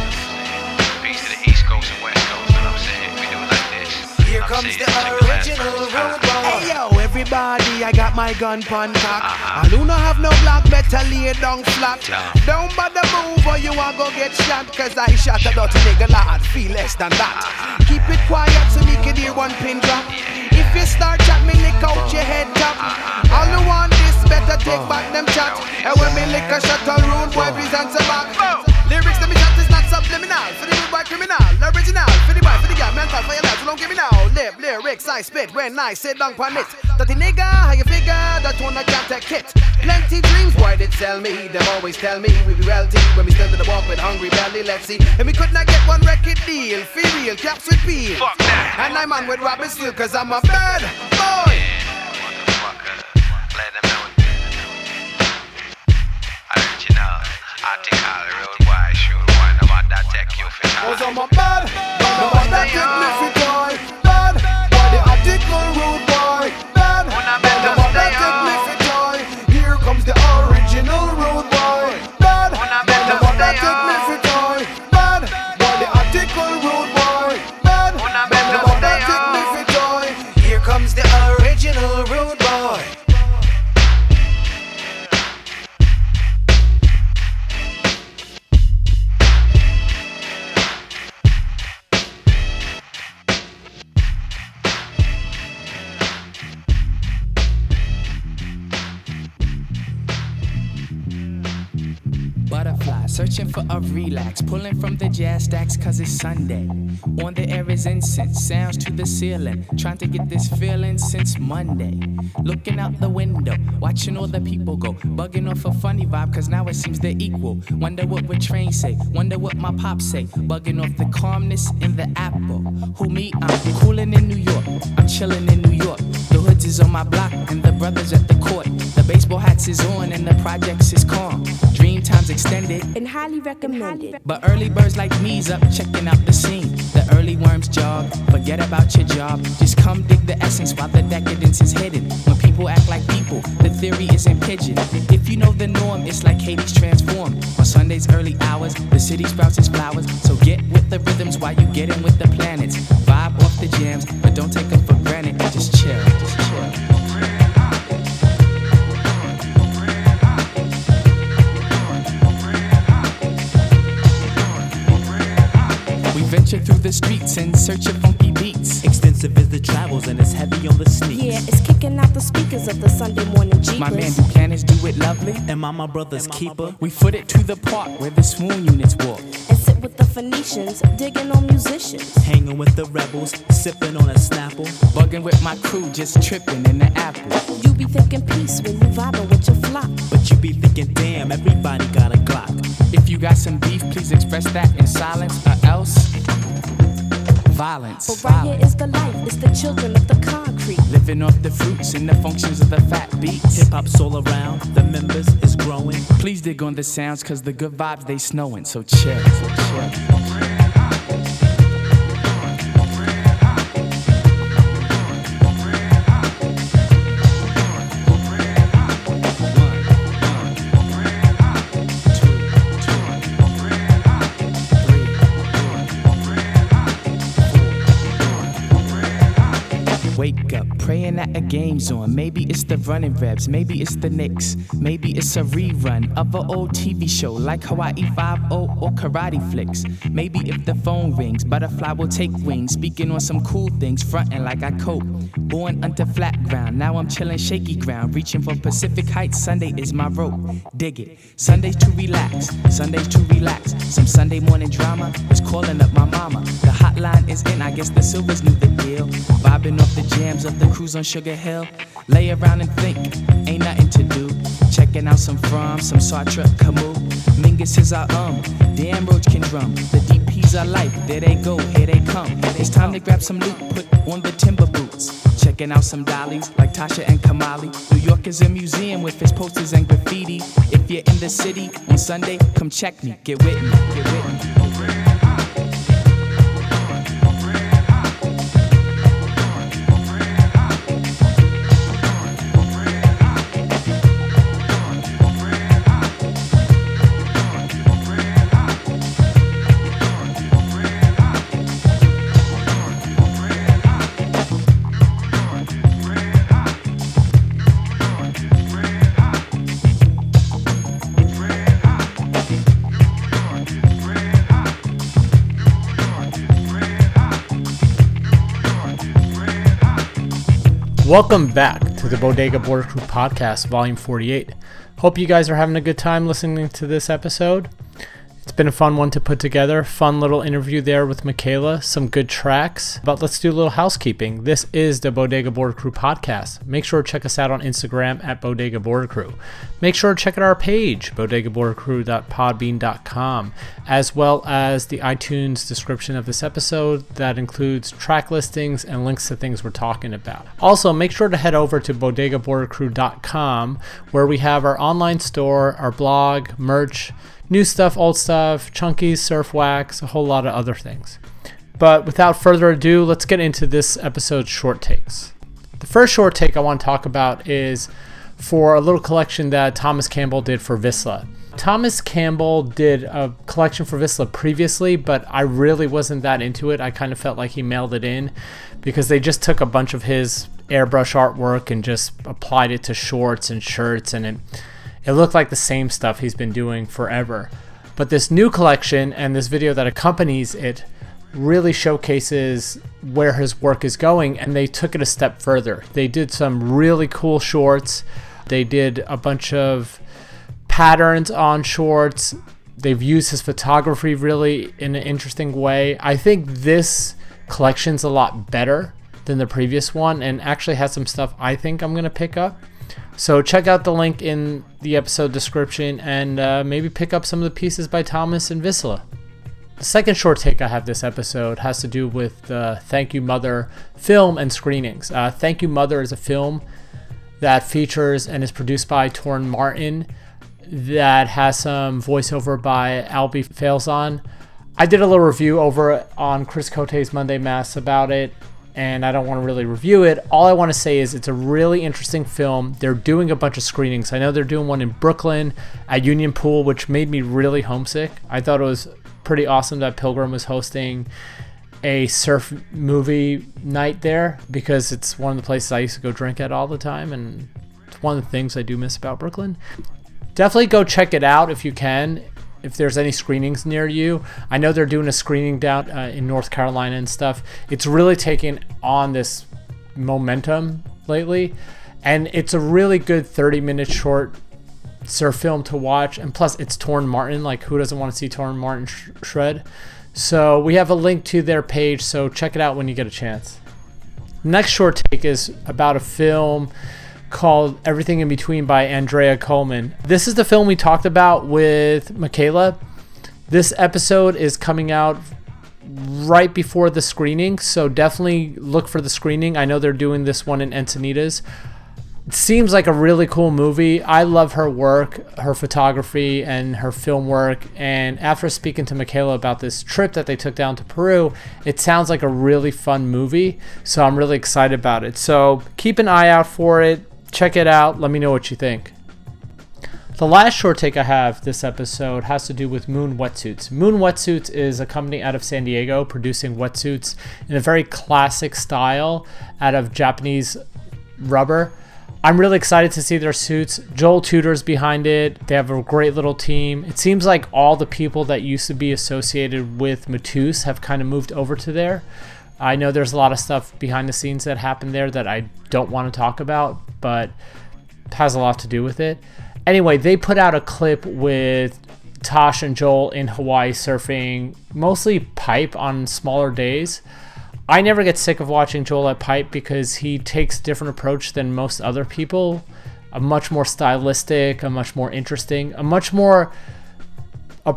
Peace to the East Coast and West Coast, you know what I'm saying? We do it like this. Here I'm comes saying, the original verse. rude. Hey yo, everybody, I got my gun pon cock. Uh-huh. And who no have no block, better lay down flat. Don't bother move or you a go get shot. Cause I shot a lot dirty nigga lad, feel less than that. Uh-huh. Keep it quiet so me can hear one pin drop. If you start chat, me lick out your head top. All who want this, better take back them chat. And when me lick a shot on rude boy, please answer back. Lyrics that me chat is not subliminal. For the rude boy criminal, original. For the boy, for the girl, mental for your life, so don't give me now. Lip, lyrics, I spit when I sit down on it. the nigga, how you figure that one I can't take it? Plenty dreams, boy, they tell me. Them always tell me we be wealthy when we still to the walk with hungry belly. Let's see, and we could not get one record deal. Feel real, caps with peel. And I'm on with Robin Steele, cause I'm a bad boy. Let them know. I you know. Article, road boy, shoot take you for Cause I'm a bad, no one that searching for a relax, pulling from the jazz stacks cause it's Sunday. On the air is incense, sounds to the ceiling, trying to get this feeling since Monday. Looking out the window, watching all the people go, bugging off a funny vibe cause now it seems they're equal. Wonder what would train say, wonder what my pop say, bugging off the calmness in the apple. Who me? I'm cooling in New York, I'm chilling in New York. The hoods is on my block and the brothers at the court. The baseball hats is on and the projects is calm. Dream times extended and highly recommended. but early birds like me's up checking out the scene. The early worms jog, forget about your job. Just come dig the essence while the decadence is hidden. When people act like people, the theory isn't pigeon. If you know the norm, it's like Hades transformed. On Sunday's early hours, the city sprouts its flowers. So get with the rhythms while you get in with the planets. Vibe off the jams, but don't take them for granted. Just chill. Venture through the streets in search of funky beats. Extensive is the travels and it's heavy on the sneaks. Yeah, it's kicking out the speakers of the Sunday morning Jeepers. My man Buchanan's do it lovely. And my, my brother's keeper. We foot it to the park where the swoon units walk. And sit with the Phoenicians, digging on musicians. Hanging with the rebels, sipping on a Snapple. Bugging with my crew, just tripping in the apple. You be thinking peace when you vibing with your flock. But you be thinking, damn, everybody got a Glock. If you got some beef, please express that in silence or else violence. But right here is the life, it's the children of the concrete. Living off the fruits and the functions of the fat beats. Hip hop's all around, the members is growing. Please dig on the sounds, cause the good vibes they snowing, so chill. So chill. That a game's on. Maybe it's the running reps, maybe it's the Knicks, maybe it's a rerun of an old TV show like Hawaii 5 or Karate Flicks. Maybe if the phone rings, butterfly will take wings, speaking on some cool things, fronting like I cope. Born under flat ground, now I'm chilling shaky ground, reaching for Pacific Heights. Sunday is my rope, dig it. Sundays to relax, Sundays to relax. Some Sunday morning drama is calling up my mama. The hotline is in, I guess the Silvers knew the deal. Vibing off the jams of the cruise on Sugar Hill. Lay around and think, ain't nothing to do. Checking out some From, some Sartre, Camus. Mingus is our um, damn Roach can drum. The DPs are life, there they go, here they come. It's time to grab some loot, put on the timber boots. Checking out some dollies like Tasha and Kamali. New York is a museum with its posters and graffiti. If you're in the city on Sunday, come check me, get with me, get with me. Welcome back to the Bodega Border Crew Podcast, Volume 48. Hope you guys are having a good time listening to this episode. It's been a fun one to put together. Fun little interview there with Michaela, some good tracks. But let's do a little housekeeping. This is the Bodega Border Crew podcast. Make sure to check us out on Instagram at Bodega Border Crew. Make sure to check out our page, bodegabordercrew.podbean.com, as well as the iTunes description of this episode that includes track listings and links to things we're talking about. Also, make sure to head over to bodegabordercrew.com where we have our online store, our blog, merch, new stuff, old stuff, chunkies, surf wax, a whole lot of other things. But without further ado, let's get into this episode's short takes. The first short take I want to talk about is for a little collection that Thomas Campbell did for Vissla. Thomas Campbell did a collection for Vissla previously, but I really wasn't that into it. I kind of felt like he mailed it in because they just took a bunch of his airbrush artwork and just applied it to shorts and shirts and it it looked like the same stuff he's been doing forever. But this new collection and this video that accompanies it really showcases where his work is going, and they took it a step further. They did some really cool shorts, they did a bunch of patterns on shorts. They've used his photography really in an interesting way. I think this collection's a lot better than the previous one and actually has some stuff I think I'm going to pick up. So check out the link in the episode description and uh, maybe pick up some of the pieces by Thomas and Vissla. The second short take I have this episode has to do with the Thank You Mother film and screenings. Uh, Thank You Mother is a film that features and is produced by Torren Martin that has some voiceover by Alby Falzon. I did a little review over on Chris Cote's Monday Mass about it, and I don't want to really review it. All I want to say is it's a really interesting film. They're doing a bunch of screenings. I know they're doing one in Brooklyn at Union Pool, which made me really homesick. I thought it was pretty awesome that Pilgrim was hosting a surf movie night there because it's one of the places I used to go drink at all the time, and it's one of the things I do miss about Brooklyn. Definitely go check it out if you can. If there's any screenings near you. I know they're doing a screening down uh, in North Carolina and stuff. It's really taking on this momentum lately, and it's a really good 30 minute short surf film to watch. And plus, it's Torren Martin. Like, who doesn't want to see Torren Martin sh- shred? So we have a link to their page, so check it out when you get a chance. Next short take is about a film called Everything in Between by Andrea Coleman. This is the film we talked about with Michaela. This episode is coming out right before the screening, so definitely look for the screening. I know they're doing this one in Encinitas. It seems like a really cool movie. I love her work, her photography, and her film work. And after speaking to Michaela about this trip that they took down to Peru, it sounds like a really fun movie. So I'm really excited about it. So keep an eye out for it. Check it out. Let me know what you think. The last short take I have this episode has to do with Moon Wetsuits. Moon Wetsuits is a company out of San Diego producing wetsuits in a very classic style out of Japanese rubber. I'm really excited to see their suits. Joel Tudor's behind it. They have a great little team. It seems like all the people that used to be associated with Matuse have kind of moved over to there. I know there's a lot of stuff behind the scenes that happened there that I don't want to talk about, but has a lot to do with it. Anyway, they put out a clip with Tosh and Joel in Hawaii surfing mostly pipe on smaller days. I never get sick of watching Joel at Pipe because he takes a different approach than most other people. A much more stylistic, a much more interesting, a much more a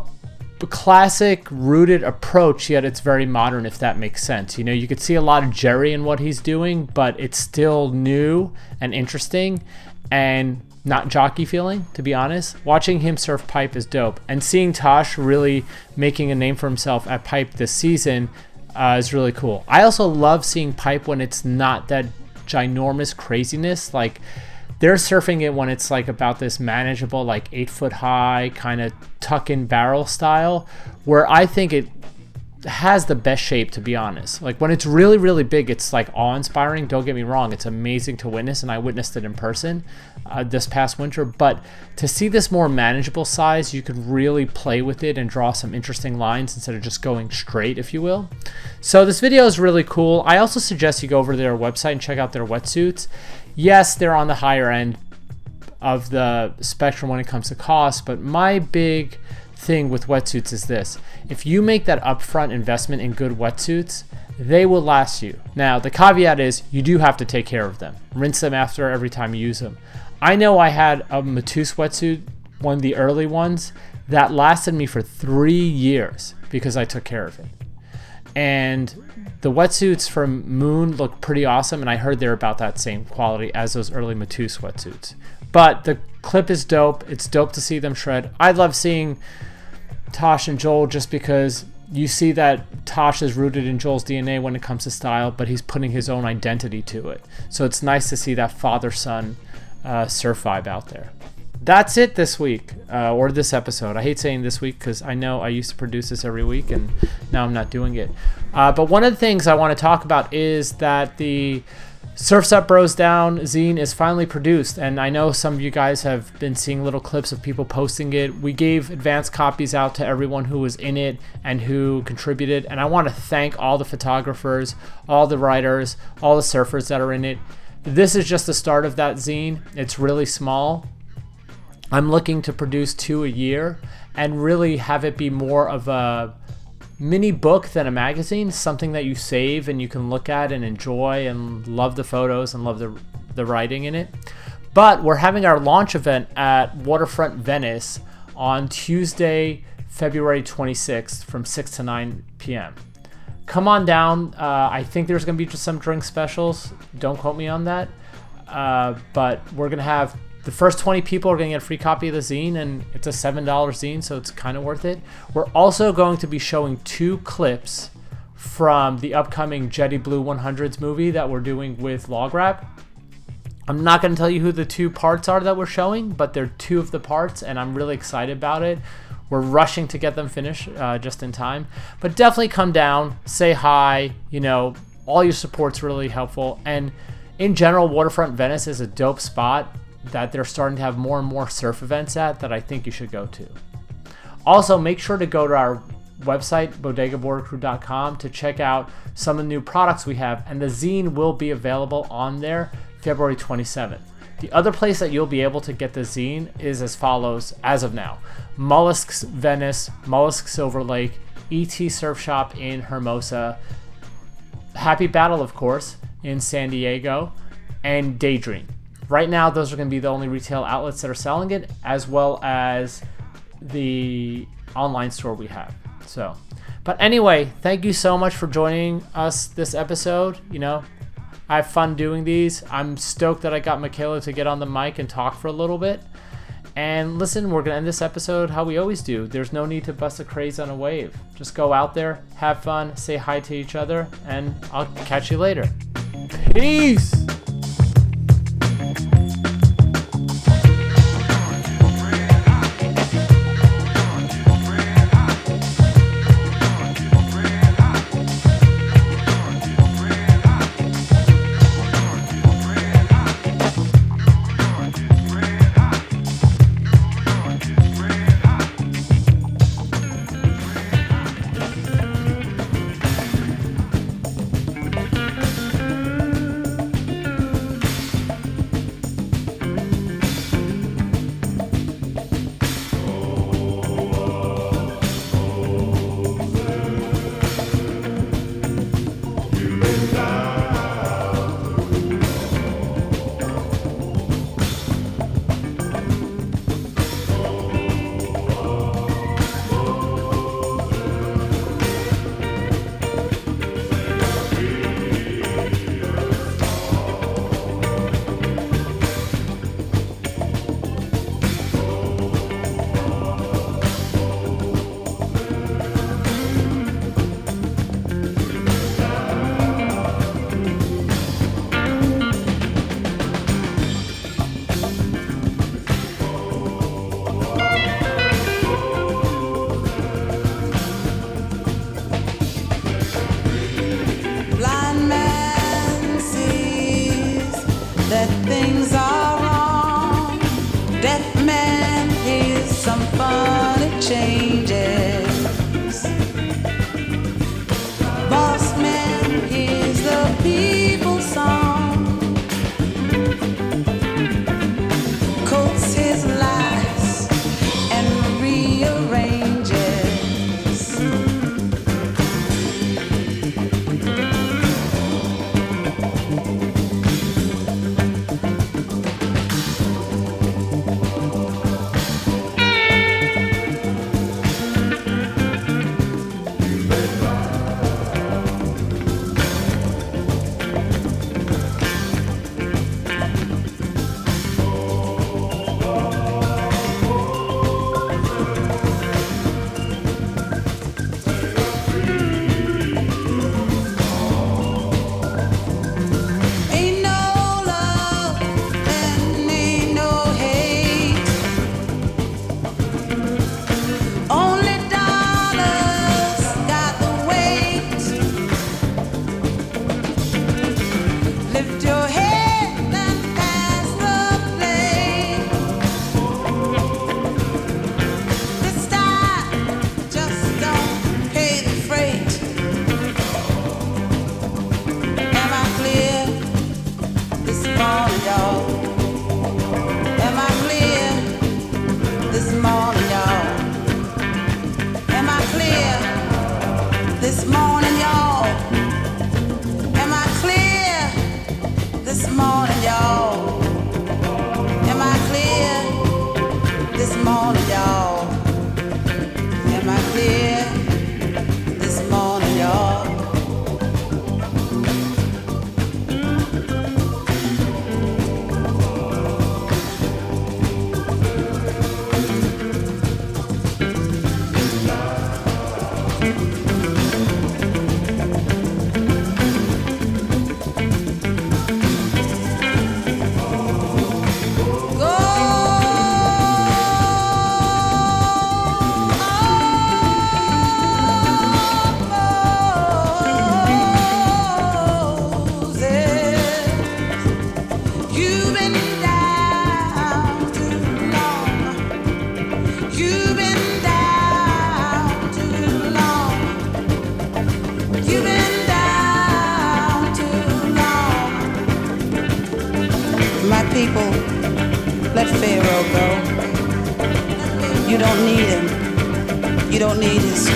classic rooted approach, yet it's very modern if that makes sense. You know, you could see a lot of Gerry in what he's doing, but it's still new and interesting and not jockey feeling, to be honest. Watching him surf pipe is dope. And seeing Tosh really making a name for himself at pipe this season uh, is really cool. I also love seeing pipe when it's not that ginormous craziness. Like they're surfing it when it's like about this manageable, like eight foot high, kind of tuck in barrel style, where I think it has the best shape to be honest. Like when it's really really big it's like awe-inspiring. Don't get me wrong it's amazing to witness and i witnessed it in person uh, this past winter. But to see this more manageable size you can really play with it and draw some interesting lines instead of just going straight if you will. So this video is really cool. I also suggest you go over to their website and check out their wetsuits yes they're on the higher end of the spectrum when it comes to cost but my big thing with wetsuits is this if you make that upfront investment in good wetsuits, they will last you. Now, the caveat is you do have to take care of them, rinse them after every time you use them. I know I had a Matuse wetsuit, one of the early ones, that lasted me for three years because I took care of it. And the wetsuits from Moon look pretty awesome, and I heard they're about that same quality as those early Matuse wetsuits. But the clip is dope. It's dope to see them shred. I love seeing Tosh and Joel just because you see that Tosh is rooted in Joel's DNA when it comes to style, but he's putting his own identity to it. So it's nice to see that father son uh, surf vibe out there. That's it this week, uh, or this episode. I hate saying this week because I know I used to produce this every week and now I'm not doing it. Uh, but one of the things I want to talk about is that the Surf's Up Bros Down zine is finally produced, and I know some of you guys have been seeing little clips of people posting it. We gave advanced copies out to everyone who was in it and who contributed, and I want to thank all the photographers, all the writers, all the surfers that are in it. This is just the start of that zine. It's really small. I'm looking to produce two a year and really have it be more of a mini book than a magazine, something that you save and you can look at and enjoy and love the photos and love the, the writing in it. But we're having our launch event at Waterfront Venice on Tuesday, February 26th from 6 to 9 p.m. Come on down. Uh, I think there's going to be just some drink specials. Don't quote me on that. Uh, but we're going to have the first 20 people are going to get a free copy of the zine, and it's a $7 zine, so it's kind of worth it. We're also going to be showing two clips from the upcoming Jetty Blue 100s movie that we're doing with Log Rap. I'm not going to tell you who the two parts are that we're showing, but they're two of the parts, and I'm really excited about it. We're rushing to get them finished uh, just in time. But definitely come down, say hi. You know, all your support's really helpful. And in general, Waterfront Venice is a dope spot that they're starting to have more and more surf events at that I think you should go to. Also, make sure to go to our website, bodegabordercrew.com, to check out some of the new products we have, and the zine will be available on there February 27th. The other place that you'll be able to get the zine is as follows as of now Mollusks Venice, Mollusk Silver Lake, ET Surf Shop in Hermosa, Happy Battle, of course, in San Diego, and Daydream. Right now, those are going to be the only retail outlets that are selling it, as well as the online store we have. So, but anyway, thank you so much for joining us this episode. You know, I have fun doing these. I'm stoked that I got Michaela to get on the mic and talk for a little bit. And listen, we're going to end this episode how we always do. There's no need to bust a craze on a wave. Just go out there, have fun, say hi to each other, and I'll catch you later. Peace!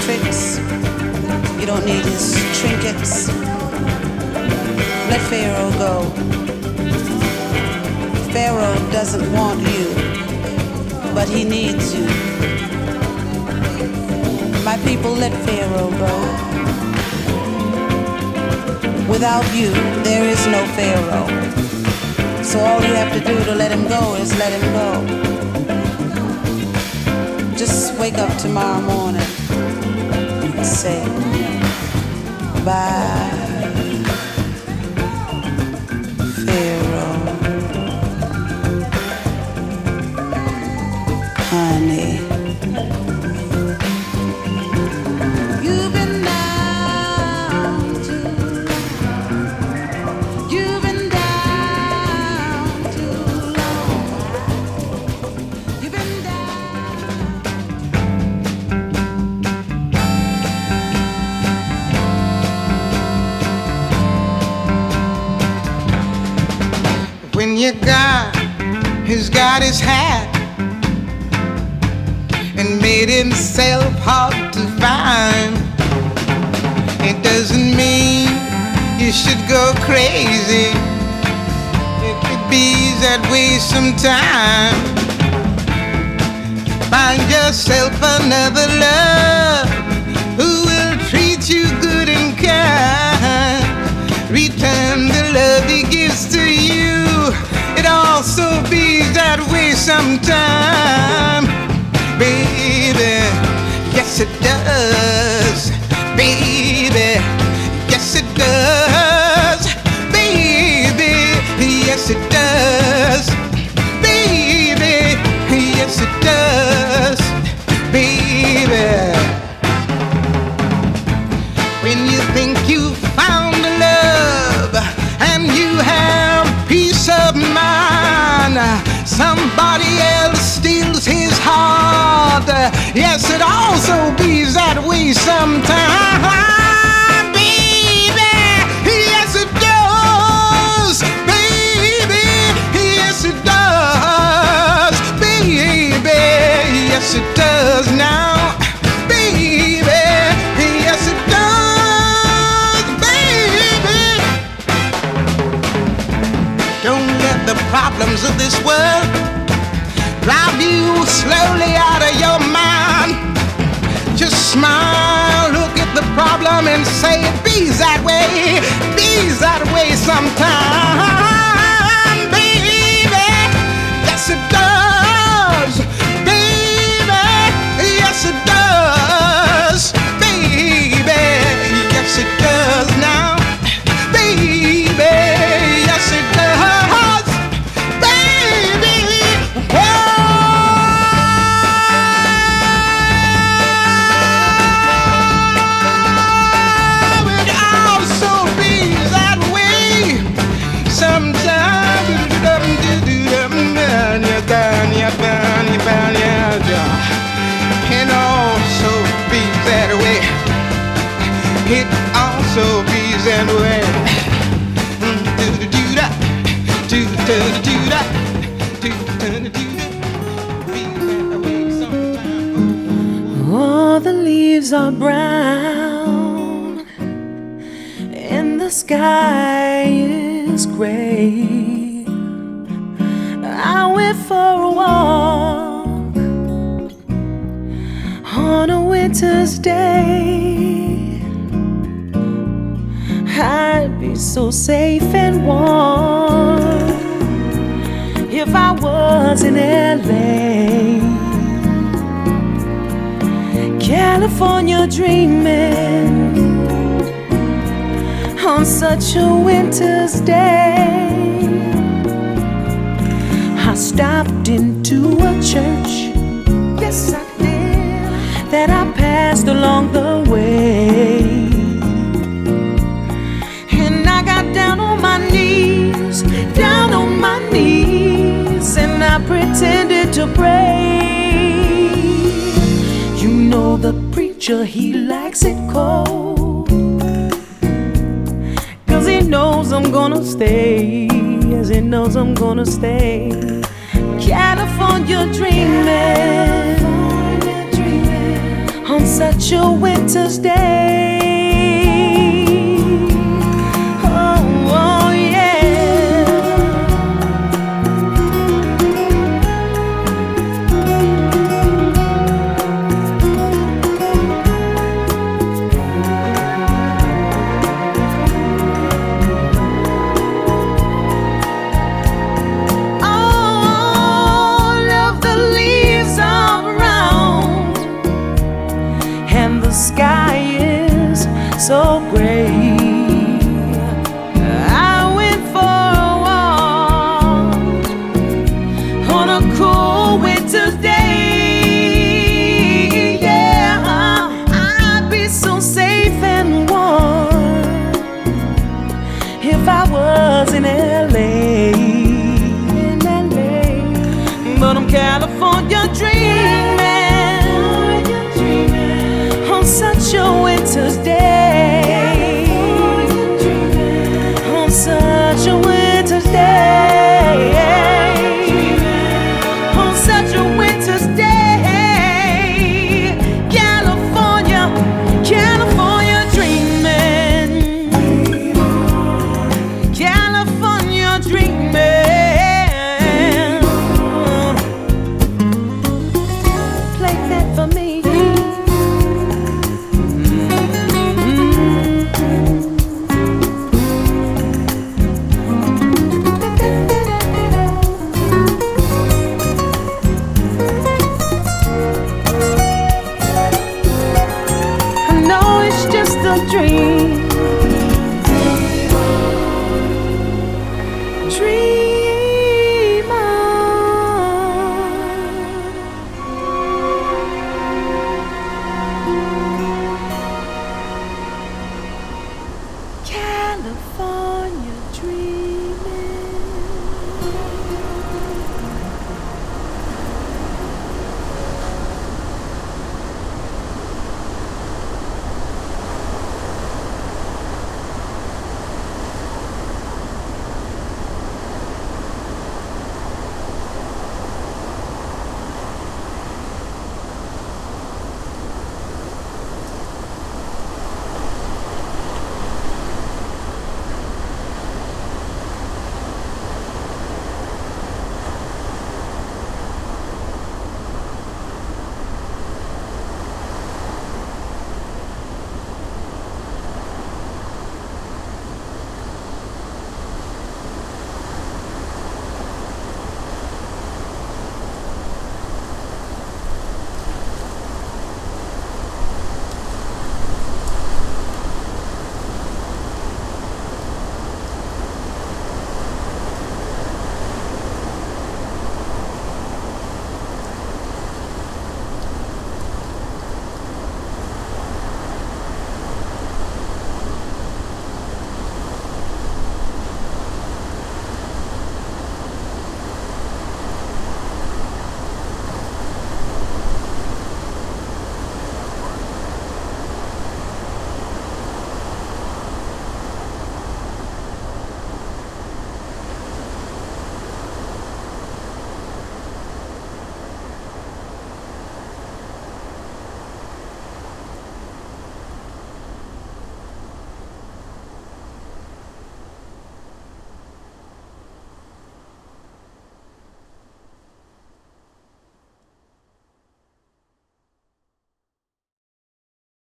Tricks. You don't need his trinkets. Let Pharaoh go. Pharaoh doesn't want you, but he needs you. My people, let Pharaoh go. Without you, there is no Pharaoh. So all you have to do to let him go is let him go. Just wake up tomorrow morning say, bye. Your God has got his hat and made himself hard to find, it doesn't mean you should go crazy. It could be that way sometime. Find yourself another love also be that way sometime, baby. Yes, it does, baby. Yes, it does, baby. Yes, it does, somebody else steals his heart. Yes, it also be that way sometime, baby. Yes, it does, baby. Problems of this world drive you slowly out of your mind. Just smile, look at the problem and say it be that way, be that way sometime, baby. Yes, it does, baby. Yes, it does, baby. Yes, it does do-do-do-da, do-do-do-da. All the leaves are brown, and the sky is gray. I went for a walk on a winter's day. So safe and warm if I was in LA. California dreaming on such a winter's day. I stopped into a church, yes, I did, that I passed along butcher, he likes it cold. Cause he knows I'm gonna stay, as he knows I'm gonna stay. California dreaming, California dreaming. on such a winter's day.